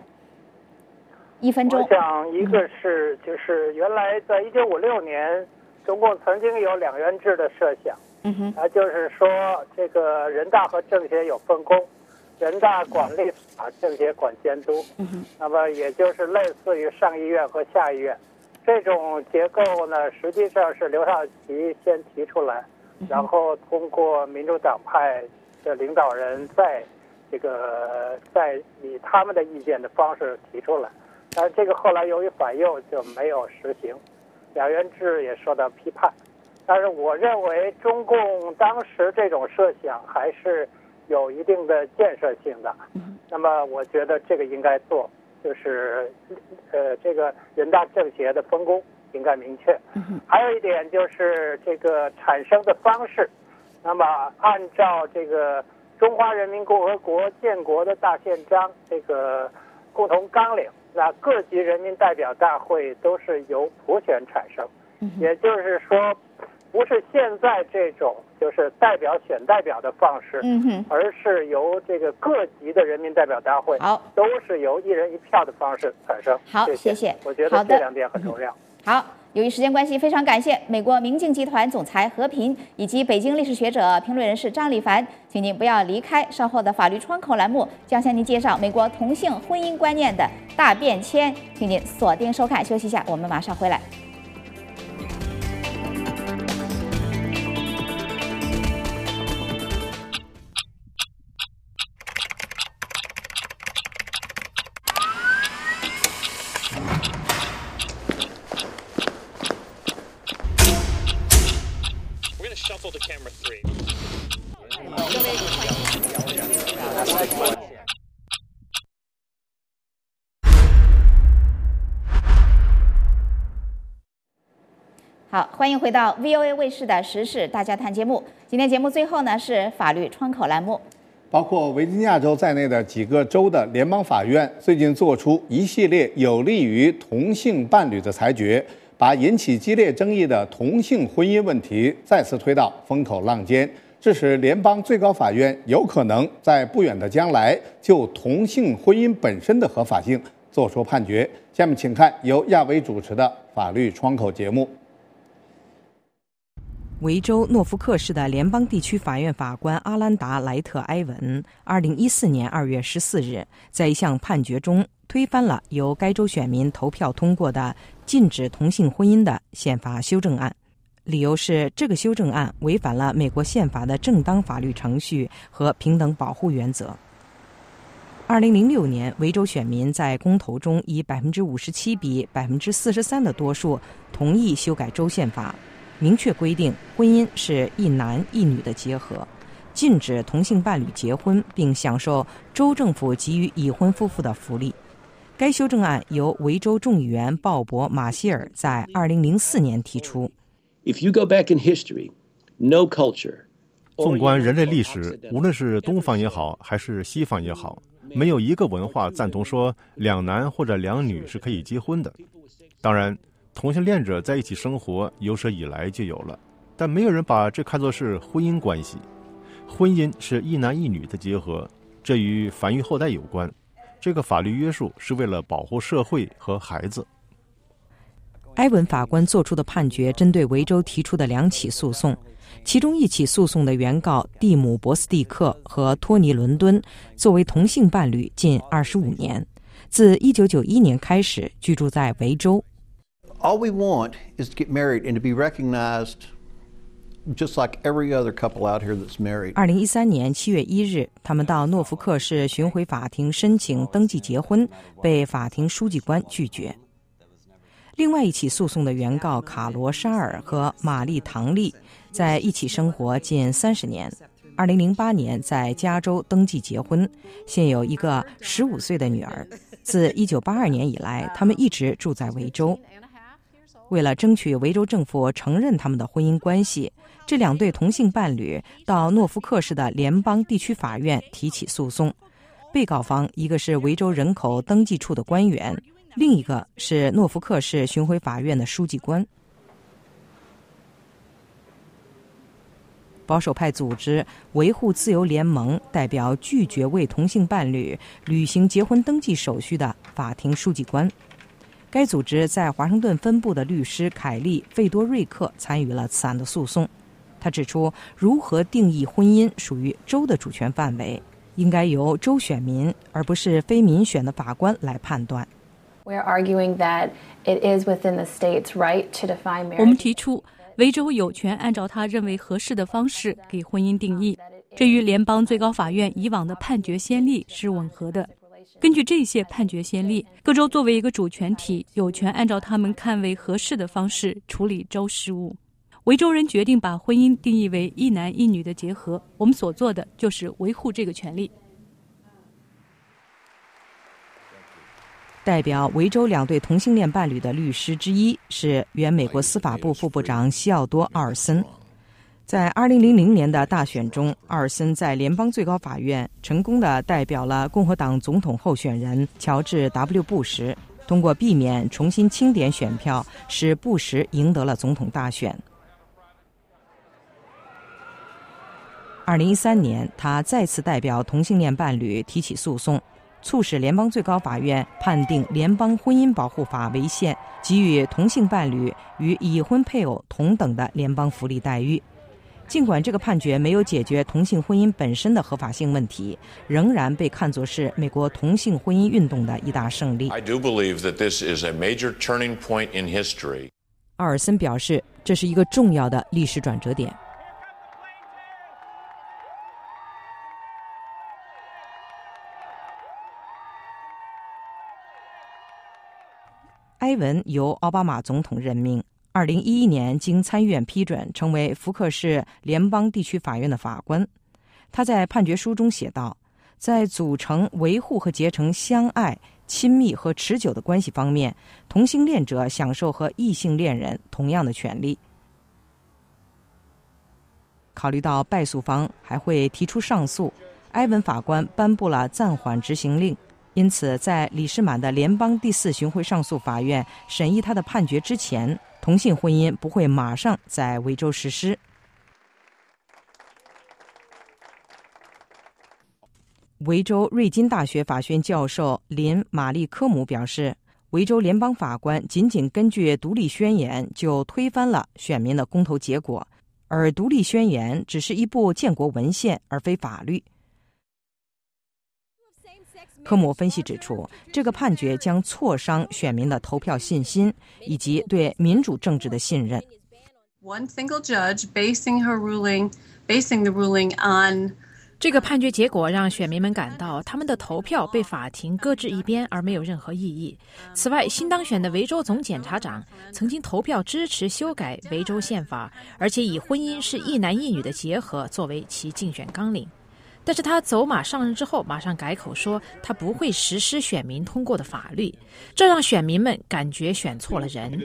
一分钟我。想，一个是就是原来在一九五六年，中共曾经有两元制的设想，嗯哼，啊，就是说这个人大和政协有分工，人大管立法，政协管监督。那么也就是类似于上议院和下议院这种结构呢，实际上是刘少奇先提出来，然后通过民主党派的领导人在这个在以他们的意见的方式提出来，但是这个后来由于反右就没有实行，两院制也受到批判。但是我认为中共当时这种设想还是有一定的建设性的。那么我觉得这个应该做，就是呃这个人大政协的分工应该明确。还有一点就是这个产生的方式，那么按照这个中华人民共和国建国的大宪章这个共同纲领，那各级人民代表大会都是由普选产生，也就是说。不是现在这种就是代表选代表的方式，嗯哼，而是由这个各级的人民代表大会，好，都是由一人一票的方式产生。好，谢谢。我觉得这两点很重要。好，由于时间关系，非常感谢美国明镜集团总裁何平以及北京历史学者、评论人士张立凡，请您不要离开，稍后的法律窗口栏目将向您介绍美国同性婚姻观念的大变迁，请您锁定收看。休息一下，我们马上回来。欢迎回到 VOA 卫视的时事大家谈节目。今天节目最后呢是法律窗口栏目，包括维吉尼亚州在内的几个州的联邦法院最近做出一系列有利于同性伴侣的裁决，把引起激烈争议的同性婚姻问题再次推到风口浪尖，致使联邦最高法院有可能在不远的将来就同性婚姻本身的合法性作出判决。下面请看由亚威主持的法律窗口节目。维州诺福克市的联邦地区法院法官阿兰达·莱特埃文，二零一四年二月十四日，在一项判决中推翻了由该州选民投票通过的禁止同性婚姻的宪法修正案，理由是这个修正案违反了美国宪法的正当法律程序和平等保护原则。二零零六年，维州选民在公投中以百分之五十七比百分之四十三的多数同意修改州宪法。明确规定，婚姻是一男一女的结合，禁止同性伴侣结婚，并享受州政府给予已婚夫妇的福利。该修正案由维州众议员鲍勃·马歇尔在2004年提出。If you go back in history, no culture. 纵观人类历史，无论是东方也好，还是西方也好，没有一个文化赞同说两男或者两女是可以结婚的。当然。同性恋者在一起生活有史以来就有了，但没有人把这看作是婚姻关系。婚姻是一男一女的结合，这与繁育后代有关。这个法律约束是为了保护社会和孩子。埃文法官作出的判决针对维州提出的两起诉讼，其中一起诉讼的原告蒂姆·博斯蒂克和托尼·伦敦作为同性伴侣近二十五年，自一九九一年开始居住在维州。All we want is to get married and to be recognized just like every other couple out here that's married. 二零一三年七月一日，他们到诺福克市巡回法庭申请登记结婚，被法庭书记官拒绝。另外一起诉讼的原告卡罗沙尔和玛丽唐利在一起生活近三十年。二零零八年在加州登记结婚，现有一个十五岁的女儿。自一九八二年以来，他们一直住在维州。为了争取维州政府承认他们的婚姻关系，这两对同性伴侣到诺福克市的联邦地区法院提起诉讼。被告方一个是维州人口登记处的官员，另一个是诺福克市巡回法院的书记官。保守派组织维护自由联盟代表拒绝为同性伴侣履行结婚登记手续的法庭书记官。该组织在华盛顿分部的律师凯利·费多瑞克参与了此案的诉讼。他指出，如何定义婚姻属于州的主权范围，应该由州选民而不是非民选的法官来判断。We're arguing that it is within the state's right to define marriage. 我们提出，维州有权按照他认为合适的方式给婚姻定义，这与联邦最高法院以往的判决先例是吻合的。根据这些判决先例，各州作为一个主权体，有权按照他们看为合适的方式处理州事务。维州人决定把婚姻定义为一男一女的结合，我们所做的就是维护这个权利。代表维州两对同性恋伴侣的律师之一是原美国司法部副部长西奥多·奥尔森。在2000年的大选中，奥尔森在联邦最高法院成功的代表了共和党总统候选人乔治 ·W· 布什，通过避免重新清点选票，使布什赢得了总统大选。二零一三年，他再次代表同性恋伴侣提起诉讼，促使联邦最高法院判定《联邦婚姻保护法》违宪，给予同性伴侣与已婚配偶同等的联邦福利待遇。尽管这个判决没有解决同性婚姻本身的合法性问题，仍然被看作是美国同性婚姻运动的一大胜利。I do believe that this is a major turning point in history. 奥尔森表示，这是一个重要的历史转折点。埃文由奥巴马总统任命，二零一一年经参议院批准，成为福克市联邦地区法院的法官。他在判决书中写道：“在组成、维护和结成相爱、亲密和持久的关系方面，同性恋者享受和异性恋人同样的权利。考虑到败诉方还会提出上诉，埃文法官颁布了暂缓执行令。”因此，在李士满的联邦第四巡回上诉法院审议他的判决之前，同性婚姻不会马上在维州实施。维州瑞金大学法学院教授林·玛丽科姆表示，维州联邦法官仅仅根据独立宣言就推翻了选民的公投结果，而独立宣言只是一部建国文献，而非法律。科姆分析指出，这个判决将挫伤选民的投票信心以及对民主政治的信任。One single judge basing her ruling, basing the ruling on 这个判决结果让选民们感到他们的投票被法庭搁置一边，而没有任何意义。此外，新当选的维州总检察长曾经投票支持修改维州宪法，而且以婚姻是一男一女的结合作为其竞选纲领。但是他走马上任之后，马上改口说他不会实施选民通过的法律，这让选民们感觉选错了人。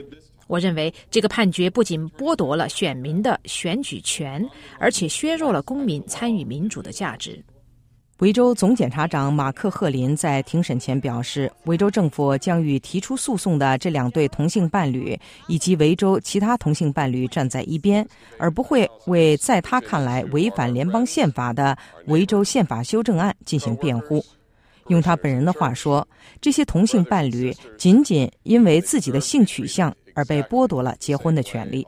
我认为这个判决不仅剥夺了选民的选举权，而且削弱了公民参与民主的价值。维州总检察长马克·赫林在庭审前表示，维州政府将与提出诉讼的这两对同性伴侣以及维州其他同性伴侣站在一边，而不会为在他看来违反联邦宪法的维州宪法修正案进行辩护。用他本人的话说，这些同性伴侣仅仅因为自己的性取向而被剥夺了结婚的权利。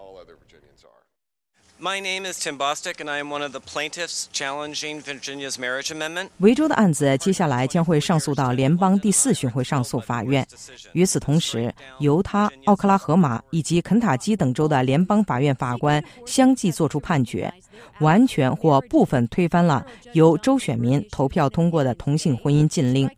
My name is Tim Bostick, and I am one of the plaintiffs challenging Virginia's marriage amendment. 维州的案子接下来将会上诉到联邦第四巡回上诉法院。与此同时，犹他、奥克拉荷马以及肯塔基等州的联邦法院法官相继作出判决，完全或部分推翻了由州选民投票通过的同性婚姻禁令。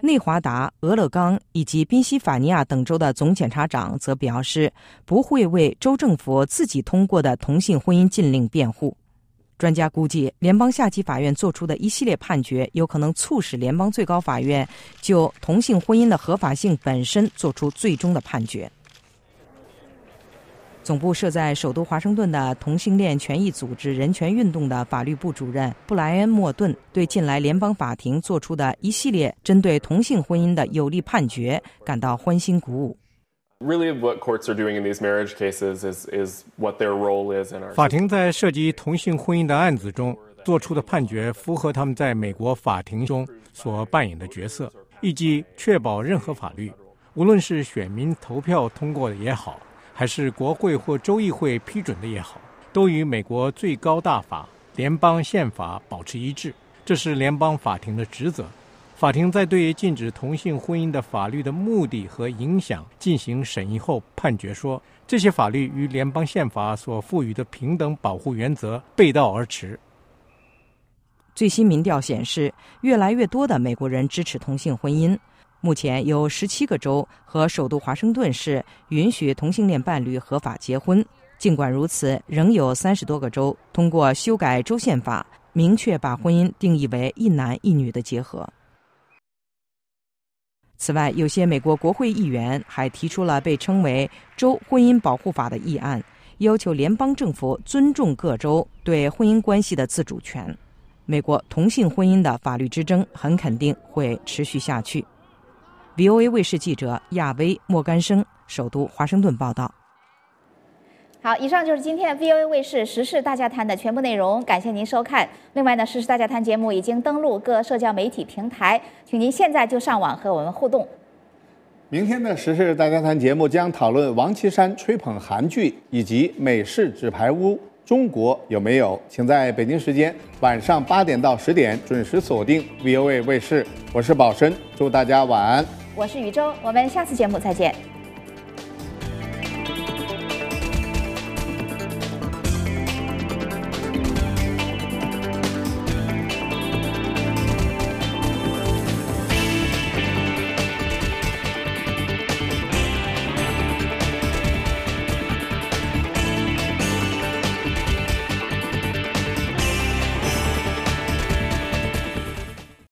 内华达、俄勒冈以及宾夕法尼亚等州的总检察长则表示，不会为州政府自己通过的同性婚姻禁令辩护。专家估计，联邦下级法院作出的一系列判决，有可能促使联邦最高法院就同性婚姻的合法性本身作出最终的判决。总部设在首都华盛顿的同性恋权益组织人权运动的法律部主任布莱恩·莫顿对近来联邦法庭做出的一系列针对同性婚姻的有力判决感到欢欣鼓舞。Really, what courts are doing in these marriage cases is is what their role is 法庭在涉及同性婚姻的案子中做出的判决，符合他们在美国法庭中所扮演的角色，以及确保任何法律，无论是选民投票通过的也好。还是国会或州议会批准的也好，都与美国最高大法联邦宪法保持一致，这是联邦法庭的职责。法庭在对禁止同性婚姻的法律的目的和影响进行审议后，判决说，这些法律与联邦宪法所赋予的平等保护原则背道而驰。最新民调显示，越来越多的美国人支持同性婚姻。目前有十七个州和首都华盛顿市允许同性恋伴侣合法结婚。尽管如此，仍有三十多个州通过修改州宪法，明确把婚姻定义为一男一女的结合。此外，有些美国国会议员还提出了被称为“州婚姻保护法”的议案，要求联邦政府尊重各州对婚姻关系的自主权。美国同性婚姻的法律之争很肯定会持续下去。VOA 卫视记者亚威·莫干生，首都华盛顿报道。好，以上就是今天 VOA 卫视时事大家谈的全部内容，感谢您收看。另外呢，时事大家谈节目已经登录各社交媒体平台，请您现在就上网和我们互动。明天的时事大家谈节目将讨论王岐山吹捧韩剧以及美式纸牌屋，中国有没有？请在北京时间晚上八点到十点准时锁定 VOA 卫视。我是宝申，祝大家晚安。我是宇宙，我们下次节目再见。